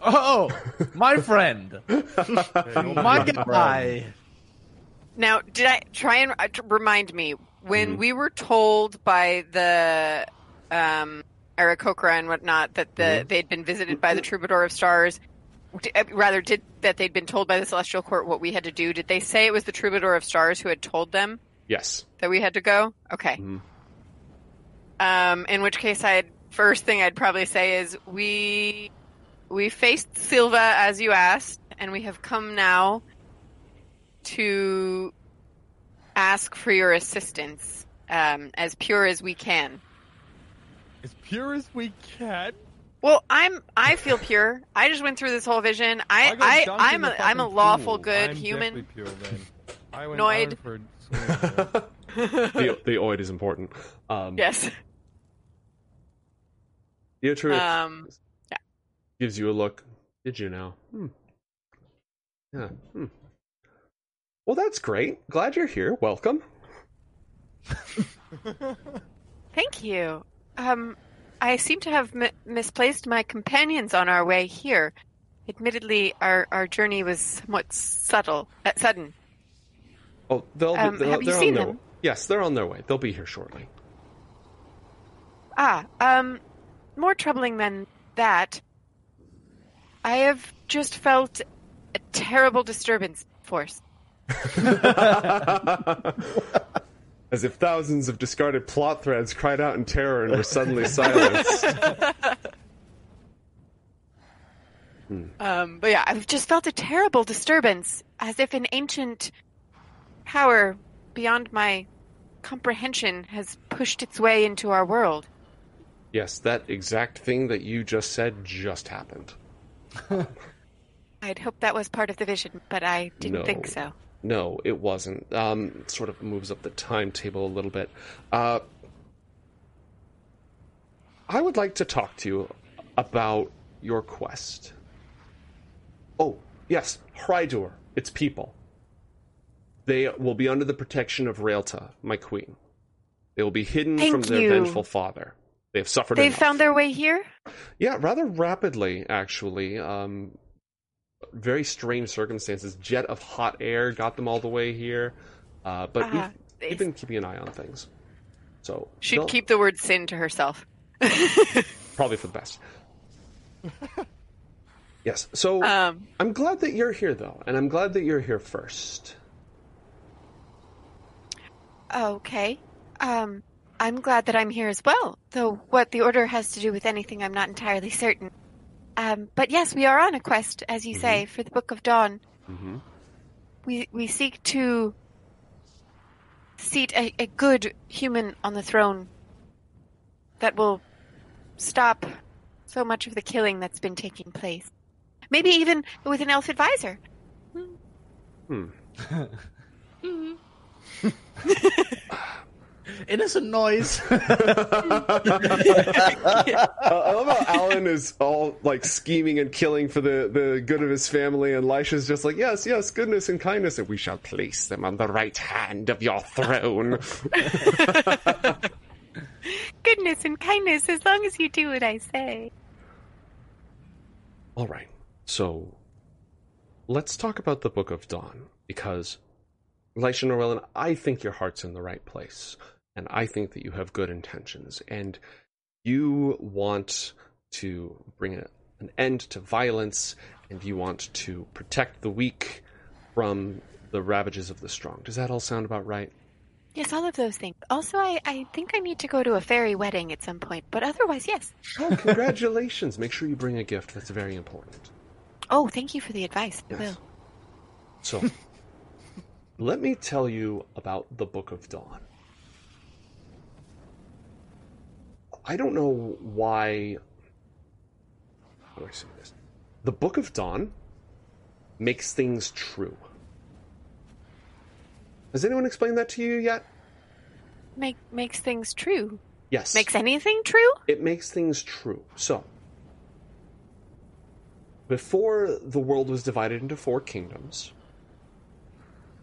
Oh, my friend, my my guy. Now, did I try and uh, t- remind me when Mhm. we were told by the um, Aarakocra and whatnot that the Mhm. they'd been visited by the Troubadour of Stars? uh, Rather, did that they'd been told by the Celestial Court what we had to do? Did they say it was the Troubadour of Stars who had told them Yes. that we had to go? Okay. Mhm. Um, in which case, I'd first thing I'd probably say is we we faced Silva as you asked, and we have come now to ask for your assistance um, as pure as we can. As pure as we can. Well, I'm I feel pure. I just went through this whole vision. I, got I. I am in a the I'm a lawful pool. good I'm human. Pure, then. I went, Noid. For a swim, man. the, the oid is important. Um, yes. Dear Cherith Um, gives you a look. Did you know? Hmm. Yeah. Hmm. Well, that's great. Glad you're here. Welcome. Thank you. Um, I seem to have mi- misplaced my companions on our way here. Admittedly, our, our journey was somewhat subtle, uh, sudden. Oh, they'll. Um, they'll have you they're seen on their, them? Yes, they're on their way. They'll be here shortly. Ah, um, more troubling than that. I have just felt a terrible disturbance force. As if thousands of discarded plot threads cried out in terror and were suddenly silenced. Um, but yeah, I've just felt a terrible disturbance, as if an ancient power beyond my comprehension has pushed its way into our world. Yes, that exact thing that you just said just happened. I'd hoped that was part of the vision, but I didn't No. think so. No, it wasn't. Um, sort of moves up the timetable a little bit. Uh, I would like to talk to you about your quest. Oh, yes, Hrydur, its people. They will be under the protection of Raelta, my queen. They will be hidden Thank from their you. vengeful father. They have suffered They've enough. found their way here? Yeah, rather rapidly, actually. Um, very strange circumstances. Jet of hot air got them all the way here. Uh, but Ah, we've, we've been keeping an eye on things. So She'd they'll- keep the word sin to herself. probably for the best. yes. So Um, I'm glad that you're here, though, and I'm glad that you're here first. okay. Um, I'm glad that I'm here as well, though what the order has to do with anything, I'm not entirely certain. Um, but yes, we are on a quest, as you say, for the Book of Dawn. hmm We we seek to seat a, a good human on the throne that will stop so much of the killing that's been taking place. Maybe even with an elf advisor. Hmm. Innocent noise. I love how Alan is all like scheming and killing for the, the good of his family, and Lisha's just like, yes, yes, goodness and kindness, and we shall place them on the right hand of your throne. Goodness and kindness, as long as you do what I say. all right, so let's talk about the Book of Dawn, because Lisha Norwellen, I think your heart's in the right place, and I think that you have good intentions, and you want to bring a, an end to violence, and you want to protect the weak from the ravages of the strong. Does that all sound about right? Yes, all of those things. Also, I, I think I need to go to a fairy wedding at some point, but otherwise, yes. Oh, congratulations! Make sure you bring a gift. That's very important. Oh, thank you for the advice. I Yes. will. So, let me tell you about the Book of Dawn. I don't know why. How do I say this? The Book of Dawn makes things true. Has anyone explained that to you yet? Make, makes things true. Yes. Makes anything true? it makes things true. So, before the world was divided into four kingdoms,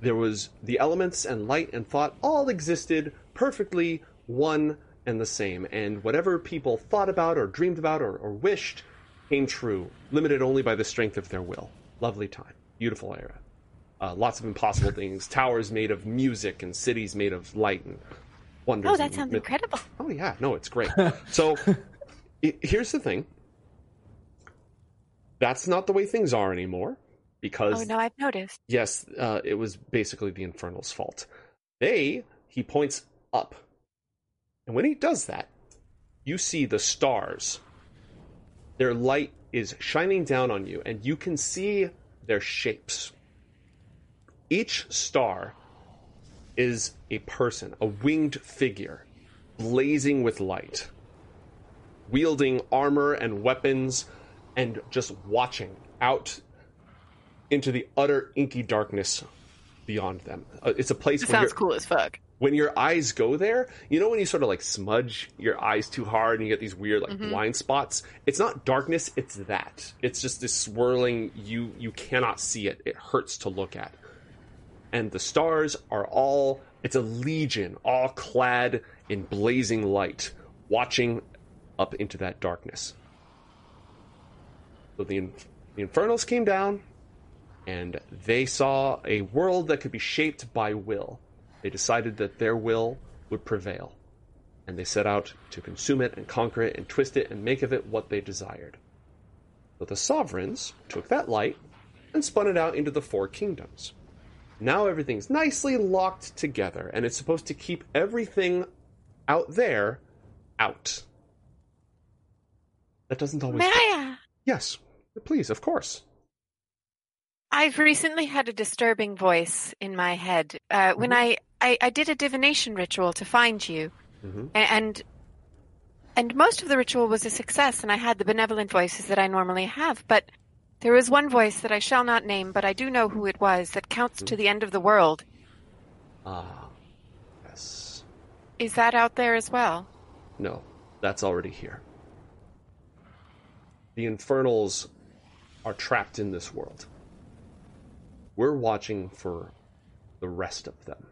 there was the elements and light and thought all existed perfectly one and the same. And whatever people thought about or dreamed about or, or wished came true, limited only by the strength of their will. Lovely time. Beautiful era. Uh, lots of impossible things. Towers made of music and cities made of light and wonders. Oh, that sounds myth- incredible. Oh yeah, no, it's great. so i here's the thing. That's not the way things are anymore because Oh, no, I've noticed. yes, uh, it was basically the Infernal's fault. They he points up, and when he does that, you see the stars. Their light is shining down on you, and you can see their shapes. Each star is a person, a winged figure, blazing with light, wielding armor and weapons, and just watching out into the utter inky darkness beyond them. Uh, it's a place It where sounds cool as fuck. when your eyes go there, you know when you sort of like smudge your eyes too hard and you get these weird like blind spots? It's not darkness, it's that. It's just this swirling you you cannot see it. It hurts to look at. And the stars are all it's a legion all clad in blazing light watching up into that darkness. So the, the infernals came down and they saw a world that could be shaped by will. They decided that their will would prevail, and they set out to consume it and conquer it and twist it and make of it what they desired. So the sovereigns took that light and spun it out into the four kingdoms. Now everything's nicely locked together, and it's supposed to keep everything out there out. That doesn't always. May I? uh, Yes, please, of course. I've recently had a disturbing voice in my head. Uh, when Mm-hmm. I, I, I did a divination ritual to find you, Mhm. And and most of the ritual was a success, and I had the benevolent voices that I normally have. But there was one voice that I shall not name, but I do know who it was that counts to the end of the world. Ah, yes. Is that out there as well? No, that's already here. The infernals are trapped in this world. We're watching for the rest of them.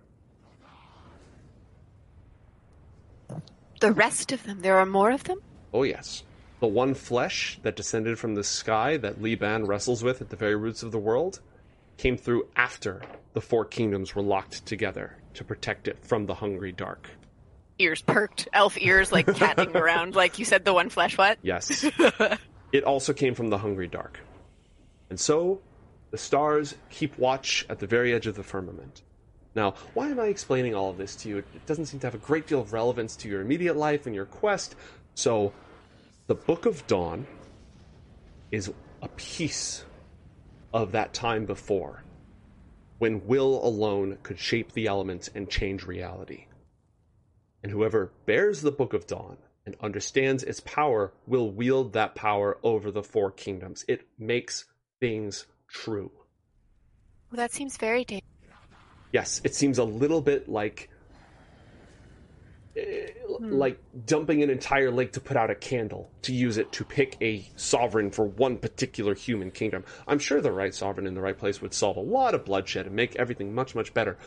The rest of them. There are more of them. Oh, yes. The one flesh that descended from the sky that Liban wrestles with at the very roots of the world came through after the four kingdoms were locked together to protect it from the hungry dark. Ears perked, elf ears like catting around, like you said. The one flesh. What? Yes. it also came from the hungry dark. And so the stars keep watch at the very edge of the firmament. Now, why am I explaining all of this to you? It doesn't seem to have a great deal of relevance to your immediate life and your quest. So, the Book of Dawn is a piece of that time before when will alone could shape the elements and change reality. And whoever bears the Book of Dawn and understands its power will wield that power over the four kingdoms. It makes things true. Well, that seems very dangerous. Yes, it seems a little bit like eh, like dumping an entire lake to put out a candle to use it to pick a sovereign for one particular human kingdom. I'm sure the right sovereign in the right place would solve a lot of bloodshed and make everything much much better.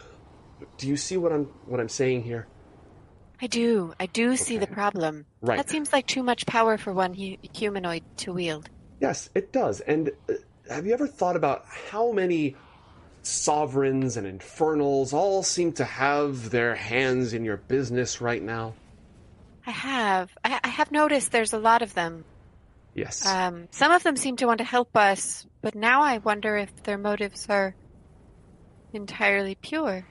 Do you see what I'm what I'm saying here? I do. I do see the problem. Right. That seems like too much power for one hu- humanoid to wield. Yes, it does. And uh, have you ever thought about how many sovereigns and infernals all seem to have their hands in your business right now? I have. I, I have noticed there's a lot of them. Yes. Um, some of them seem to want to help us, but now I wonder if their motives are entirely pure.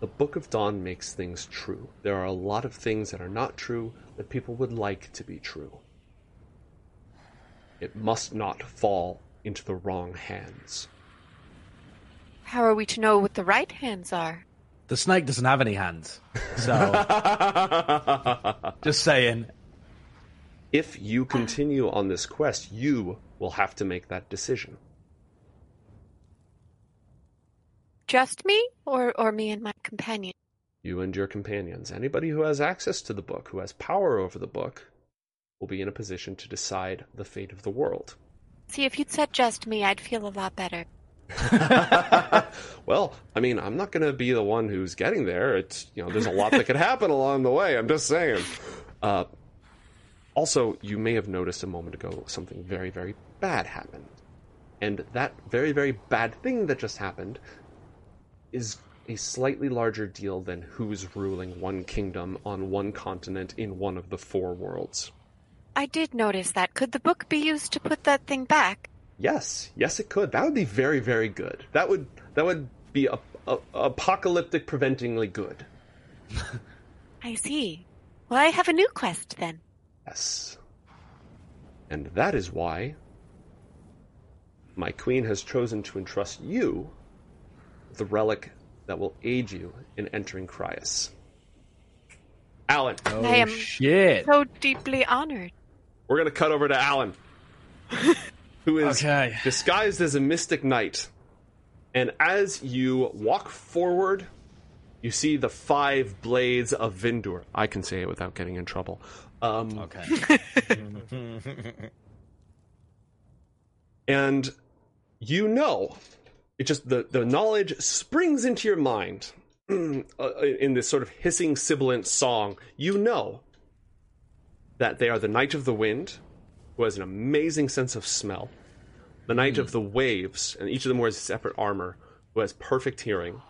the Book of Dawn makes things true. There are a lot of things that are not true that people would like to be true. It must not fall into the wrong hands. How are we to know what the right hands are? The snake doesn't have any hands. So, just saying. if you continue on this quest, you will have to make that decision. Just me, or or me and my companion? You and your companions, anybody who has access to the book, who has power over the book, will be in a position to decide the fate of the world. See, if you'd said just me, I'd feel a lot better. well, I mean, I'm not going to be the one who's getting there. It's you know, there's a lot that could happen along the way. I'm just saying. Uh, also, you may have noticed a moment ago something very, very bad happened, and that very, very bad thing that just happened is a slightly larger deal than who's ruling one kingdom on one continent in one of the four worlds. I did notice that. Could the book be used to put that thing back? Yes, yes, it could. That would be very, very good. That would that would be a, a, apocalyptic preventingly good. I see. Well, I have a new quest then. Yes, and that is why my queen has chosen to entrust you with the relic that will aid you in entering Cryas. Alan, Oh, I am shit. so deeply honored. We're gonna cut over to Alan, who is Okay. disguised as a mystic knight. And as you walk forward, you see the five blades of Vindur. I can say it without getting in trouble. Um, Okay. and you know, it just the the knowledge springs into your mind uh, in this sort of hissing sibilant song. You know that they are the Knight of the Wind, who has an amazing sense of smell. The Knight of the Waves, and each of them wears separate armor, who has perfect hearing.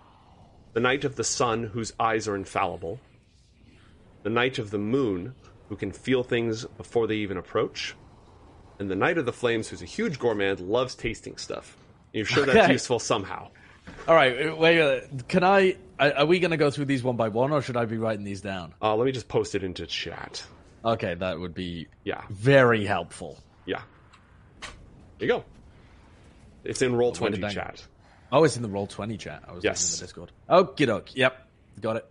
The Knight of the Sun, whose eyes are infallible. The Knight of the Moon, who can feel things before they even approach. And the Knight of the Flames, who's a huge gourmand, loves tasting stuff. You're sure that's useful somehow. All right, wait. uh, Can I? Are are we going to go through these one by one, or should I be writing these down? Uh, let me just post it into chat. Okay, that would be Yeah, very helpful. yeah. There you go. It's in Roll20 chat. Oh, it's in the Roll20 chat. I was Yes. in the Discord. Okie doke. Yep, got it.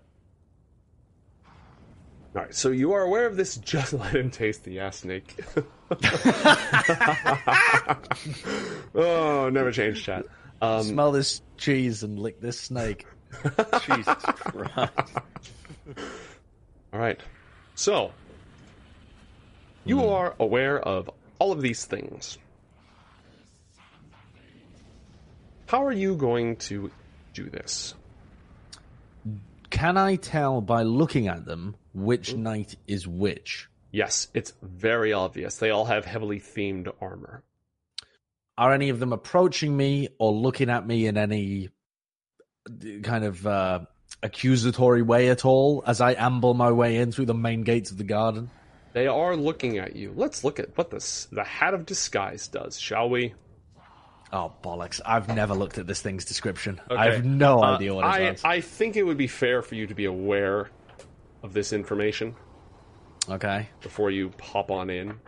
All right, so you are aware of this. Just let him taste the ass snake. oh, never change chat. Um, Smell this cheese and lick this snake. Jesus Christ. all right, so you Hmm. are aware of all of these things. How are you going to do this? Can I tell by looking at them which knight is which? Yes, it's very obvious. They all have heavily themed armor. Are any of them approaching me or looking at me in any kind of uh, accusatory way at all as I amble my way in through the main gates of the garden? They are looking at you. Let's look at what this the hat of disguise does, shall we? Oh bollocks! I've never looked at this thing's description. I have no Uh, idea what it I, does. I think it would be fair for you to be aware of this information Okay. before you pop on in.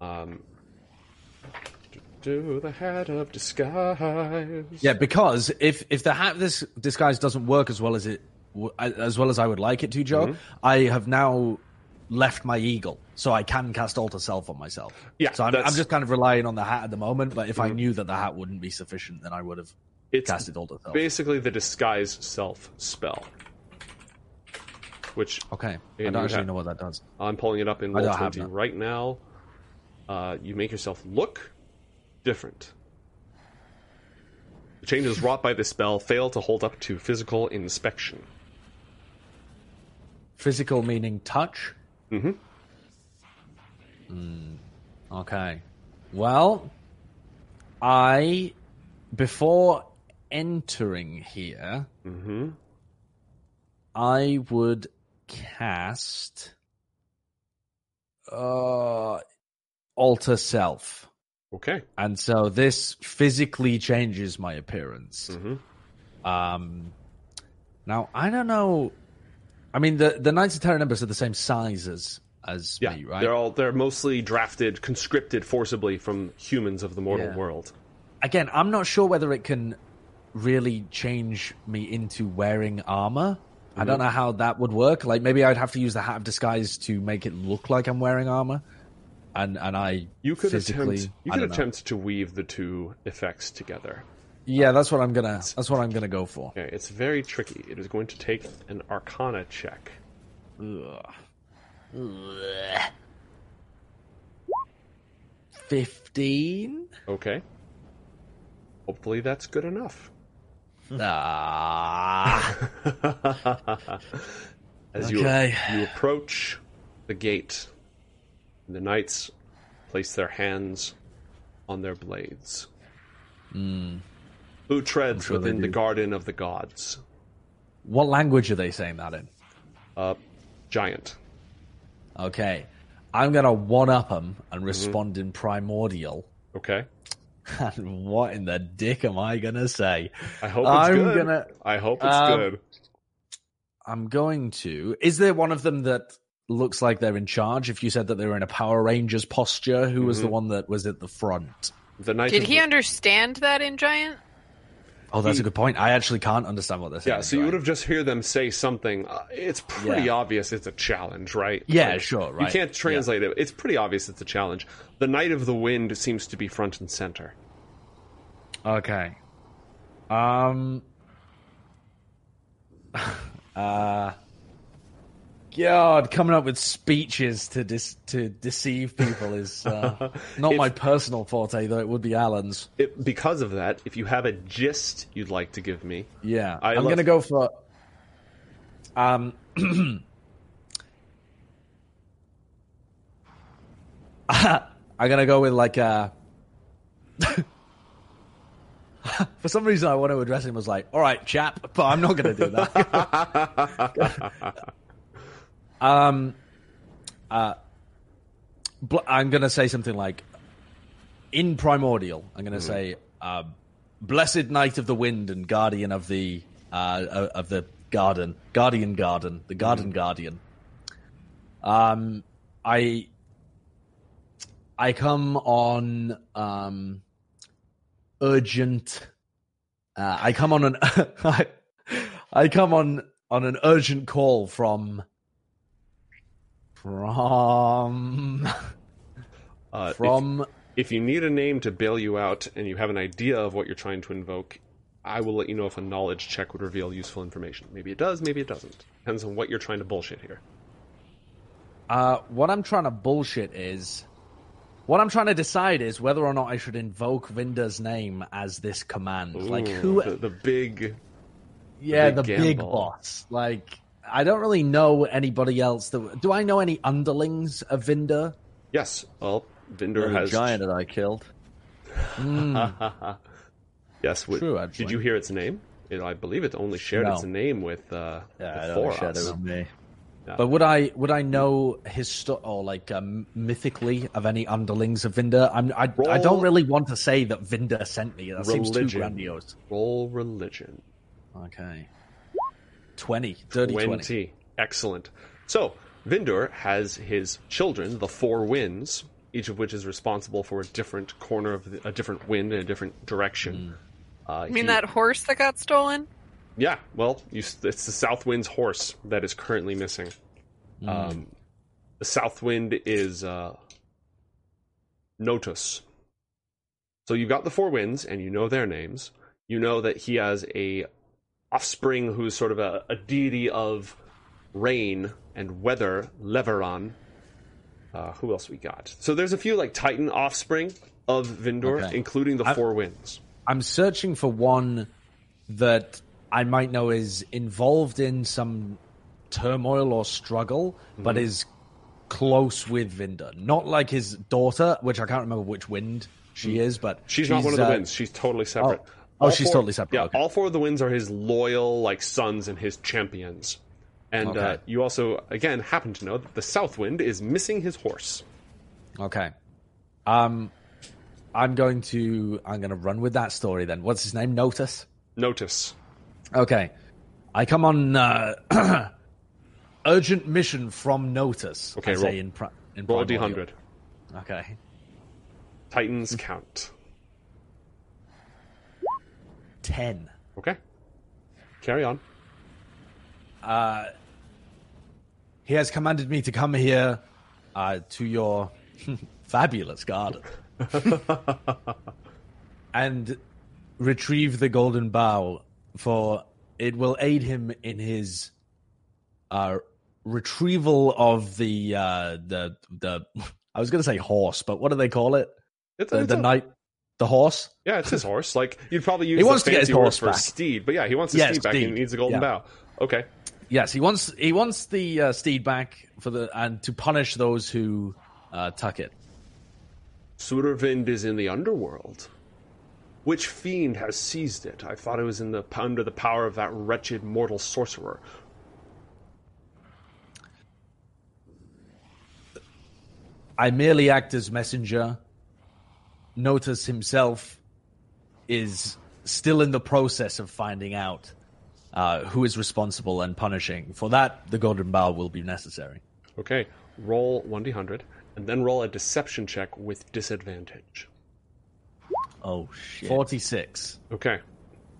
Um, do the hat of disguise. Yeah, because if if the hat this disguise doesn't work as well as it as well as I would like it to, Joe, Mm-hmm. I have now left my eagle, so I can cast alter self on myself. Yeah, so I'm, Mm-hmm. I'm just kind of relying on the hat at the moment. But if I knew that the hat wouldn't be sufficient, then I would have It's casted alter self. basically the disguise self spell. Which Okay, I don't actually have- know what that does. I'm pulling it up in Roll20 right now. Uh, you make yourself look different. The changes wrought by this spell fail to hold up to physical inspection. Physical meaning touch. Mhm. Mm, okay. Well, I before entering here, Mm-hmm. I would cast uh alter self. Okay. And so this physically changes my appearance. Mm-hmm. Um now I don't know I mean the the Knights of Terra Nimbus are the same size as as Yeah, me, right? they're all they're mostly drafted, conscripted forcibly from humans of the mortal Yeah. world. Again, I'm not sure whether it can really change me into wearing armor. I Mm-hmm. don't know how that would work. Like maybe I'd have to use the hat of disguise to make it look like I'm wearing armor. And and I You could attempt you could don't know. attempt to weave the two effects together. Yeah, that's what I'm gonna that's what I'm gonna go for. Okay, it's very tricky. It is going to take an Arcana check. Ugh. Fifteen? Okay. Hopefully that's good enough. Ah. As Okay. you you approach the gate, the knights place their hands on their blades. Who treads sure within the garden of the gods? What language are they saying that in? Uh, giant. Okay. I'm gonna one up them Mm-hmm. and respond in primordial. Okay. And what in the dick am I gonna say? I hope it's I'm good. gonna- I hope it's um, good. I'm going to. Is there one of them that looks like they're in charge? If you said that they were in a Power Rangers posture, who was the Mm-hmm. one that was at the front? The knight. Did he the- understand that in Giant? Oh, that's He- a good point. I actually can't understand what they're saying. Yeah, so you would have just hear them say something. Uh, it's pretty Yeah. obvious it's a challenge, right? Yeah, sure, right. You can't translate it. It's pretty obvious it's a challenge. The Knight of the Wind seems to be front and center. Okay. Um. uh. God, coming up with speeches to dis- to deceive people is uh, not If- my personal forte, though it would be Alan's. It, because of that, if you have a gist you'd like to give me, Yeah, I I'm love- gonna go for. Um. I'm gonna go with like a. For some reason, I want to address him as like, "All right, chap," but I'm not going to do that. um, uh, bl- I'm going to say something like, "In primordial," I'm going to say, uh, blessed knight of the wind and guardian of the uh, of the garden, guardian garden, the garden guardian. Um, I I come on um urgent. Uh, I come on an I, I come on on an urgent call from from Uh, if- from if, you need a name to bail you out and you have an idea of what you're trying to invoke, I will let you know if a knowledge check would reveal useful information. Maybe it does, maybe it doesn't. Depends on what you're trying to bullshit here. Uh, what I'm trying to bullshit is, what I'm trying to decide is whether or not I should invoke Vinda's name as this command. like who? The, the big. yeah, big the big boss. Like I don't really know anybody else. That do I know any underlings of Vinder? Yes. Well, Vinder has. giant that I killed. yes. Would, True, did you hear its name? It, I believe it only shared No. its name with uh, Yeah, with don't shared it Thoras. with me. But would I would I know histo- or like um, mythically of any underlings of Vinder? I'm I, I don't really want to say that Vinder sent me. That seems too grandiose. Roll religion. Okay, twenty, dirty twenty. 20. Excellent. So, Vindor has his children, the four winds, each of which is responsible for a different corner of the, a different wind in a different direction. Uh, You mean he- that horse that got stolen? Yeah, well, you, it's the South Wind's horse that is currently missing. Um, the South Wind is uh, Notus. So you've got the four winds, and you know their names. You know that he has a offspring who's sort of a, a deity of rain and weather, Leveron. Uh, who else we got? So there's a few like Titan offspring of Vindor, Okay. including the I- four winds. I'm searching for one that I might know is involved in some turmoil or struggle, but Mm-hmm. is close with Vinder. Not like his daughter, which I can't remember which wind she is, but Mm. She's, not one of the uh, winds. She's totally separate. Oh, All she's four- totally separate, Yeah, okay. all four of the winds are his loyal like sons and his champions. And uh, you also, again, happen to know that the South Wind is missing his horse. Okay. Um, I'm going to I'm going to run with that story then. What's his name? Notus. Notus. Okay. I come on uh, urgent mission from Notus. Okay, I say roll- in, pri- in Roll primordial. d100. Okay. Titans count. Ten. Okay. Carry on. Uh, He has commanded me to come here uh, to your fabulous garden and retrieve the golden bow, for it will aid him in his uh, retrieval of the uh, the the. I was going to say horse, but what do they call it? It's, The, it's the a- knight, the horse. Yeah, it's his horse. Like you'd probably use He the wants to get his fancy horse for back. steed, but yeah, he wants his Yeah, steed back and he needs a golden Yeah. bow. Okay. Yes, he wants he wants the uh, steed back for the and to punish those who uh, tuck it. Survind is in the underworld. Which fiend has seized it? I thought it was in the under the power of that wretched mortal sorcerer. I merely act as messenger. Notus himself is still in the process of finding out uh, who is responsible and punishing. For that, the golden bow will be necessary. Okay, roll 1d100 and then roll a deception check with disadvantage. Oh shit! Forty-six. Okay.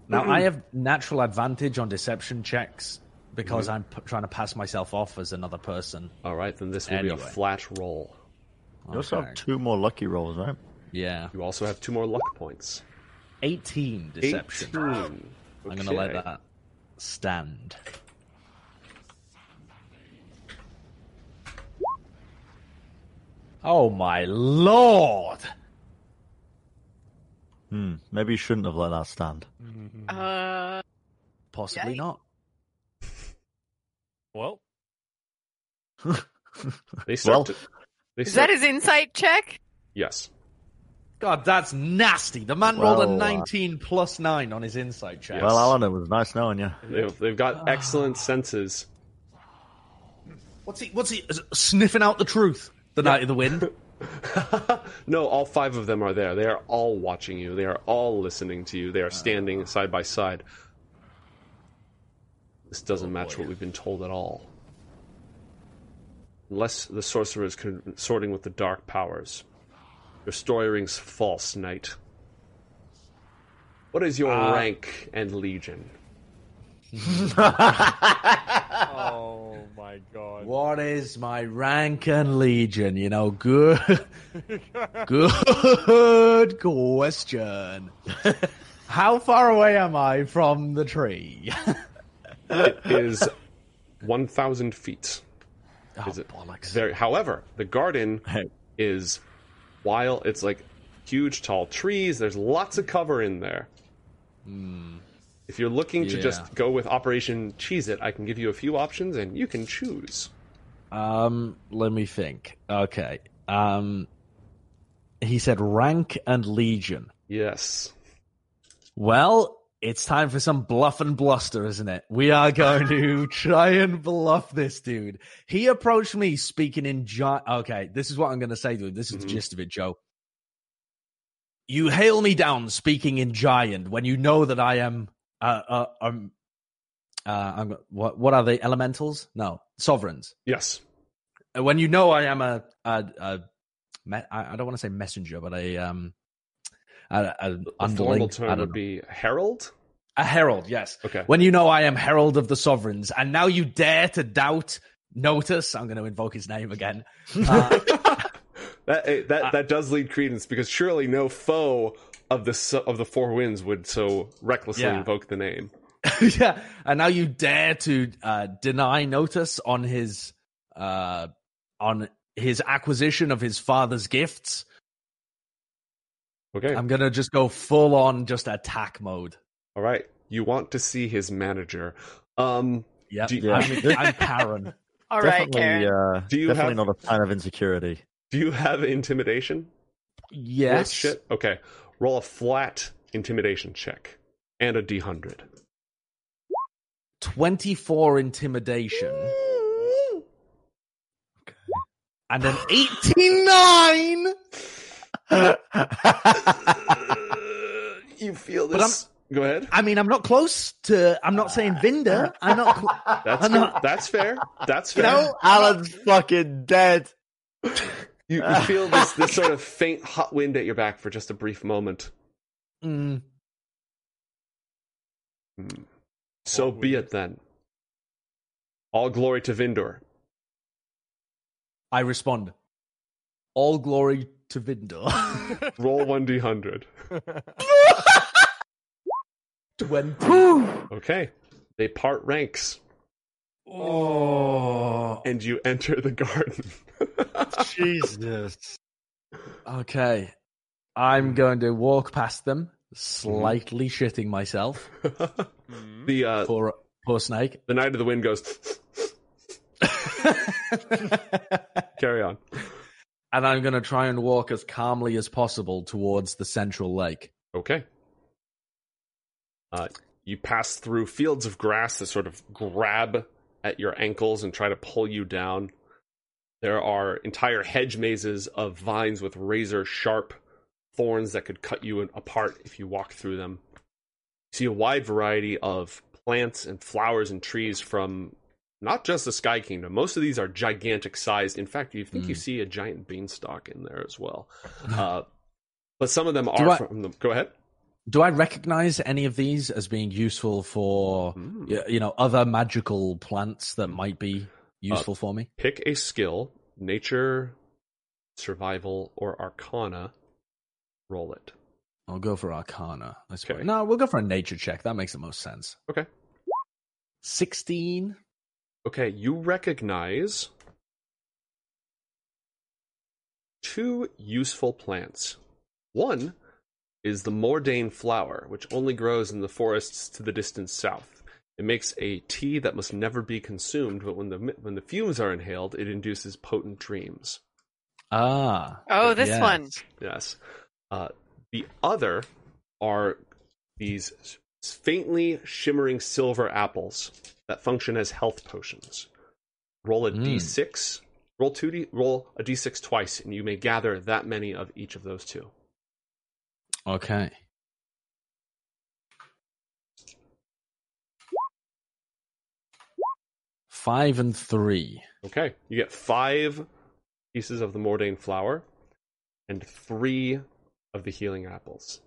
Now I have natural advantage on deception checks because I'm p- trying to pass myself off as another person. All right, then this will be a flat roll. You also Okay. have two more lucky rolls, right? Yeah, You also have two more luck points. eighteen deception. 18. I'm going to let that stand. Oh my lord! Hmm. Maybe you shouldn't have let that stand. Uh, Possibly Yikes. not. Well, They start Well- to, they is that his insight check? Yes. God, that's nasty. The man rolled a Well, uh, 19 plus 9 on his insight check. Well, Alan, it was nice knowing you. They've, they've got excellent senses. What's he? What's he? Sniffing out the truth. The knight of the wind. no, all five of them are there. They are all watching you. They are all listening to you. They are Uh. standing side by side. This doesn't Oh, match what we've been told at all. Unless the sorcerer is consorting with the dark powers. Your story rings false, knight. What is your Uh, rank and legion? Oh my god. What is my rank and legion? You know, good, good question. How far away am I from the tree? It is 1,000 feet. oh, Is it bollocks. Very, however, the garden is wild. It's like huge, tall trees. There's lots of cover in there. If you're looking to Yeah. just go with Operation Cheese It, I can give you a few options and you can choose. Um, let me think. Okay. Um, he said rank and legion. Yes. Well, it's time for some bluff and bluster, isn't it? We are going to try and bluff this dude. He approached me speaking in giant. Okay, this is what I'm going to say to him. This is Mhm. the gist of it, Joe. You hail me down speaking in giant when you know that I am. Uh, uh, um, uh, I'm, what what are they? Elementals? No, sovereigns. Yes. When you know I am a a, a me- I I don't want to say messenger, but a um a, a The underling. formal term would know. be herald. A herald, yes. Okay. When you know I am herald of the sovereigns, and now you dare to doubt Notus, I'm going to invoke his name again. Uh, That eh, that that does lead credence because surely no foe of the of the four winds would so recklessly Yeah. invoke the name. yeah, and now you dare to uh, deny Notus on his uh, on his acquisition of his father's gifts. Okay. I'm going to just go full on just attack mode. All right. You want to see his manager. Um Yep. You- Yeah. I'm, I'm Karen. All right, definitely, Karen. uh, Do you definitely have- not a sign of insecurity. do you have intimidation? Yes. Shit. Okay. Roll a flat intimidation check and a D100. 24 intimidation. And an 89. you feel But this? Go ahead. I mean, I'm not close to. I'm not saying Vinder. I'm not. Cl- That's I'm not- that's fair. That's You fair. know, Alan's fucking dead. You, you feel this this sort of faint hot wind at your back for just a brief moment. Mm, Hmm. So Hot be it then. All glory to Vindor. I respond. All glory to Vinder. Roll one D100. 20. Okay. They part ranks Oh. and you enter the garden. Jesus. Okay. I'm going to walk past them, slightly shitting myself. The uh, Poor, poor snake. the Knight of the Wind goes. Carry on. And I'm going to try and walk as calmly as possible towards the central lake. Okay. Uh, you pass through fields of grass that sort of grab at your ankles and try to pull you down. There are entire hedge mazes of vines with razor sharp thorns that could cut you apart if you walk through them. You see a wide variety of plants and flowers and trees from not just the Sky Kingdom. Most of these are gigantic sized. In fact, you think you Mm. see a giant beanstalk in there as well. Uh, but some of them are I- from the. Go ahead. Do I recognize any of these as being useful for Hmm. y- you know other magical plants that might be useful for me? Pick a skill, nature, survival, or arcana. Roll it. I'll go for Arcana. I. Okay. No, we'll go for a nature check. That makes the most sense. Okay. Sixteen. Okay, you recognize two useful plants. One is the Mordane flower, which only grows in the forests to the distant south. It makes a tea that must never be consumed, but when the when the fumes are inhaled, it induces potent dreams. Ah. Oh, this yes. one. Yes. Uh, the other are these faintly shimmering silver apples that function as health potions. Roll a Mm. 6 Roll two d roll a d6 twice, and you may gather that many of each of those two. Okay. Five and three. Okay, you get five pieces of the Mordain flower and three of the healing apples.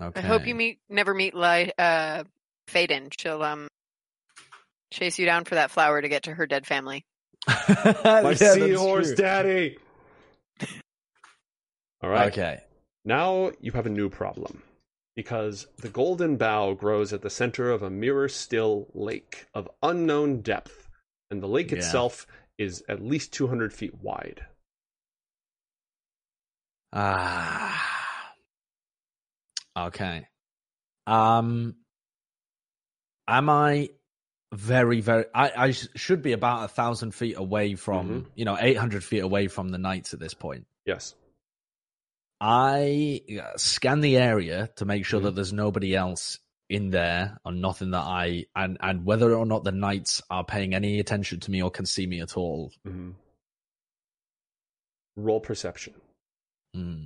Okay. I hope you meet never meet Li- uh Faden. She'll um chase you down for that flower to get to her dead family. My seahorse daddy. All right. Okay. Now you have a new problem. Because the golden bough grows at the center of a mirror still lake of unknown depth, and the lake Yeah. itself is at least 200 feet wide. Ah. Okay. Um, am I very, very? I, I should be about a thousand feet away from, mm-hmm. you know, eight hundred feet away from the knights at this point. Yes. I uh, scan the area to make sure mm-hmm. that there's nobody else in there or nothing that I and and whether or not the knights are paying any attention to me or can see me at all. Mm-hmm. Roll perception. Hmm.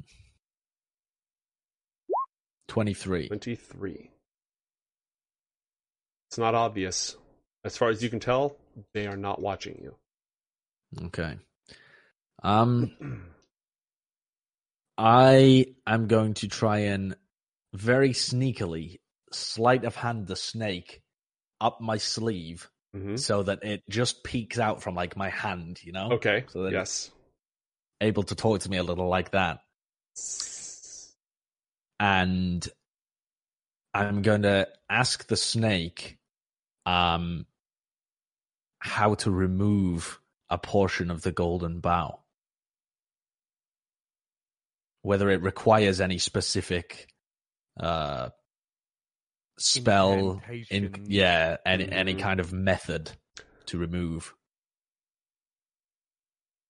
23. 23. It's not obvious. As far as you can tell, they are not watching you. Okay. Um I am going to try and very sneakily sleight of hand the snake up my sleeve mm-hmm. so that it just peeks out from like my hand, you know? Okay. So yes. Able to talk to me a little like that. And I'm going to ask the snake um how to remove a portion of the golden bough. Whether it requires any specific uh spell in yeah, any any Mhm. kind of method to remove.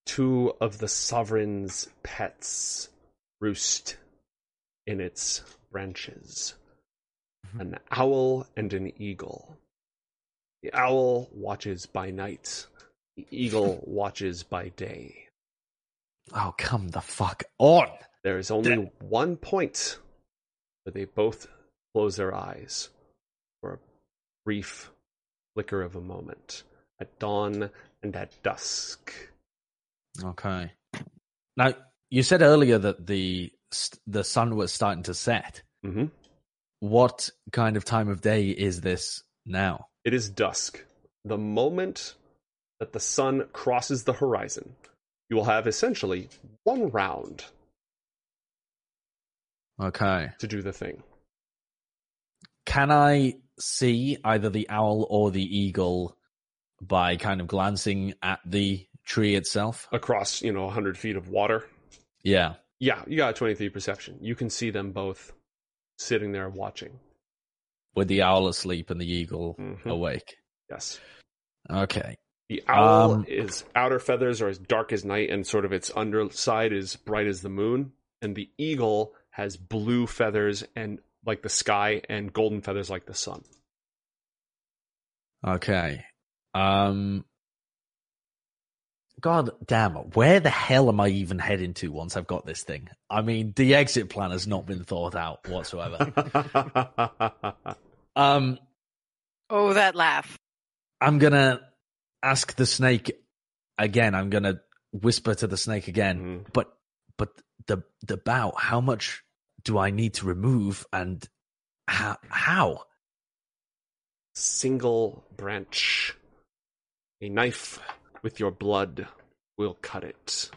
Two of the sovereign's pets roost in its branches mm-hmm. an owl and an eagle. The owl watches by night, the eagle watches by day. Oh, come the fuck on. There is only That- one point where they both close their eyes for a brief flicker of a moment at dawn and at dusk. Okay. Now, you said earlier that the the sun was starting to set. hmm What kind of time of day is this now? It is dusk. The moment that the sun crosses the horizon, you will have essentially one round Okay. to do the thing. Can I see either the owl or the eagle by kind of glancing at the tree itself? Across, you know, 100 feet of water. Yeah. Yeah, you got a 23 perception. You can see them both sitting there watching. With the owl asleep and the eagle Mhm. awake. Yes. Okay. The owl Um, is outer feathers are as dark as night, and sort of its underside is bright as the moon. And the eagle has blue feathers and like the sky, and golden feathers like the sun. Okay. Um God damn it. Where the hell am I even heading to once I've got this thing? I mean, the exit plan has not been thought out whatsoever. um Oh, that laugh. I'm gonna ask the snake again. I'm gonna whisper to the snake again. Mhm. But but the the bough, how much do I need to remove and how how? Single branch. A knife with your blood we'll cut it.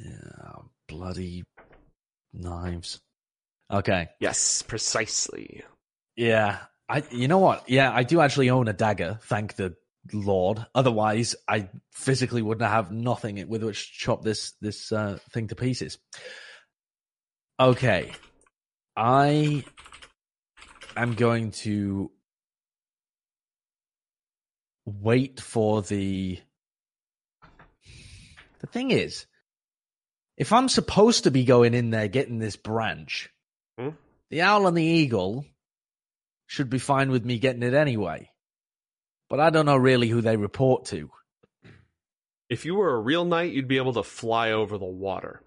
Yeah, bloody knives. Okay. Yes, precisely. Yeah. I you know what? Yeah, I do actually own a dagger, thank the Lord. Otherwise, I physically wouldn't have nothing with which to chop this this uh, thing to pieces. Okay. I am going to wait for the The thing is, if I'm supposed to be going in there getting this branch, Hmm? the owl and the eagle should be fine with me getting it anyway. But I don't know really who they report to. If you were a real knight, you'd be able to fly over the water.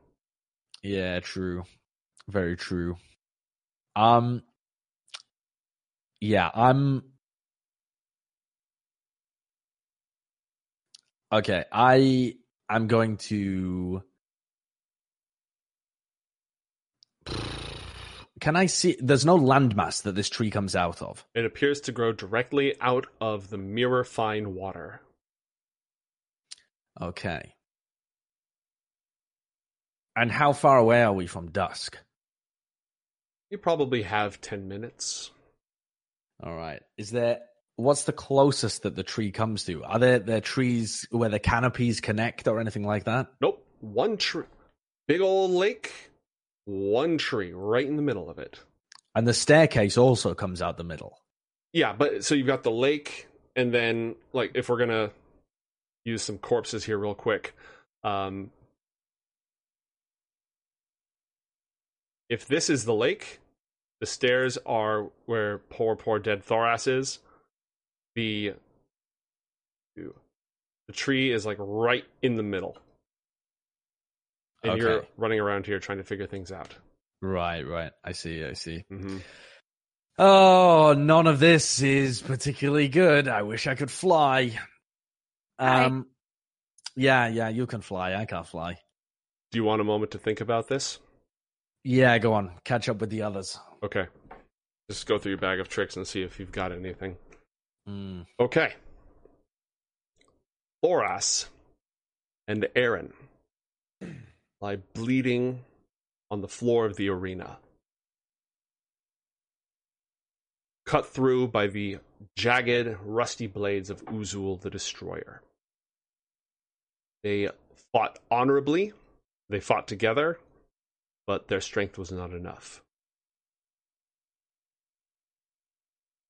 Yeah, true. Very true. Um yeah, I'm Okay, I am going to Can I see there's no landmass that this tree comes out of? It appears to grow directly out of the mirror fine water. Okay. And how far away are we from dusk? You probably have 10 minutes. All right. Is there what's the closest that the tree comes to? Are there there trees where the canopies connect or anything like that? Nope. One tree. Big old lake. One tree right in the middle of it. And the staircase also comes out the middle. Yeah, but so you've got the lake, and then, like, if we're going to use some corpses here real quick, um, if this is the lake, the stairs are where poor, poor dead Thoras is. The the tree is like right in the middle, and you're running around here trying to figure things out. Right, right. I see, I see. Mm-hmm. Oh, none of this is particularly good. I wish I could fly. Hi. Um Yeah, yeah, you can fly. I can't fly. Do you want a moment to think about this? Yeah, go on. Catch up with the others. Okay, just go through your bag of tricks and see if you've got anything. Mm. Okay. Thoras and Aaron lie bleeding on the floor of the arena. Cut through by the jagged, rusty blades of Uzul the Destroyer. They fought honorably, they fought together, but their strength was not enough.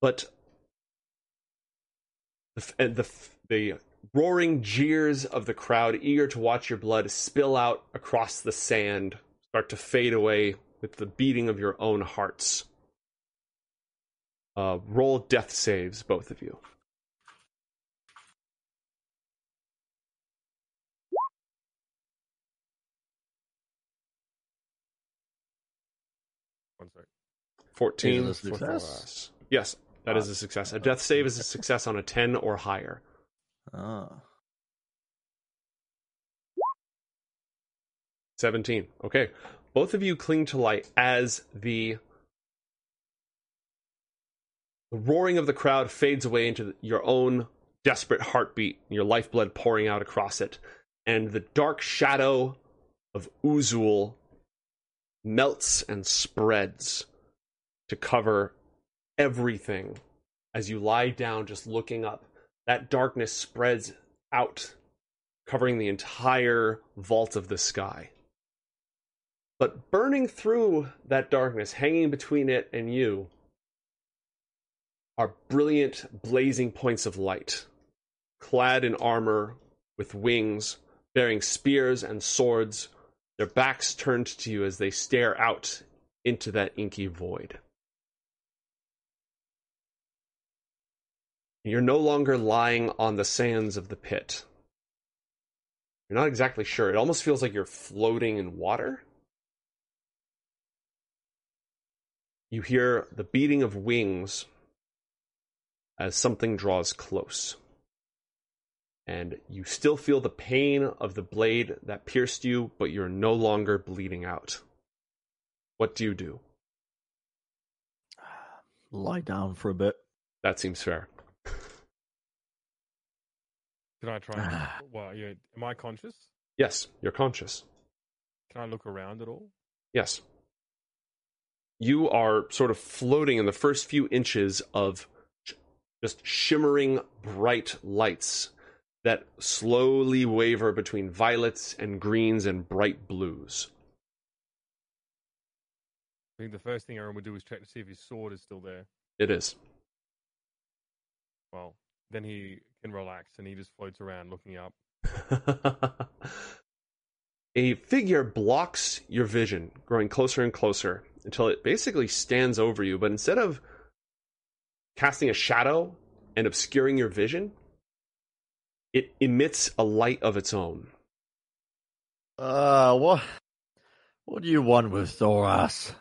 But the, f- and the f- the roaring jeers of the crowd, eager to watch your blood spill out across the sand, start to fade away with the beating of your own hearts. Uh, roll death saves, both of you. One sec. Fourteen Is it a for success? Yes, that is a success. A death save is a success on a ten or higher. Ah. 17. Okay. Both of you cling to light as the the roaring of the crowd fades away into your own desperate heartbeat, your lifeblood pouring out across it, and the dark shadow of Uzul melts and spreads to cover everything as you lie down just looking up. That darkness spreads out, covering the entire vault of the sky. But burning through that darkness, hanging between it and you, are brilliant, blazing points of light, clad in armor with wings, bearing spears and swords, their backs turned to you as they stare out into that inky void. You're no longer lying on the sands of the pit. You're not exactly sure. It almost feels like you're floating in water. You hear the beating of wings as something draws close. And you still feel the pain of the blade that pierced you, but you're no longer bleeding out. What do you do? Lie down for a bit. That seems fair. Can I try? And, ah. well, yeah. Am I conscious? Yes, you're conscious. Can I look around at all? Yes. You are sort of floating in the first few inches of sh- just shimmering bright lights that slowly waver between violets and greens and bright blues. I think the first thing Aaron would do is check to see if his sword is still there. It is. Well, then he can relax and he just floats around looking up. a figure blocks your vision, growing closer and closer until it basically stands over you. But instead of casting a shadow and obscuring your vision, it emits a light of its own. Uh, what? What do you want with Thoras?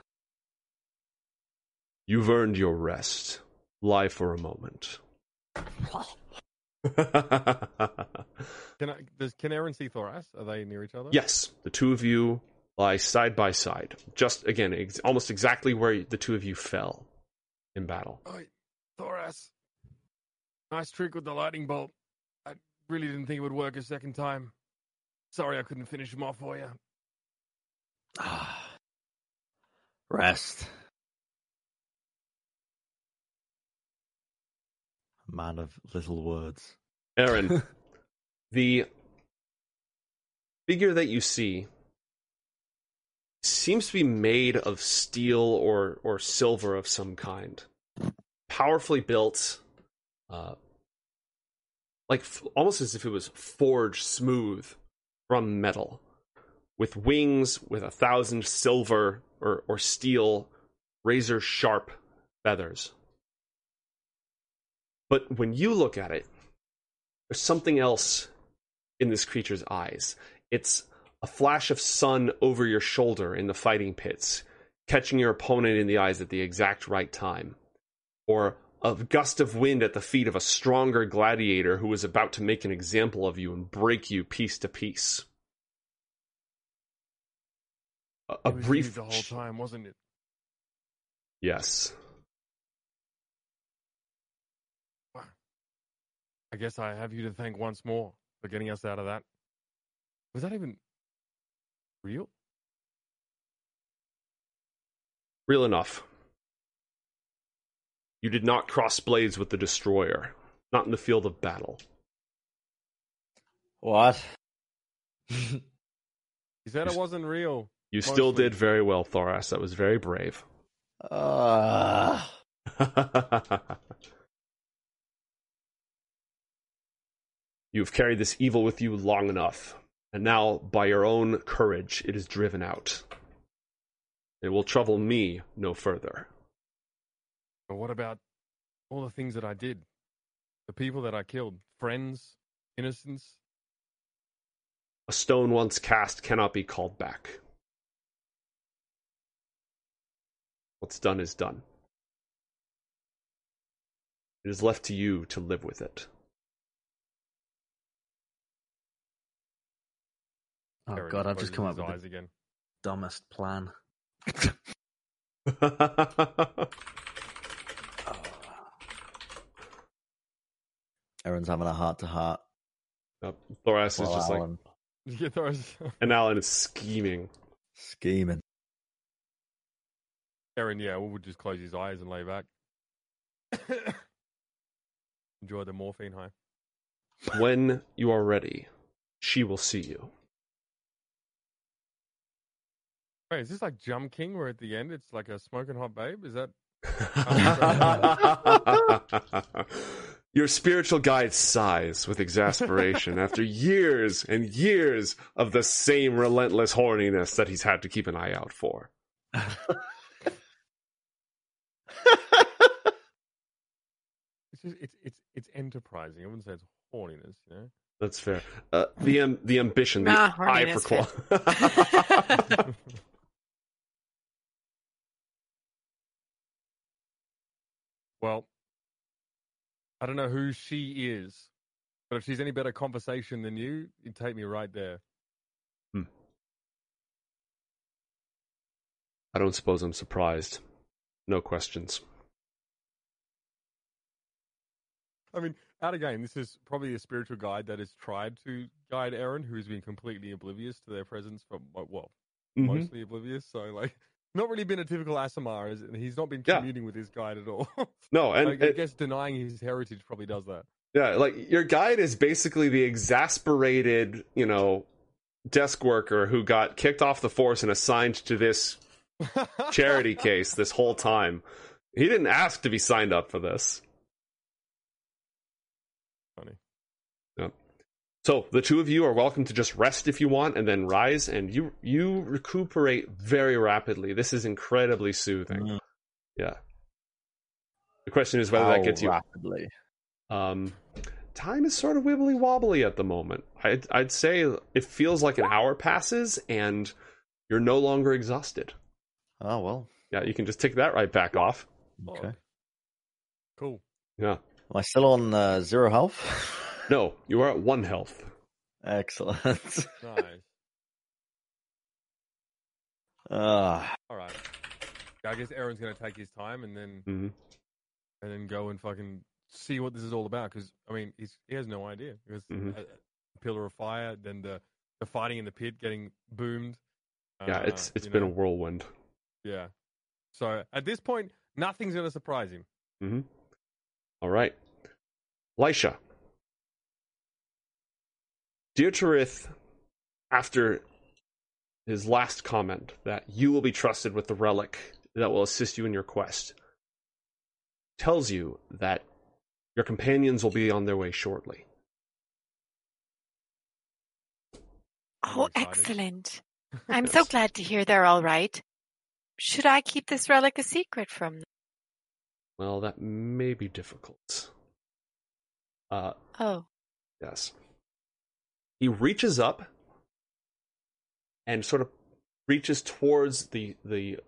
You've earned your rest. Lie for a moment. Can I? Does can Aaron see Thoras? Are they near each other? yes, the two of you lie side by side. Just again, ex- almost exactly where the two of you fell in battle. Oh, Thoras. Nice trick with the lightning bolt. I really didn't think it would work a second time. Sorry I couldn't finish him off for you. Ah, Rest. Man of little words. Aaron, the figure that you see seems to be made of steel or or silver of some kind. Powerfully built, uh, like f- almost as if it was forged smooth from metal, with wings with a thousand silver or or steel razor sharp feathers. But when you look at it, there's something else in this creature's eyes. It's a flash of sun over your shoulder in the fighting pits, catching your opponent in the eyes at the exact right time. Or a gust of wind at the feet of a stronger gladiator who is about to make an example of you and break you piece to piece. A, a It was brief the whole time, wasn't it? Yes. I guess I have you to thank once more for getting us out of that. Was that even real? Real enough. You did not cross blades with the destroyer, not in the field of battle. What? He said it wasn't real. You still did very well, Thoras. That was very brave. Uh, You've carried this evil with you long enough, and now, by your own courage, it is driven out. It will trouble me no further. But what about all the things that I did? The people that I killed? Friends? Innocents? A stone once cast cannot be called back. What's done is done. It is left to you to live with it. Oh Aaron god, I've just come up his with eyes the again. dumbest plan. Aaron's having a heart to heart. Yep, Thoras is While just like, Alan Yeah, those- and Alan is scheming. scheming. Aaron, yeah, we would just close his eyes and lay back. Enjoy the morphine high. When you are ready, she will see you. Wait, is this like Jump King where at the end it's like a smoking hot babe? Is that Your spiritual guide sighs with exasperation after years and years of the same relentless horniness that he's had to keep an eye out for. it's just, it's it's it's enterprising. I wouldn't say it's horniness, you know. That's fair. Uh, the am- the ambition, the Nah, eye for qual- well, I don't know who she is, but if she's any better conversation than you, you'd take me right there. I don't suppose I'm surprised. No questions. I mean, out again, this is probably a spiritual guide that has tried to guide Aaron, who's been completely oblivious to their presence for well, Mhm. mostly oblivious. So like, not really been a typical Aasimar, is it? He's not been Yeah. with his guide at all. No, and Like, I guess denying his heritage probably does that. Yeah, like your guide is basically the exasperated, you know, desk worker who got kicked off the force and assigned to this charity case this whole time. He didn't ask to be signed up for this. Funny. So the two of you are welcome to just rest if you want, and then rise, and you you recuperate very rapidly. This is incredibly soothing. Mm. Yeah. The question is whether How that gets you rapidly. Um, time is sort of wibbly wobbly at the moment. I'd, I'd say it feels like an hour passes and you're no longer exhausted. Oh well. Yeah, you can just take that right back off. Okay. Cool. Yeah. Am I still on uh, zero health? No, you are at one health. Excellent. Nice. Ah, All right. I guess Aaron's going to take his time and then hmm and then go and fucking see what this is all about. Because I mean, he's, he has no idea. Because Mhm. a, a pillar of fire, then the the fighting in the pit getting boomed. Yeah, uh, it's it's you been know, a whirlwind. yeah. So at this point, nothing's going to surprise him. hmm All right. Lisha. Dietrich, after his last comment that you will be trusted with the relic that will assist you in your quest, tells you that your companions will be on their way shortly. Oh, excellent. I'm so glad to hear they're all right. Should I keep this relic a secret from them? Well, that may be difficult. Uh, Oh, Yes. He reaches up and sort of reaches towards the the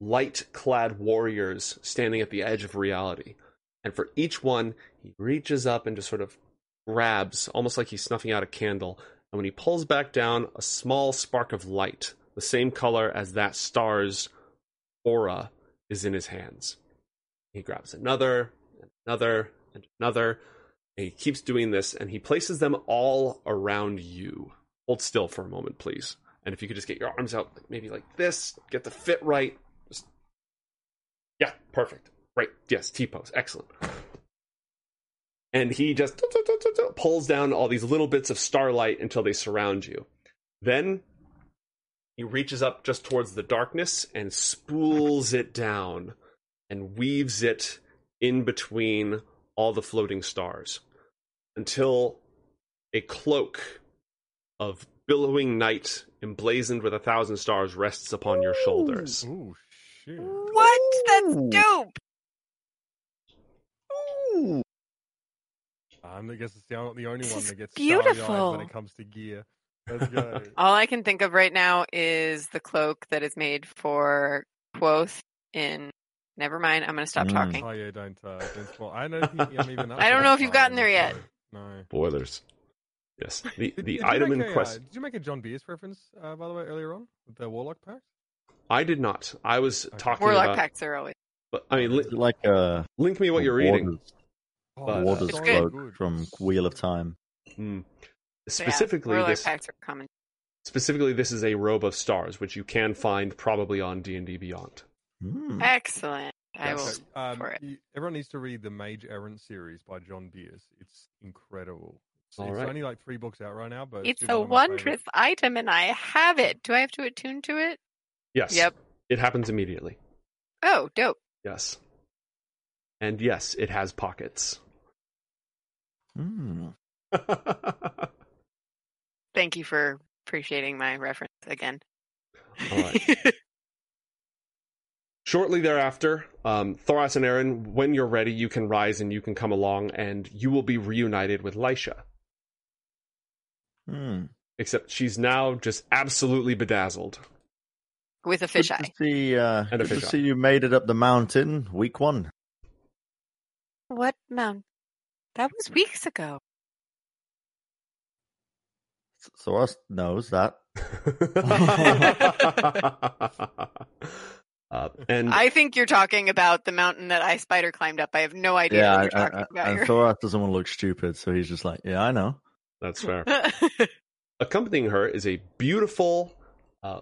light clad warriors standing at the edge of reality. And for each one, he reaches up and just sort of grabs, almost like he's snuffing out a candle. And when he pulls back down, a small spark of light, the same color as that star's aura, is in his hands. He grabs another, and another, and another, he keeps doing this, and he places them all around you. Hold still for a moment, please. And if you could just get your arms out, maybe like this, get the fit right. Just... Yeah, perfect. Right. Yes, T pose. Excellent. And he just pulls down all these little bits of starlight until they surround you. Then he reaches up just towards the darkness and spools it down and weaves it in between all the floating stars until a cloak of billowing night emblazoned with a thousand stars rests upon your shoulders. Ooh, shit. what? That's dope. Ooh. I'm, I guess it's the, not the only This one is that gets starry-eyed when it comes to gear. All I can think of right now is the cloak that is made for Quoth in. Never mind. I'm going to stop Mm. talking. oh yeah, don't uh, don't spoil. I don't I'm even. I don't know if you've gotten there yet. So, No. Boilers. Yes. The the did item you in make a, uh, question. did you make a John Bierce reference, uh, by the way, earlier on with the Warlock pack? I did not. I was Okay. talking Warlock about. packs are always. But, I mean, li- like uh, link me what you're reading. Warder's, Oh, But- Warder's It's so good. cloak from Wheel of Time. So yeah, Specifically, Warlock this packs are common. specifically this is a robe of stars, which you can find probably on D and D Beyond. Hmm. Excellent. I will. Yes. Um, for it. you- everyone needs to read the Mage Errant series by John Bierce. It's incredible. It's, it's right. only like three books out right now, but It's still a one of my wondrous favorites. item, and I have it. Do I have to attune to it? Yes. Yep. It happens immediately. Oh, dope. Yes. And yes, it has pockets. Hmm. Thank you for appreciating my reference again. All right. Shortly thereafter, um, Thoras and Aaron, when you're ready, you can rise and you can come along, and you will be reunited with Lisha. Hmm. Except she's now just absolutely bedazzled. With a Good fish to eye. see, uh, And a good to fish eye. see you made it up the mountain week one. What mount? That was weeks ago. Thoras knows that. uh, and I think you're talking about the mountain that I spider climbed up. I have no idea yeah, what you're I- talking I- about and here. Thoras doesn't want to look stupid, so he's just like, "Yeah, I know." that's fair. Accompanying her is a beautiful uh,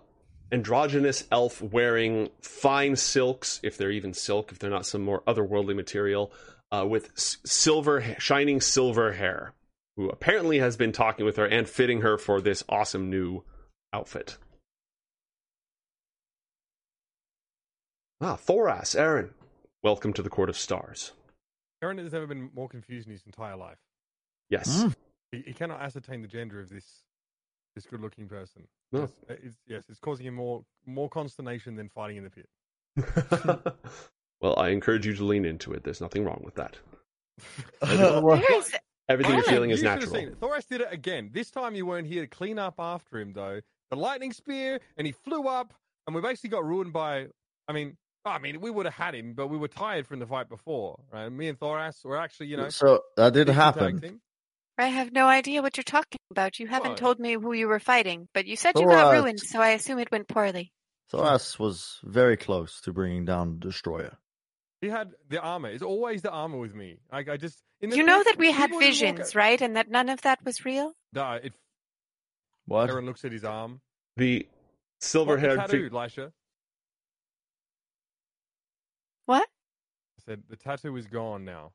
androgynous elf wearing fine silks, if they're even silk, if they're not some more otherworldly material, uh, with s- silver, shining silver hair, who apparently has been talking with her and fitting her for this awesome new outfit. Ah, Thoras, Aaron, welcome to the Court of Stars. Aaron has never been more confused in his entire life. Yes. Hmm. He, he cannot ascertain the gender of this this good-looking person. No. Yes, uh, it's, yes, it's causing him more more consternation than fighting in the pit. well, I encourage you to lean into it. There's nothing wrong with that. Well, Where is Everything you're feeling is you should have natural. seen. Thoras did it again. This time you weren't here to clean up after him, though. The lightning spear, and he flew up, and we basically got ruined by. I mean, I mean, we would have had him, but we were tired from the fight before, right? Me and Thoras were actually, you know, so that did decent tag happen. team. I have no idea what you're talking about. You haven't What? told me who you were fighting, but you said you got ruined, so I assume it went poorly. Thoras was very close to bringing down the destroyer. He had the armor. It's always the armor with me. Like I just, in the You know pit, that we had people just walk visions, right? And that none of that was real? Nah, it, What? Aaron looks at his arm. The What the silver-haired tattoo, fig- Lisha? What? I said the tattoo is gone now.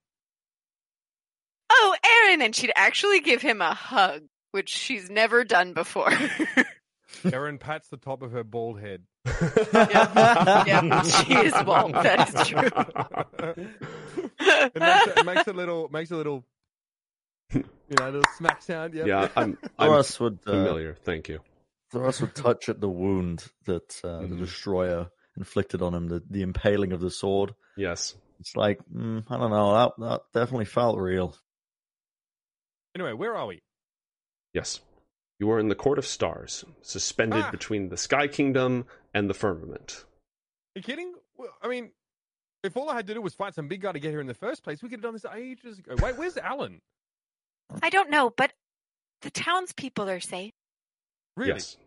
Oh, Aaron! And she'd actually give him a hug, which she's never done before. Aaron pats the top of her bald head. yeah, she is bald. That is true. it, makes a, it makes a little makes a little you know, a little smack sound. Yep. Yeah, I'm, I'm Thoras would uh, familiar. Thank you. Thoras would touch at the wound that uh, the Mhm. destroyer inflicted on him, the, the impaling of the sword. Yes. It's like, mm, I don't know, that, that definitely felt real. Anyway, where are we? Yes. You are in the Court of Stars, suspended Ah. between the Sky Kingdom and the firmament. Are you kidding? Well, I mean, if all I had to do was fight some big guy to get here in the first place, we could have done this ages ago. Wait, where's Alan? I don't know, but the townspeople are safe. Really? Yes.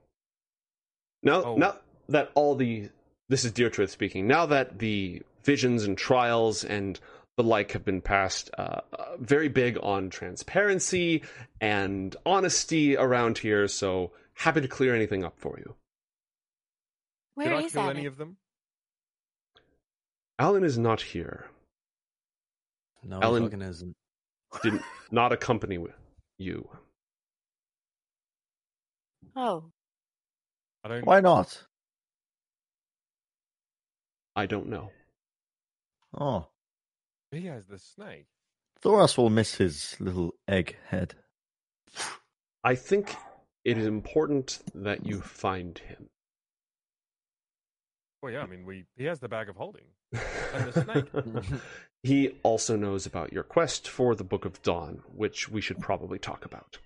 Now, Oh. now that all the this is Deertruth speaking. Now that the visions and trials and the like have been passed, uh, uh, very big on transparency and honesty around here. So happy to clear anything up for you. Where Did I is kill Alan? any of them? Alan is not here. No, Alan- fucking isn't. Did not accompany you. Oh, I don't. Why not? I don't know. Oh, He has the snake. Thoras will miss his little egg head. I think it is important that you find him. Well, yeah. I mean, we he has the bag of holding. And the snake. he also knows about your quest for the Book of Dawn, which we should probably talk about.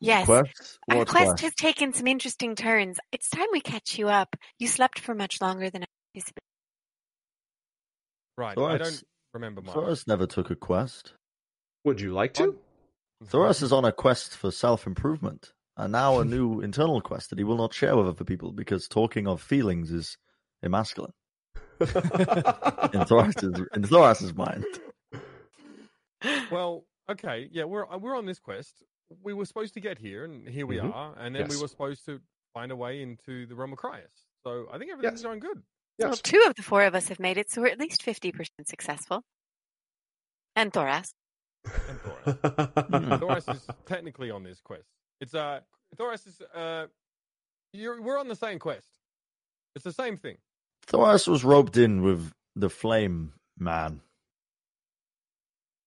Yes. Quest? Our quest quest? has taken some interesting turns. It's time we catch you up. You slept for much longer than I anticipated. Right. I don't remember much. Thoras never took a quest. Would you like to? Thoras is on a quest for self improvement, and now a new internal quest that he will not share with other people because talking of feelings is emasculine in Thoras's in Thoras's mind. Well, okay, yeah, we're uh, we're on this quest. We were supposed to get here, and here we Mhm. are, and then we were supposed to find a way into the realm of Cryus. So I think everything's Yes. going good. Well, two of the four of us have made it, so we're at least 50% successful. And Thoras. And Thoras, Thoras is technically on this quest. It's uh, Thoras is uh, you're we're on the same quest. It's the same thing. Thoras was roped in with the Flame Man.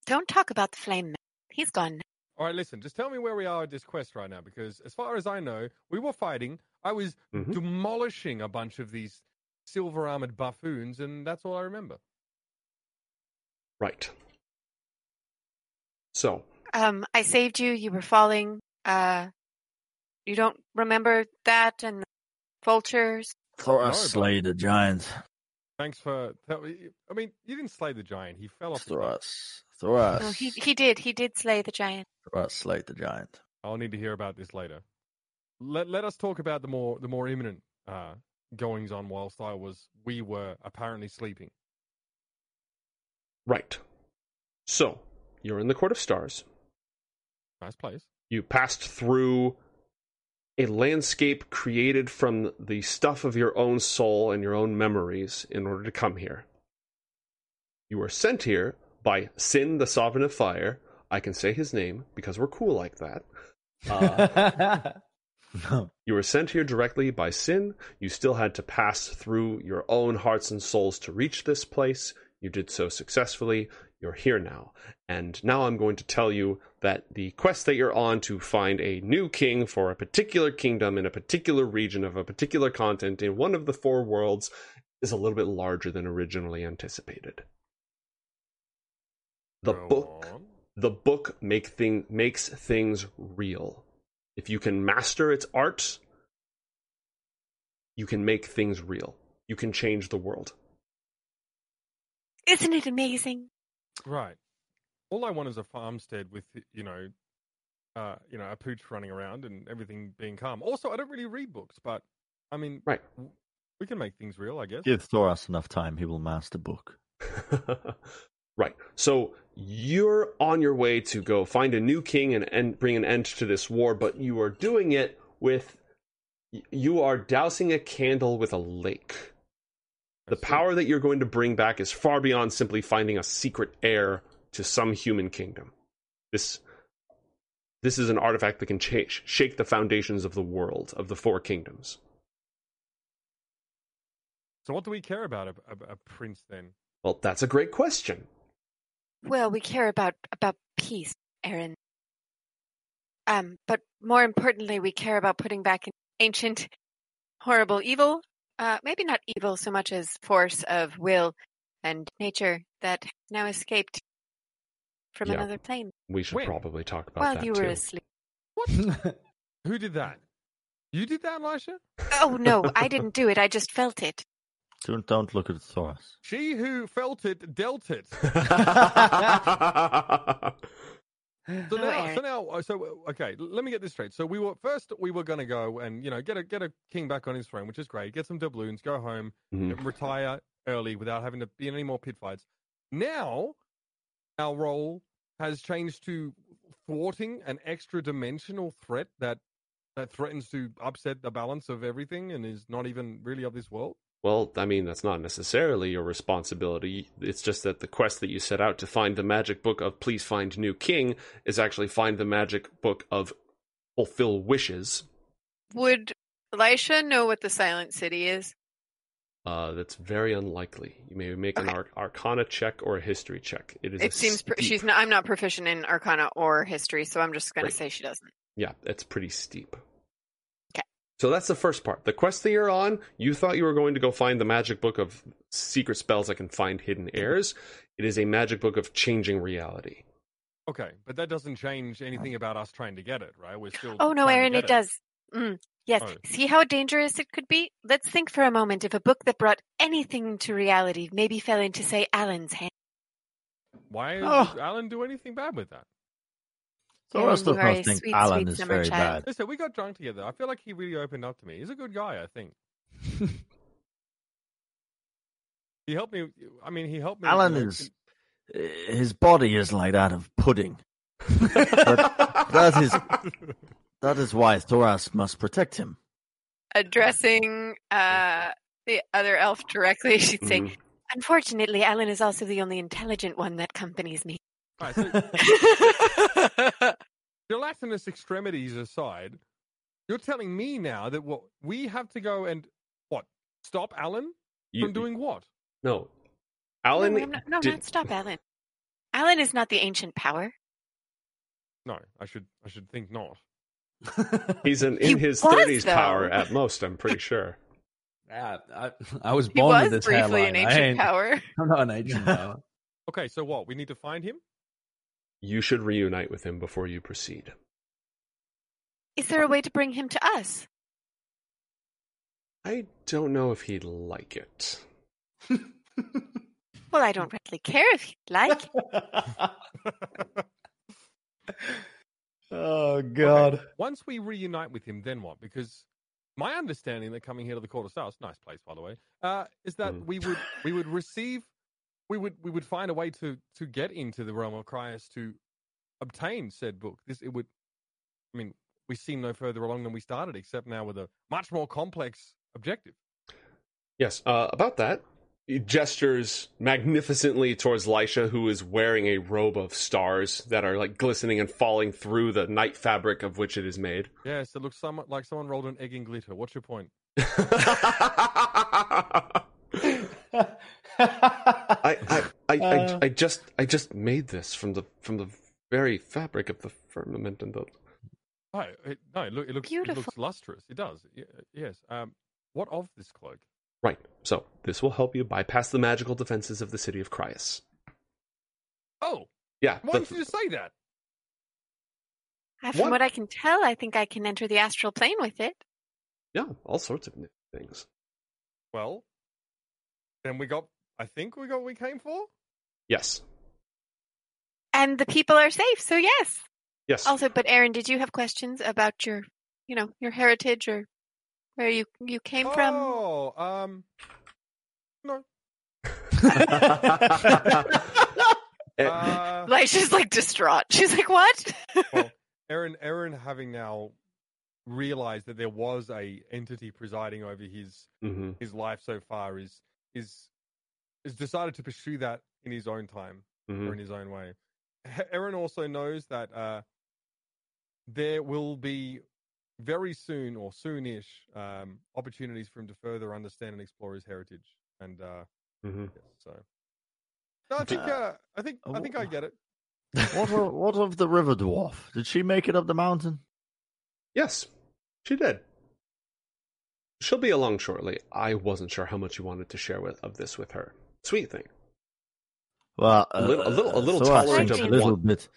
Don't talk about the flame man. He's gone now. All right, listen, just tell me where we are at this quest right now, because as far as I know, we were fighting. I was Mhm. demolishing a bunch of these silver armored buffoons, and that's all I remember. right. So, Um, I saved you. You were falling. Uh, you don't remember that and the vultures? Thoras but- slayed a giant. Thanks for. I mean, you didn't slay the giant. He fell off. For the top. Thoras. Thoras. No, he he did. He did slay the giant. Thoras slayed the giant. I'll need to hear about this later. Let Let us talk about the more the more imminent uh, goings on whilst I was we were apparently sleeping. right. So, you're in the Court of Stars. Nice place. You passed through a landscape created from the stuff of your own soul and your own memories in order to come here. You were sent here by Sin, the Sovereign of Fire. I can say his name because we're cool like that. Uh, You were sent here directly by Sin. You still had to pass through your own hearts and souls to reach this place. You did so successfully. You're here now. And now I'm going to tell you that the quest that you're on to find a new king for a particular kingdom in a particular region of a particular continent in one of the four worlds is a little bit larger than originally anticipated. The Go book on. the book make thing makes things real. If you can master its art, you can make things real. You can change the world. Isn't it amazing? Right. All I want is a farmstead with you know, uh, you know, a pooch running around and everything being calm. Also, I don't really read books, but I mean, Right. We can make things real, I guess. Give Thoras enough time, he will master book. right. So you're on your way to go find a new king and, and bring an end to this war, but you are doing it with. You are dousing a candle with a lake. The power that you're going to bring back is far beyond simply finding a secret heir to some human kingdom. This. This is an artifact that can change, shake the foundations of the world, of the four kingdoms. So, what do we care about a, a, a prince then? Well, that's a great question. Well, we care about about peace, Aaron. Um, but more importantly, we care about putting back an ancient, horrible evil. Uh, maybe not evil so much as force of will and nature that has now escaped from Yeah. another plane We should When? probably talk about while that you were too. asleep. What? Who did that? You did that, Lasha? Oh no, I didn't do it. I just felt it. Don't, don't look at Thoras. She who felt it dealt it. So now, Aaron. so now, uh, so uh, okay. Let me get this straight. So we were first we were going to go and you know get a get a king back on his throne, which is great. Get some doubloons, go home, Mhm. and retire early without having to be in any more pit fights. Now, our role has changed to thwarting an extra dimensional threat that that threatens to upset the balance of everything and is not even really of this world. Well, I mean, that's not necessarily your responsibility. It's just that the quest that you set out to find the magic book of Please Find New King is actually find the magic book of Fulfill Wishes. Would Elisha know what the Silent City is? Uh, that's very unlikely. You may make an Okay. ar- Arcana check or a History check. It is. It seems pr- she's not. I'm not proficient in Arcana or history, so I'm just going Right. to say she doesn't. Yeah, it's pretty steep. 'Kay. So that's the first part. The quest that you're on, you thought you were going to go find the magic book of secret spells that can find hidden heirs. It is a magic book of changing reality. Okay, but that doesn't change anything about us trying to get it, right? We're still. Oh no, Aaron, get it does. Mm, yes. Oh. See how dangerous it could be? Let's think for a moment if a book that brought anything to reality maybe fell into, say, Alan's hand. Why Oh. Alan do anything bad with that? Thoras you does are a not think sweet, Alan sweet is very child. bad. Listen, we got drunk together. I feel like he really opened up to me. He's a good guy, I think. He helped me. I mean, he helped me. Alan know, is. His body is like that of pudding. that is that is why Thoras must protect him. Addressing uh, the other elf directly, she'd say, Mhm. Unfortunately, Alan is also the only intelligent one that accompanies me. Right, so gelatinous extremities aside, you're telling me now that what we have to go and what stop Alan You- from doing what? no, Alan. no, not, no, did- not stop Alan. Alan is not the ancient power. No, I should. I should think not. He's in, He in his thirties power at most. I'm pretty sure. Yeah, I, I was He born was with this briefly hairline. an ancient power. I'm not an ancient power. Okay, so what? We need to find him. You should reunite with him before you proceed. Is there a way to bring him to us? I don't know if he'd like it. Well, I don't really care if he'd like. It. Oh Okay, God! Once we reunite with him, then what? Because my understanding that coming here to the Court of Stars, nice place by the way, uh, is that Mm. we would we would receive, we would we would find a way to to get into the realm of Cryas to obtain said book. This it would, I mean, we seem no further along than we started, except now with a much more complex objective. Yes, uh, about that. He gestures magnificently towards Lisha, who is wearing a robe of stars that are like glistening and falling through the night fabric of which it is made. Yes, it looks somewhat like someone rolled an egg in glitter. What's your point? I, I, I, I, Uh. Just I just made this from the from the very fabric of the firmament and the Oh, it, no, it, look, it looks it looks lustrous. It does. Yes. Um, what of this cloak? right. So this will help you bypass the magical defenses of the city of Cryas. Oh, Yeah. Why the- didn't you say that? Uh, From What? what I can tell, I think I can enter the astral plane with it. yeah, all sorts of new things. Well, then we got. I think we got what we came for. Yes. And the people are safe, so yes. Yes. Also, but Aaron, did you have questions about your, you know, your heritage or where you you came from? Oh, um, no. Uh, Like she's like distraught. She's like, "What?" well, Aaron, Aaron, having now realized that there was a entity presiding over his mhm. his life so far, is is is decided to pursue that in his own time Mhm. or in his own way. Aaron also knows that uh, there will be very soon or soonish um, opportunities for him to further understand and explore his heritage. And uh, Mhm. yes, so no, I think Uh, uh, I think I think I get it. what, of, what of the river dwarf? Did she make it up the mountain? Yes, she did. She'll be along shortly. I wasn't sure how much you wanted to share with of this with her. Sweet thing. Well, A little- a little- a little tolerant of a little bit,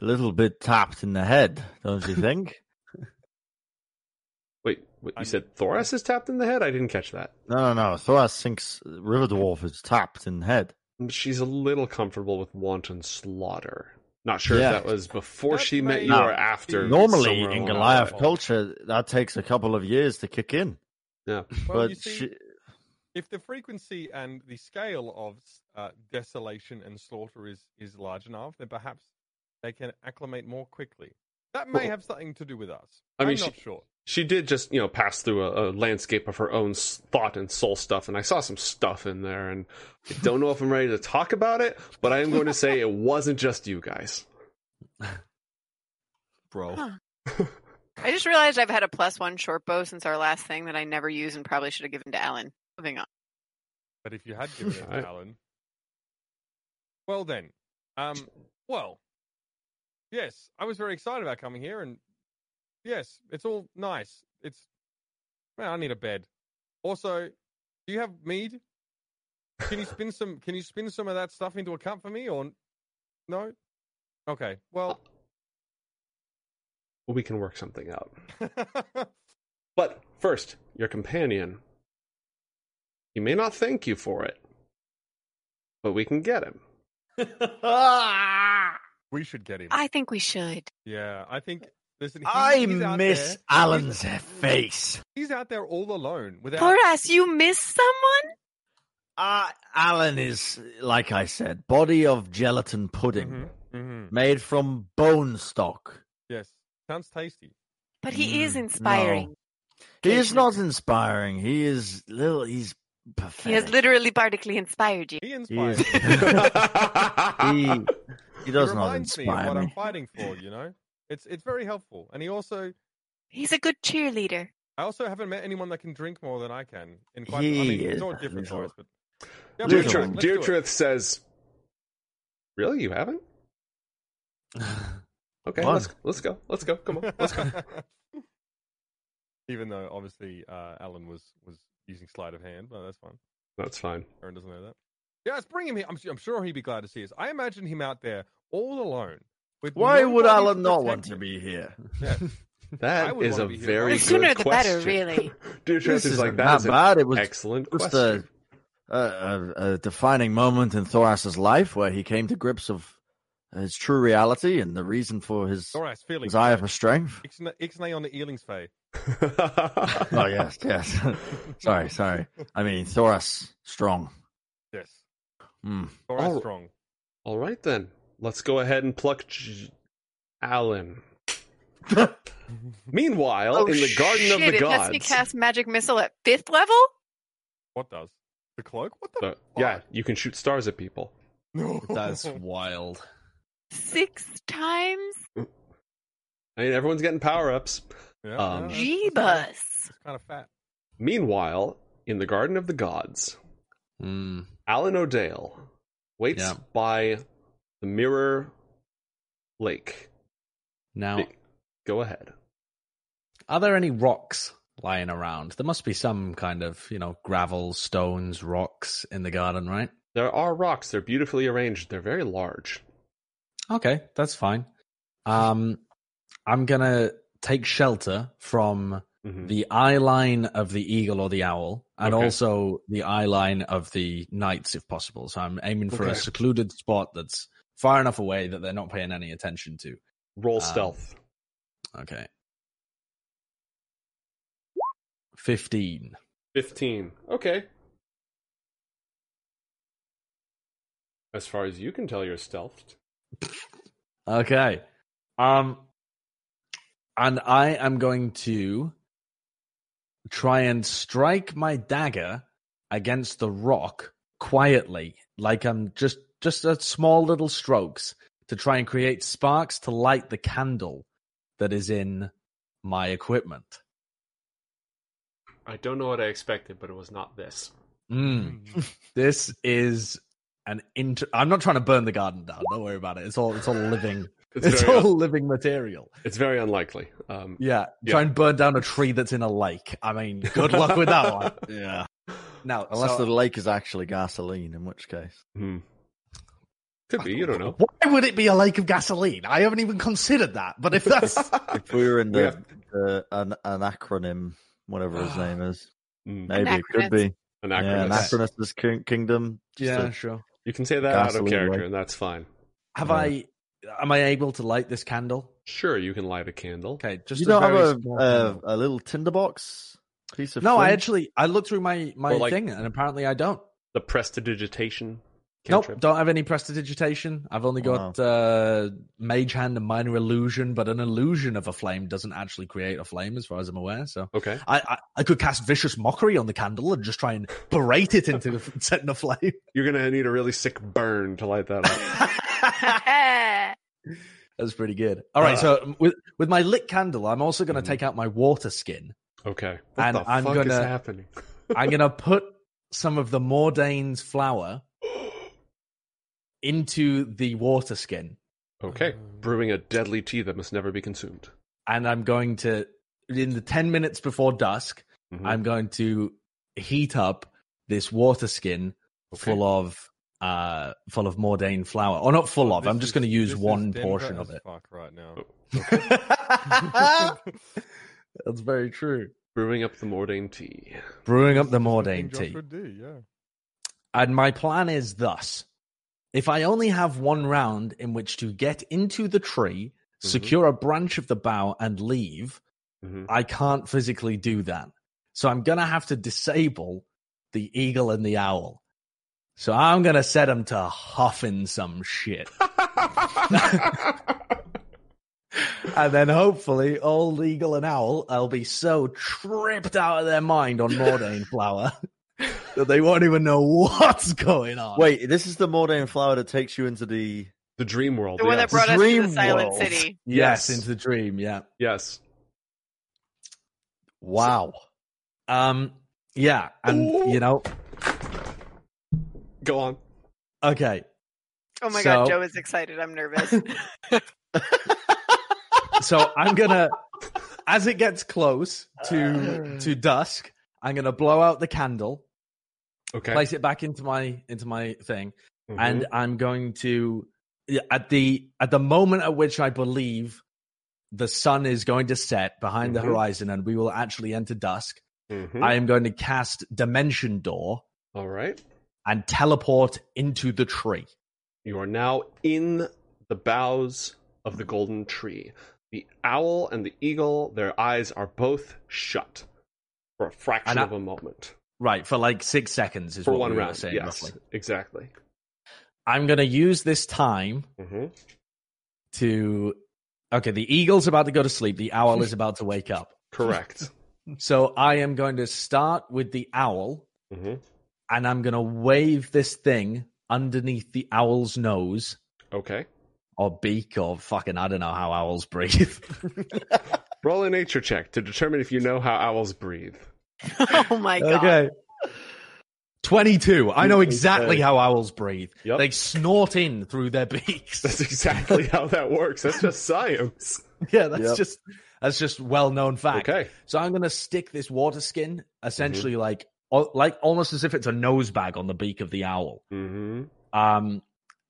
a little bit tapped in the head, don't you think? Wait, wait you I'm- said Thoras is tapped in the head? I didn't catch that. no, no, no. Thoras thinks river dwarf is tapped in the head. She's a little comfortable with wanton slaughter. Not sure Yeah. if that was before That she met you not or after. Normally, in Goliath culture, that takes a couple of years to kick in. Yeah. Well, but you see, she, if the frequency and the scale of uh, desolation and slaughter is is large enough, then perhaps they can acclimate more quickly. That may Well, have something to do with us. I mean, I'm she- not sure. She did just, you know, pass through a, a landscape of her own thought and soul stuff, and I saw some stuff in there, and I don't know if I'm ready to talk about it, but I am going to say it wasn't just you guys. Bro. Huh. I just realized I've had a plus one short bow since our last thing that I never used and probably should have given to Alan. Moving on. But if you had given it to Alan, well then, um, well, yes, I was very excited about coming here, and yes, it's all nice. It's man, I need a bed. Also, do you have mead? Can you spin some? Can you spin some of that stuff into a cup for me, or no? Okay, well, We can work something out. But first, your companion. He may not thank you for it, but we can get him. we should get him. I think we should. Yeah, I think. Listen, he- I miss Alan's He's, face. he's out there all alone without. Horace, you miss someone? Uh, Alan is, like I said, body of gelatin pudding Mhm, mhm. made from bone stock. Yes, sounds tasty. But he is Mm, inspiring. He is not inspiring. He is little. He's pathetic. He has literally particularly inspired you. He He, inspires. is, he, he does he not reminds me of inspire what I'm fighting for. You know, it's it's very helpful. And he also, He's a good cheerleader. I also haven't met anyone that can drink more than I can. In quite, I He mean, it's all different little- for us, but yeah, Dear, Little Tru- Dear. Truth says, Really? You haven't? Okay, One. let's, let's go. Let's go. Come on. Let's go. Even though obviously uh, Alan was was using sleight of hand, but that's fine. That's fine. Aaron doesn't know that. Yeah, let's bring him here. I'm, I'm sure he'd be glad to see us. I imagine him out there all alone. With Why would Alan to not want to be here? Yes. I That would is wanna a very The good sooner the better, really. Dear Truth This is is like, that not bad. It was excellent just question. a, a, a defining moment in Thoras's life where he came to grips of his true reality and the reason for his All right, feeling. desire for strength. Ixnay Ixnay on the Ealing's Fae. Oh yes, yes. sorry, sorry. I mean Thoras strong. Yes. Hmm. All right, strong. All right, then. Let's go ahead and pluck J- Alan. Meanwhile, oh, in the Garden shit, of the it lets me cast magic missile at fifth level? What does? The cloak? What the? Uh, yeah, you can shoot stars at people. No. That's wild. Six times? I mean, everyone's getting power ups. Yeah, Um, yeah, Jeebus. It's kind of fat. Meanwhile, in the Garden of the Gods, Mm. Alan O'Dale waits Yeah. by the Mirror Lake. Now, Go ahead. are there any rocks lying around? There must be some kind of, you know, gravel, stones, rocks in the garden, right? There are rocks. They're beautifully arranged. They're very large. Okay, that's fine. Um, I'm gonna take shelter from Mhm. the eye line of the eagle or the owl, and Okay. also the eye line of the knights, if possible. So I'm aiming for a secluded spot that's far enough away that they're not paying any attention to. Roll Um, stealth. Okay. Fifteen. 15. Okay. As far as you can tell, you're stealthed. Okay. Um and I am going to try and strike my dagger against the rock quietly, like I'm just just a small little strokes to try and create sparks to light the candle that is in my equipment. I don't know what I expected, but it was not this. Mm. This is an inter- I'm not trying to burn the garden down. Don't worry about it. It's all it's all living. It's, It's, very, all living material. it's very unlikely. Um, Yeah, Yeah. try and burn down a tree that's in a lake. I mean, good luck with that one. Yeah. Now, Unless so- the lake is actually gasoline, in which case. hmm. Could be. You don't know. why would it be a lake of gasoline? I haven't even considered that. But if that's If we were in the, have- the an, an acronym, whatever his name is, Mm. maybe it could be. An acronym. Yeah, Anachronous. Anachronous Kingdom. just yeah, a- sure. You can say that out of character, light. and that's fine. Have Yeah. I? Am I able to light this candle? Sure, you can light a candle. Okay, just you a don't have very a, small a, candle. a little tinderbox piece of No, I flint? actually I looked through my my Well, like- thing and apparently I don't. The prestidigitation. Nope, don't have any prestidigitation. I've only got uh, mage hand and minor illusion, but an illusion of a flame doesn't actually create a flame, as far as I'm aware. So Okay. I, I, I could cast vicious mockery on the candle and just try and berate it into setting a flame. You're gonna need a really sick burn to light that up. That's pretty good. All right, Uh, so with with my lit candle, I'm also going to Mhm. take out my water skin. Okay. What And the I'm gonna- happening? I'm going to put some of the Mordane's flour into the water skin, okay. Brewing a deadly tea that must never be consumed. and I'm going to, in the ten minutes before dusk, Mhm. I'm going to heat up this water skin Okay. full of uh full of Mordane flour, or not full of. This I'm just going to use one portion of it. Fuck right now. That's very true. Brewing up the Mordane tea. Brewing up the This is Mordane tea. would do, yeah. And my plan is thus if I only have one round in which to get into the tree, Mhm. secure a branch of the bough, and leave, hmm I can't physically do that. So I'm going to have to disable the eagle and the owl. So I'm going to set them to huffing some shit. And then hopefully, old eagle and owl, will be so tripped out of their mind on Mordane flower that they won't even know what's going on. Wait, this is the Mordane flower that takes you into the. the dream world. The one yes. that brought us to the Silent World. City. Yes, Yes. into the dream. Yeah. Yes. Wow. Um. Yeah, and Ooh. you know, Go on. okay. Oh my So- god, Joe is excited. I'm nervous. So I'm gonna, as it gets close to to dusk, I'm gonna blow out the candle, Okay. place it back into my into my thing, Mhm. and I'm going to at the at the moment at which I believe the sun is going to set behind the Mhm. horizon and we will actually enter dusk. Mhm. I am going to cast Dimension Door All right. and teleport into the tree. You are now in the boughs of the golden tree. The owl and the eagle, their eyes are both shut for a fraction I- of a moment. Right, for like six seconds is For what one we were round. saying, Yes, roughly. exactly. I'm going to use this time hmm to. Okay, the eagle's about to go to sleep. The owl is about to wake up. Correct. So I am going to start with the owl, hmm and I'm going to wave this thing underneath the owl's nose Okay. or beak or fucking I don't know how owls breathe. Roll a nature check to determine if you know how owls breathe. oh my god. okay. 22. I know exactly Okay. how owls breathe. Yep. They snort in through their beaks. That's exactly how that works. That's just science. yeah, that's Yep. just that's just well known fact. Okay. So I'm gonna stick this water skin essentially Mm-hmm. like like almost as if it's a nose bag on the beak of the owl. hmm Um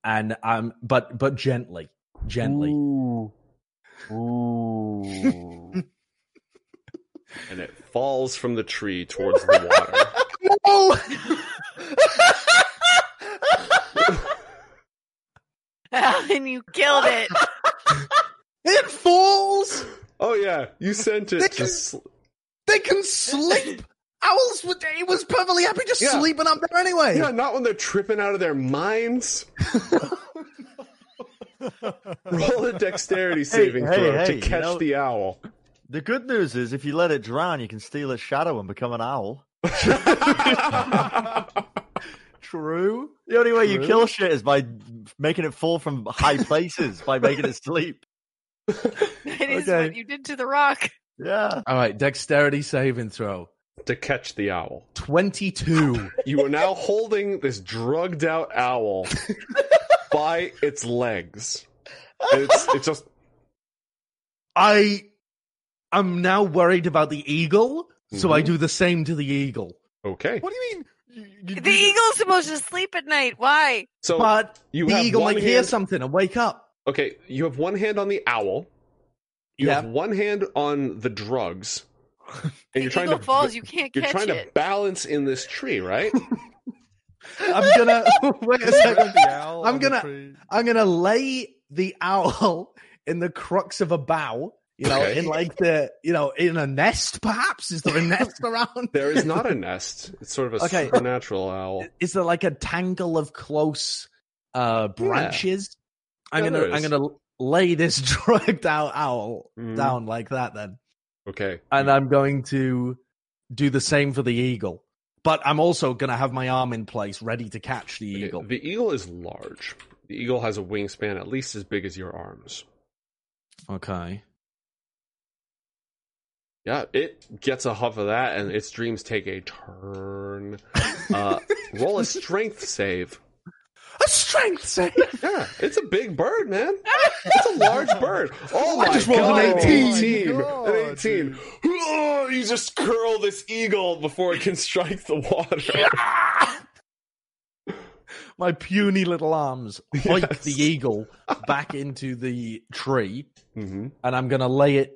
and um but but gently. gently. Ooh. Ooh. and it falls from the tree towards the water. Oh! Alan, you killed it. it falls. Oh yeah, you sent it. They to can- sl- They can sleep. Owls, would- it was perfectly happy just Yeah. sleeping up there anyway. yeah, not when they're tripping out of their minds. Roll a dexterity saving hey, throw hey, to you catch know- the owl. The good news is, if you let it drown, you can steal its shadow and become an owl. True. The only way you kill shit is by making it fall from high places, by making it sleep. That is Okay. what you did to the rock. Yeah. All right, dexterity saving throw. to catch the owl. 22. You are now holding this drugged out owl by its legs. It's it's just I am now worried about the eagle, so I Mhm. do the same to the eagle. okay. What do you mean? You, you The do this- eagle's supposed to sleep at night. Why? So but you the have eagle one might hear something and wake up. okay, you have one hand on the owl. You Yeah. have one hand on the drugs. And The you're trying to falls. You can't you're catch trying it. to balance in this tree, right? I'm gonna wait a second. read the owl I'm gonna- I'm gonna lay the owl in the crux of a bough. You know, Okay. in like the you know, in a nest. Perhaps is there a nest around? There is not a nest. It's sort of a Okay. supernatural owl. Is there like a tangle of close uh branches? I'm Yeah, gonna I'm gonna lay this drugged out owl Mhm. down like that then. Okay. and I'm going to do the same for the eagle. But I'm also going to have my arm in place, ready to catch the Okay, eagle. The eagle is large. The eagle has a wingspan at least as big as your arms. Okay. Yeah, it gets a huff of that, and its dreams take a turn. Uh, roll a strength save. A strength save. Yeah, it's a big bird, man. It's a large bird. Oh I my just rolled an god, 18. 18. God, An 18. Oh, you just curl this eagle before it can strike the water. my puny little arms hoik Yes. the eagle back into the tree, hmm and I'm going to lay it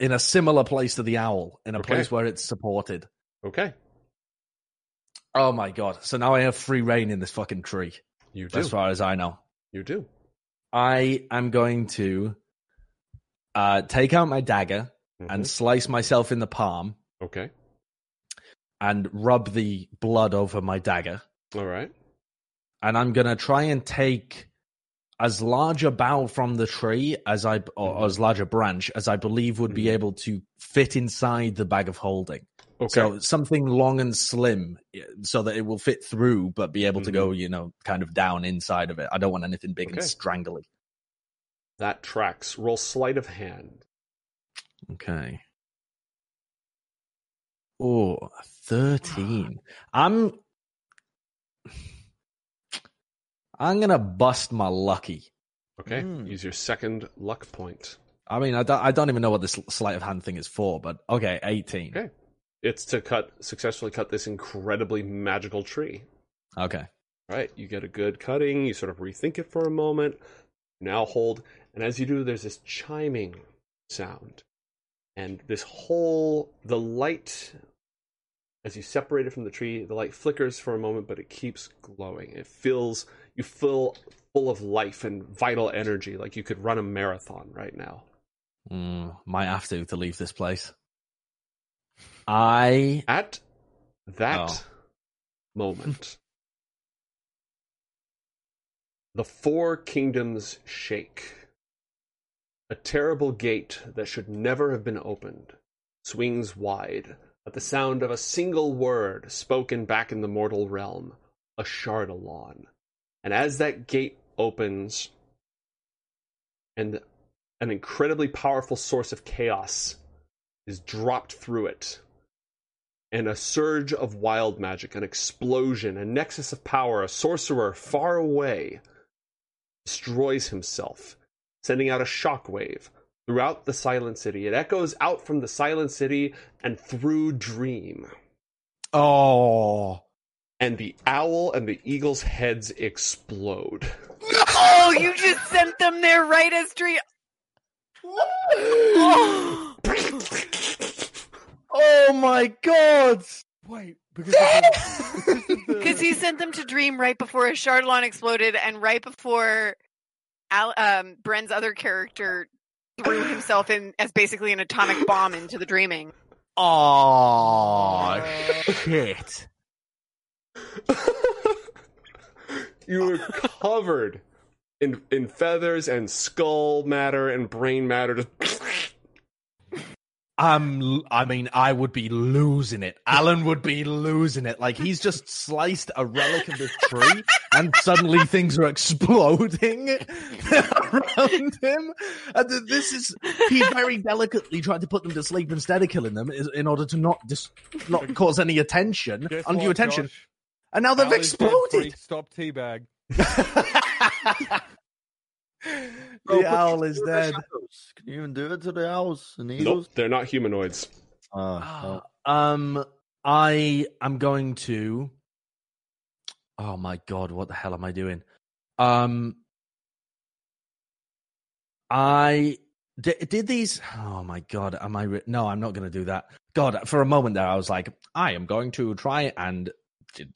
in a similar place to the owl, in a Okay. place where it's supported. Okay, Oh my god. So now I have free reign in this fucking tree, you do. as far as I know. You do. I am going to uh, take out my dagger Mhm. and slice myself in the palm Okay. and rub the blood over my dagger. All right. And I'm going to try and take as large a bough from the tree as I, or Mhm. as large a branch as I believe would be Mhm. able to fit inside the bag of holding. Okay. So something long and slim so that it will fit through, but be able to go, you know, kind of down inside of it. I don't want anything big and Okay. strangly. that tracks. Roll sleight of hand. Okay. Oh, 13. I'm I'm going to bust my lucky. Okay. Hmm. Use your second luck point. I mean, I don't, I don't even know what this sleight of hand thing is for, but okay, 18. Okay. It's to cut successfully cut this incredibly magical tree. Okay. Right. You get a good cutting. You sort of rethink it for a moment. Now hold, and as you do, there's this chiming sound, and this whole the light. As you separate it from the tree, the light flickers for a moment, but it keeps glowing. It fills you feel full of life and vital energy, like you could run a marathon right now. Mm, might have to to leave this place. I At that Oh. moment, the four kingdoms shake. A terrible gate that should never have been opened swings wide at the sound of a single word spoken back in the mortal realm, a Shardalon. And as that gate opens, and an incredibly powerful source of chaos is dropped through it, and a surge of wild magic, an explosion, a nexus of power, a sorcerer far away destroys himself, sending out a shockwave throughout the Silent City. It echoes out from the Silent City and through Dream. oh And the owl and the eagle's heads explode. Oh, you just sent them there right as dream. Oh. Oh my god! Wait, because of the- because of the- Because he sent them to Dream right before his Chardalon exploded and right before Al- um, Bren's other character threw himself in as basically an atomic bomb into the Dreaming. Oh shit! you were covered in in feathers and skull matter and brain matter. Just I'm. l- I mean, I would be losing it. Alan would be losing it. Like he's just sliced a relic of this tree, and suddenly things are exploding around him. And this is he very delicately tried to put them to sleep instead of killing them, in order to not dis- not cause any attention, Guess undue what, attention. Josh? And now they've Al is dead, exploded. Stop teabag. Bro, the put owl is dead. Can you even do it to the owls and nope, eagles? they're not humanoids. Ah, Um, I am going to. Oh my god, what the hell am I doing? Um, I did, did these. Oh my god, am I? Re- no, I'm not going to do that. God, for a moment there, I was like, I am going to try and d-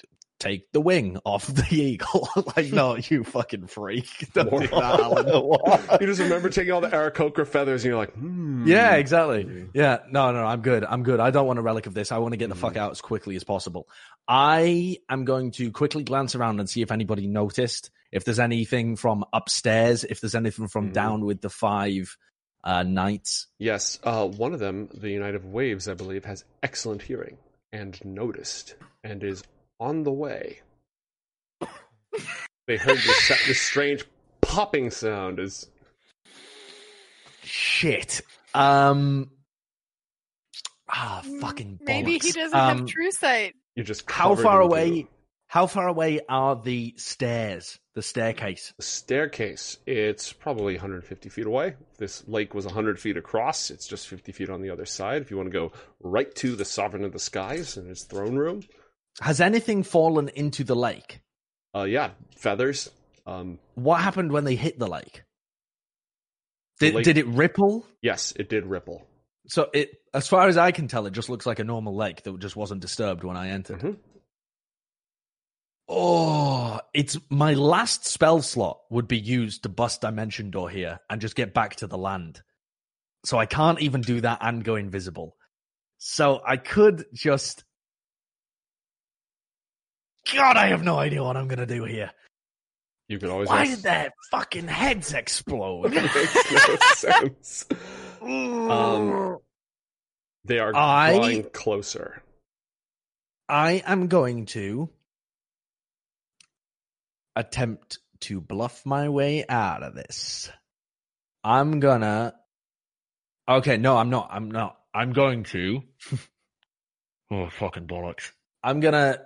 take the wing off the eagle. like, no, you fucking freak! Don't do that, You just remember taking all the Aarakocra feathers and you're like, hmm. Yeah, exactly. Yeah, no, no, I'm good. I'm good. I don't want a relic of this. I want to get the fuck out as quickly as possible. I am going to quickly glance around and see if anybody noticed, if there's anything from upstairs, if there's anything from Mhm. down with the five uh, knights. Yes, uh, one of them, the United of Waves, I believe, has excellent hearing and noticed and is on the way. they heard this, this strange popping sound as Shit. Um. Ah, fucking bollocks. Maybe he doesn't Um, have true sight. you're just How far away? goo. How far away are the stairs? The staircase. The staircase, it's probably 150 feet away. If this lake was 100 feet across, it's just 50 feet on the other side. If you want to go right to the Sovereign of the Skies and his throne room, Has anything fallen into the lake? uh, yeah, feathers. Um, What happened when they hit the lake? The Did, lake- did it ripple? yes, it did ripple. So it, as far as I can tell, it just looks like a normal lake that just wasn't disturbed when I entered. Mhm. Oh, it's my last spell slot would be used to bust dimension door here and just get back to the land. So I can't even do that and go invisible. So I could just. God, I have no idea what I'm gonna do here. You can always. Why ask- did their fucking heads explode? makes no sense. Um, They are I- drawing closer. I am going to attempt to bluff my way out of this. I'm gonna. Okay, no, I'm not. I'm not. I'm going to. oh, fucking bollocks. I'm gonna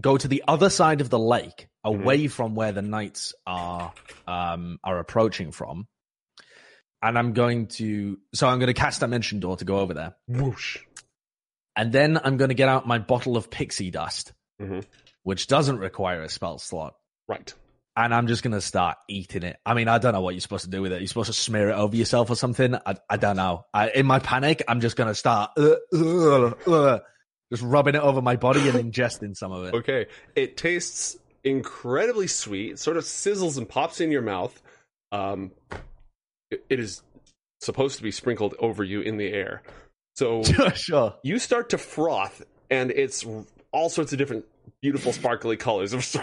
go to the other side of the lake, away from where the knights are um are approaching from. And I'm going to so I'm gonna cast Dimension Door to go over there. Whoosh. And then I'm going to get out my bottle of pixie dust, Mhm. which doesn't require a spell slot. Right. And I'm just going to start eating it. I mean, I don't know what you're supposed to do with it. You're supposed to smear it over yourself or something. I, I don't know. I, in my panic, I'm just going to start uh, uh, uh, just rubbing it over my body and ingesting some of it. Okay. It tastes incredibly sweet. It sort of sizzles and pops in your mouth. Um, it- it is supposed to be sprinkled over you in the air. So sure. you start to froth, and it's all sorts of different beautiful, sparkly colors.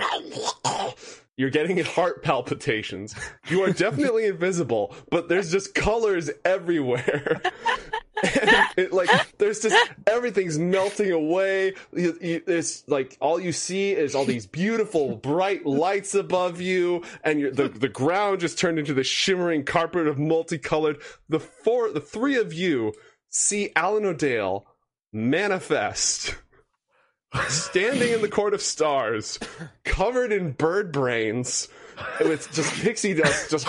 You're getting heart palpitations. You are definitely invisible, but there's just colors everywhere. it, like there's just everything's melting away. You, you, it's like all you see is all these beautiful bright lights above you, and the the ground just turned into this shimmering carpet of multicolored. The four, the three of you see Alan O'Dale manifest. Standing in the court of stars, covered in bird brains, with just pixie dust, just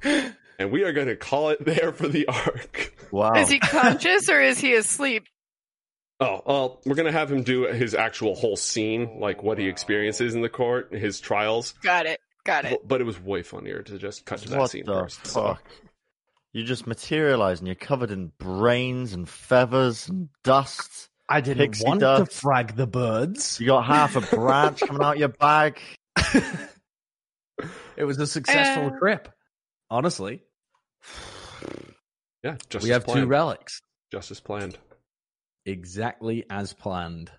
and we are going to call it there for the arc. Wow. Is he conscious or is he asleep? Oh, well, we're gonna have him do his actual whole scene, like what he experiences in the court, his trials. Got it. Got it. But, but it was way funnier to just cut to that what scene the first. so- fuck? You just materialize and you're covered in brains and feathers and dust. I didn't Pixie want dust. to frag the birds. You got half a branch coming out your bag. it was a successful Uh, trip. Honestly, Yeah, just we as have planned. two relics just as planned. exactly as planned.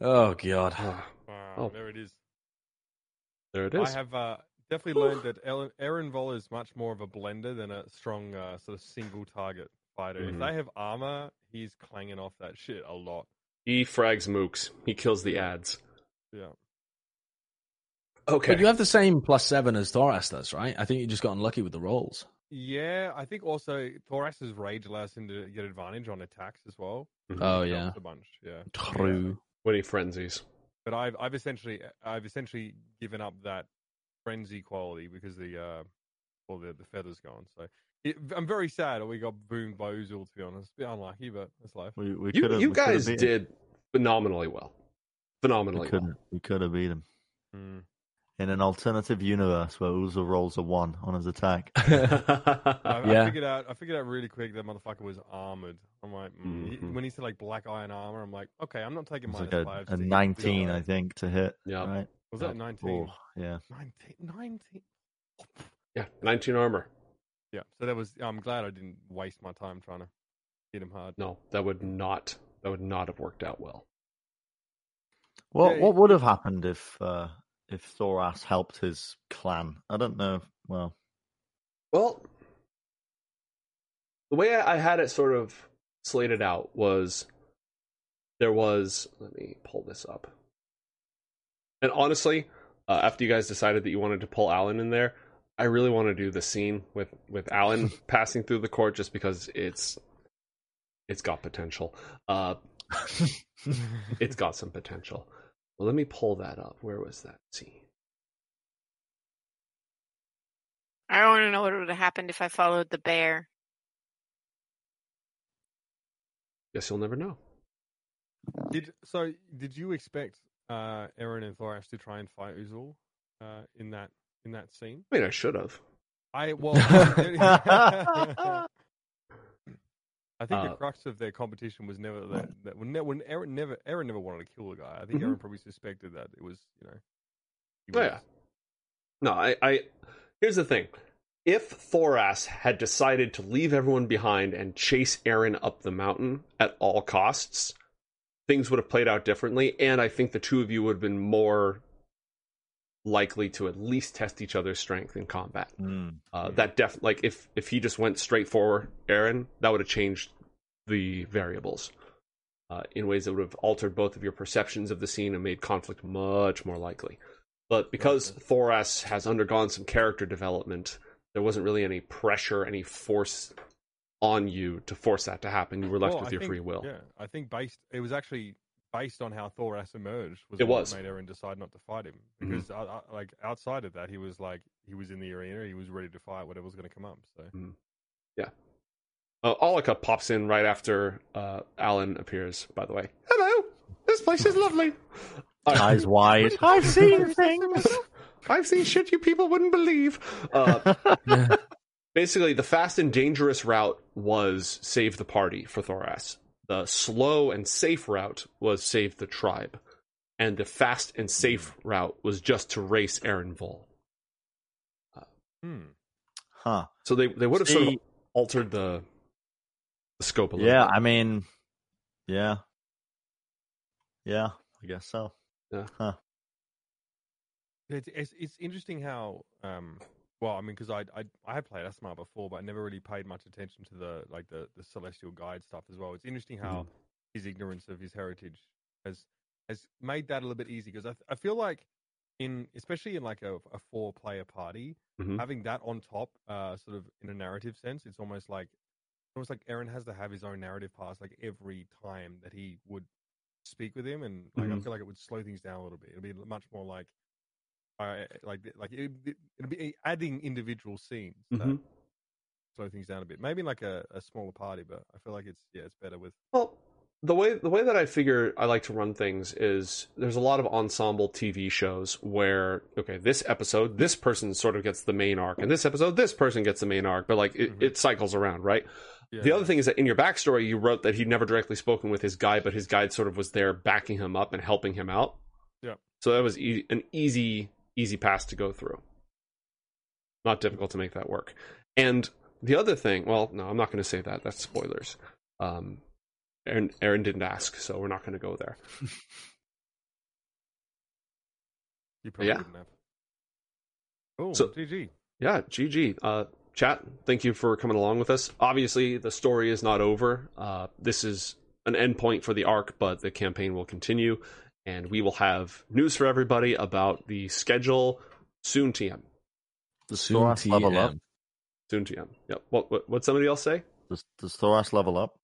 Oh god. Ah, Wow, Oh. there it is. there it is. I have uh, definitely learned that Ellen, Aaron Vol is much more of a blender than a strong uh, sort of single target fighter. Mhm. If they have armor, he's clanging off that shit a lot. He frags mooks. He kills the ads. Yeah. Okay. But you have the same plus seven as Thoras does, right? I think you just got unlucky with the rolls. Yeah, I think also Thoras's rage allows him to get advantage on attacks as well. Mhm. Oh yeah, a bunch. Yeah. true. when he frenzies. But I've I've essentially I've essentially given up that frenzy quality because the uh well the the feathers gone. So it, I'm very sad that we got Boom Bozul to be honest. Bit unlucky, but that's life. We, we You, could have. you guys did phenomenally well. Phenomenally well. couldn't. We could have beat him Mm. In an alternative universe where Uzo rolls a one on his attack. I, I Yeah. figured out. I figured out really quick that motherfucker was armored. I'm like, mm. He- Mhm. when he said like black iron armor, I'm like, okay, I'm not taking It's minus like a, five. a to 19, the- I think, to hit. yeah. Right? Was Yeah. that 19? Oh, yeah. 19? 19? Yeah. 19 armor. Yeah. So that was. I'm glad I didn't waste my time trying to hit him hard. No, that would not that would not have worked out well. What Yeah, what would have happened if uh, if Thoras helped his clan? I don't know. Well, Well, the way I had it sort of slated out was there was. Let me pull this up. And honestly, uh, after you guys decided that you wanted to pull Alan in there, I really want to do the scene with with Alan passing through the court just because it's it's got potential. Uh, it's got some potential. Well, let me pull that up. Where was that scene? I want to know what would have happened if I followed the bear. Guess you'll never know. Did so? Did you expect uh, Aaron and Thoras to try and fight Uzul uh, in that in that scene? I mean, I should have. I well, I think the Uh, crux of their competition was never that, that when, when Aaron never Aaron never wanted to kill the guy. I think Mhm. Aaron probably suspected that it was you know. Oh, was- yeah. No, I, I. Here's the thing: if Thoras had decided to leave everyone behind and chase Aaron up the mountain at all costs, things would have played out differently, and I think the two of you would have been more likely to at least test each other's strength in combat. hmm. Uh, Mhm. That def like if if he just went straight for Aaron, that would have changed the variables uh, in ways that would have altered both of your perceptions of the scene and made conflict much more likely. But because Thoras has undergone some character development, there wasn't really any pressure, any force on you to force that to happen. You were left Well, with I your think- free will. Yeah, I think based it was actually based on how Thoras emerged. Was It what was. made Aaron decide not to fight him Mhm. because uh, uh, like outside of that, he was like he was in the arena, he was ready to fight whatever was going to come up. So yeah Uh, Olika pops in right after uh, Alan appears. By the way, hello. This place is lovely. Uh, eyes wide. I've seen things. I've seen shit you people wouldn't believe. Uh, basically, the fast and dangerous route was save the party for Thoras. The slow and safe route was save the tribe. And the fast and safe route was just to race Aaron Vol. hmm. huh. So they, they would have sort of altered the, the scope a little Yeah, bit. I mean, yeah, yeah, I guess so. Yeah. It's, it's it's interesting how um well I mean because I I I have played Aasimar before but I never really paid much attention to the like the the celestial guide stuff as well. It's interesting how his ignorance of his heritage has has made that a little bit easy because I I feel like in especially in like a, a four player party Mhm. having that on top uh sort of in a narrative sense it's almost like almost like Aaron has to have his own narrative pass like every time that he would speak with him and like I Mhm. feel like it would slow things down a little bit. It'd be much more like uh, like like it, it'd be adding individual scenes. that- Mhm. slow things down a bit. Maybe like a, a smaller party, but I feel like it's yeah, it's better with. Well, the way the way that I figure I like to run things is there's a lot of ensemble TV shows where okay, this episode this person sort of gets the main arc, and this episode this person gets the main arc, but like it, Mhm. it cycles around, right? Yeah. The other thing is that in your backstory, you wrote that he'd never directly spoken with his guide, but his guide sort of was there backing him up and helping him out. Yeah. So that was e- an easy, easy pass to go through. Not difficult to make that work. And the other thing, well, no, I'm not going to say that. That's spoilers. Um, Aaron, Aaron didn't ask, so we're not going to go there. You probably Yeah. wouldn't have. Oh, So- GG. Yeah, GG. Uh, chat, thank you for coming along with us. Obviously, the story is not over. Uh, this is an endpoint for the arc, but the campaign will continue, and we will have news for everybody about the schedule soon. TM, The Soon Thoras level up? Soon. TM. Yep. What? What? What? Somebody else say? Does, does Thoras level up?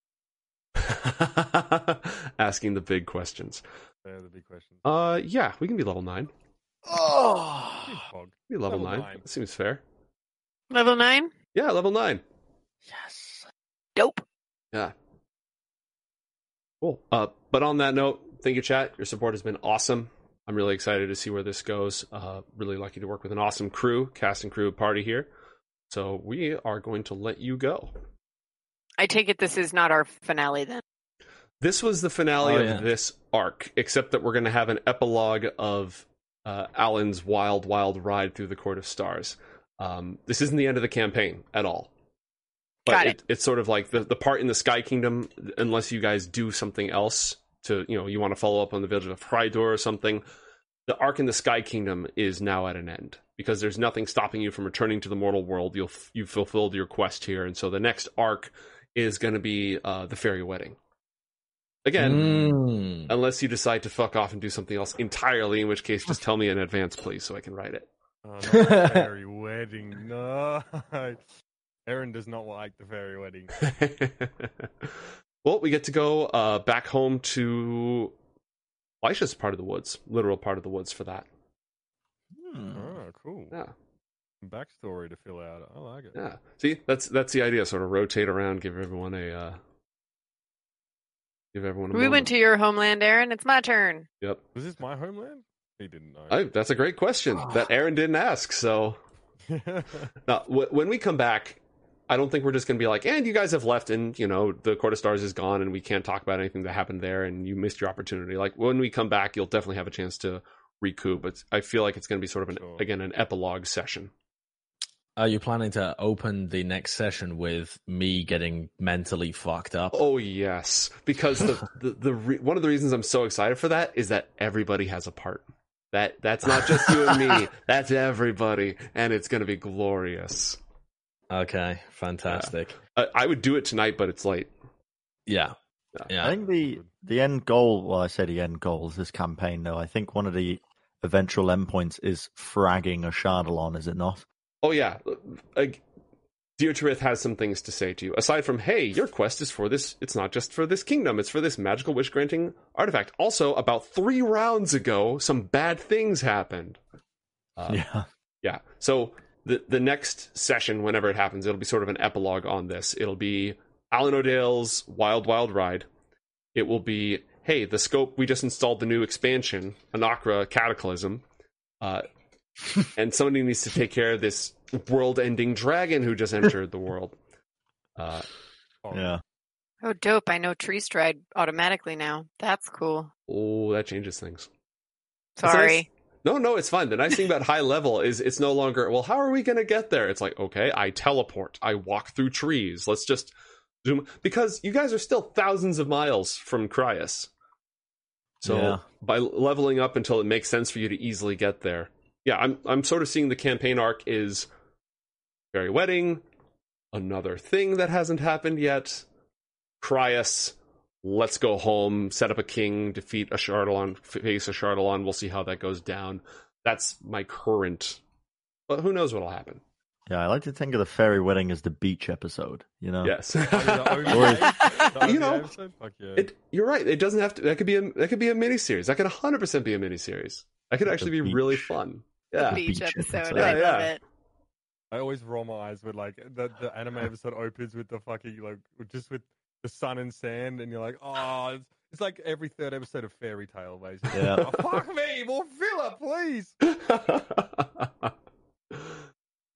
Asking the big questions. They're the big questions. Uh, yeah, we can be level nine. Oh, Big hog. Be level, Level nine. nine. That seems fair. Level nine? Yeah, level nine. yes. Dope. Yeah. Cool. Uh, but on that note, thank you, chat. Your support has been awesome. I'm really excited to see where this goes. Uh, really lucky to work with an awesome crew, cast and crew party here. So we are going to let you go. I take it this is not our finale then. This was the finale Oh, of yeah. this arc, except that we're going to have an epilogue of uh, Alan's wild, wild ride through the Court of Stars. Um, this isn't the end of the campaign at all. But Got it. It's sort of like the, the part in the Sky Kingdom, unless you guys do something else to, you know, you want to follow up on the Village of Frydor or something. The arc in the Sky Kingdom is now at an end because there's nothing stopping you from returning to the mortal world. You'll you've fulfilled your quest here, and so the next arc is going to be uh, the fairy wedding. Again, Mm. unless you decide to fuck off and do something else entirely, in which case just tell me in advance, please, so I can write it. Oh, not the fairy wedding. No. Aaron does not like the fairy wedding. well, we get to go uh, back home to Elisha's part of the woods, literal part of the woods for that. Hmm. Oh, cool. Yeah, Backstory to fill out. I like it. yeah. See, that's that's the idea. Sort of rotate around, give everyone a, uh, give everyone. A We went to your homeland, Aaron. It's my turn. Yep. Was this my homeland? He didn't know. I, that's a great question that Aaron didn't ask. So Now, w- when we come back, I don't think we're just going to be like, and you guys have left, and you know the Court of Stars is gone, and we can't talk about anything that happened there, and you missed your opportunity. Like when we come back, you'll definitely have a chance to recoup. But I feel like it's going to be sort of an Sure. again an epilogue session. Are you planning to open the next session with me getting mentally fucked up? Oh yes, because the the, the re- one of the reasons I'm so excited for that is that everybody has a part. That that's not just you and me. That's everybody, and it's going to be glorious. Okay, fantastic. I, I would do it tonight, but it's late. Yeah. I Yeah. think the the end goal. Well, I say the end goal is this campaign, though. I think one of the eventual endpoints is fragging a Shardalon. Is it not? Oh yeah, like Deirdre has some things to say to you. Aside from, hey, your quest is for this. It's not just for this kingdom. It's for this magical wish granting artifact. Also, about three rounds ago, some bad things happened. Uh, yeah. yeah. So the the next session, whenever it happens, it'll be sort of an epilogue on this. It'll be Alan O'Dale's Wild Wild Ride. It will be, hey, the scope we just installed the new expansion, Anakra Cataclysm. Uh, and somebody needs to take care of this world-ending dragon who just entered the world. Uh, Oh, Yeah. Oh, dope. I know Tree Stride automatically now. That's cool. oh, that changes things. That's Sorry. No, no, it's fine. The nice thing about high level is it's no longer, well, how are we going to get there? It's like, okay, I teleport, I walk through trees. Let's just zoom because you guys are still thousands of miles from Cryus. So Yeah. by leveling up until it makes sense for you to easily get there. Yeah, I'm I'm sort of seeing the campaign arc is Fairy Wedding, another thing that hasn't happened yet. Cryus, let's go home, set up a king, defeat a Shardalon, face a Shardalon. We'll see how that goes down. That's my current, but who knows what'll happen? Yeah. I like to think of the fairy wedding as the beach episode. You know. Yes, the OVA? Or- The You OVA know, episode? Fuck yeah. it, you're right. It doesn't have to. That could be a that could be a miniseries. That could 100 percent be a miniseries. That could Like actually the be really fun. Yeah, Beach beach episode. episode. I Yeah, love yeah. it. I always roll my eyes when like the, the anime episode opens with the fucking like just with the sun and sand, and you're like, oh, it's, it's like every third episode of Fairy Tail, basically. Yeah. Oh, fuck me, more filler, please.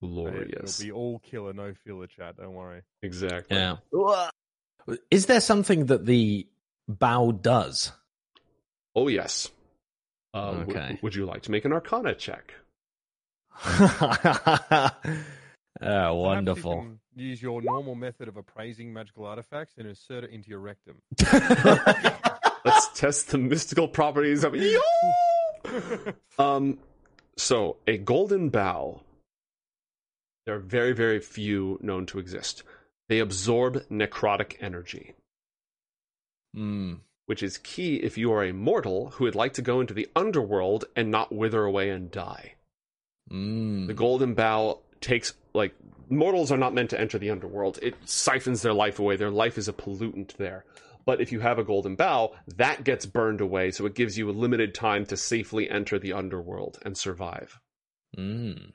Glorious. It'll be all killer, no filler chat. Don't worry. Exactly. Yeah. Is there something that the bough does? Oh yes. Um, w- Okay. would you like to make an Arcana check? Ah, Perhaps wonderful. You can use your normal method of appraising magical artifacts and insert it into your rectum. Let's test the mystical properties of. Yo! Um, so a golden bough. There are very, very few known to exist. They absorb necrotic energy, Hmm. which is key if you are a mortal who would like to go into the underworld and not wither away and die. Mm. The golden bough takes like mortals are not meant to enter the underworld. It siphons their life away. Their life is a pollutant there. But if you have a golden bough, that gets burned away, so it gives you a limited time to safely enter the underworld and survive. Mm.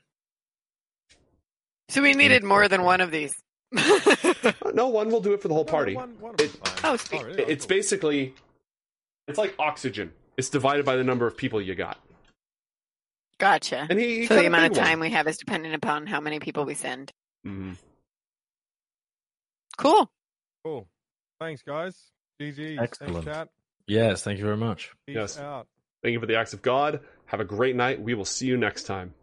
So we needed more than one of these. Uh, No, one will do it for the whole No, party. one- one It- Oh, sweet. It's basically it's like oxygen. It's divided by the number of people you got. Gotcha. And he, he So the amount of big one. time we have is dependent upon how many people we send. Mhm. Cool. Cool. Thanks, guys. GG. Excellent. Thanks, chat. Yes, thank you very much. Peace Yes. out. Thank you for the acts of God. Have a great night. We will see you next time.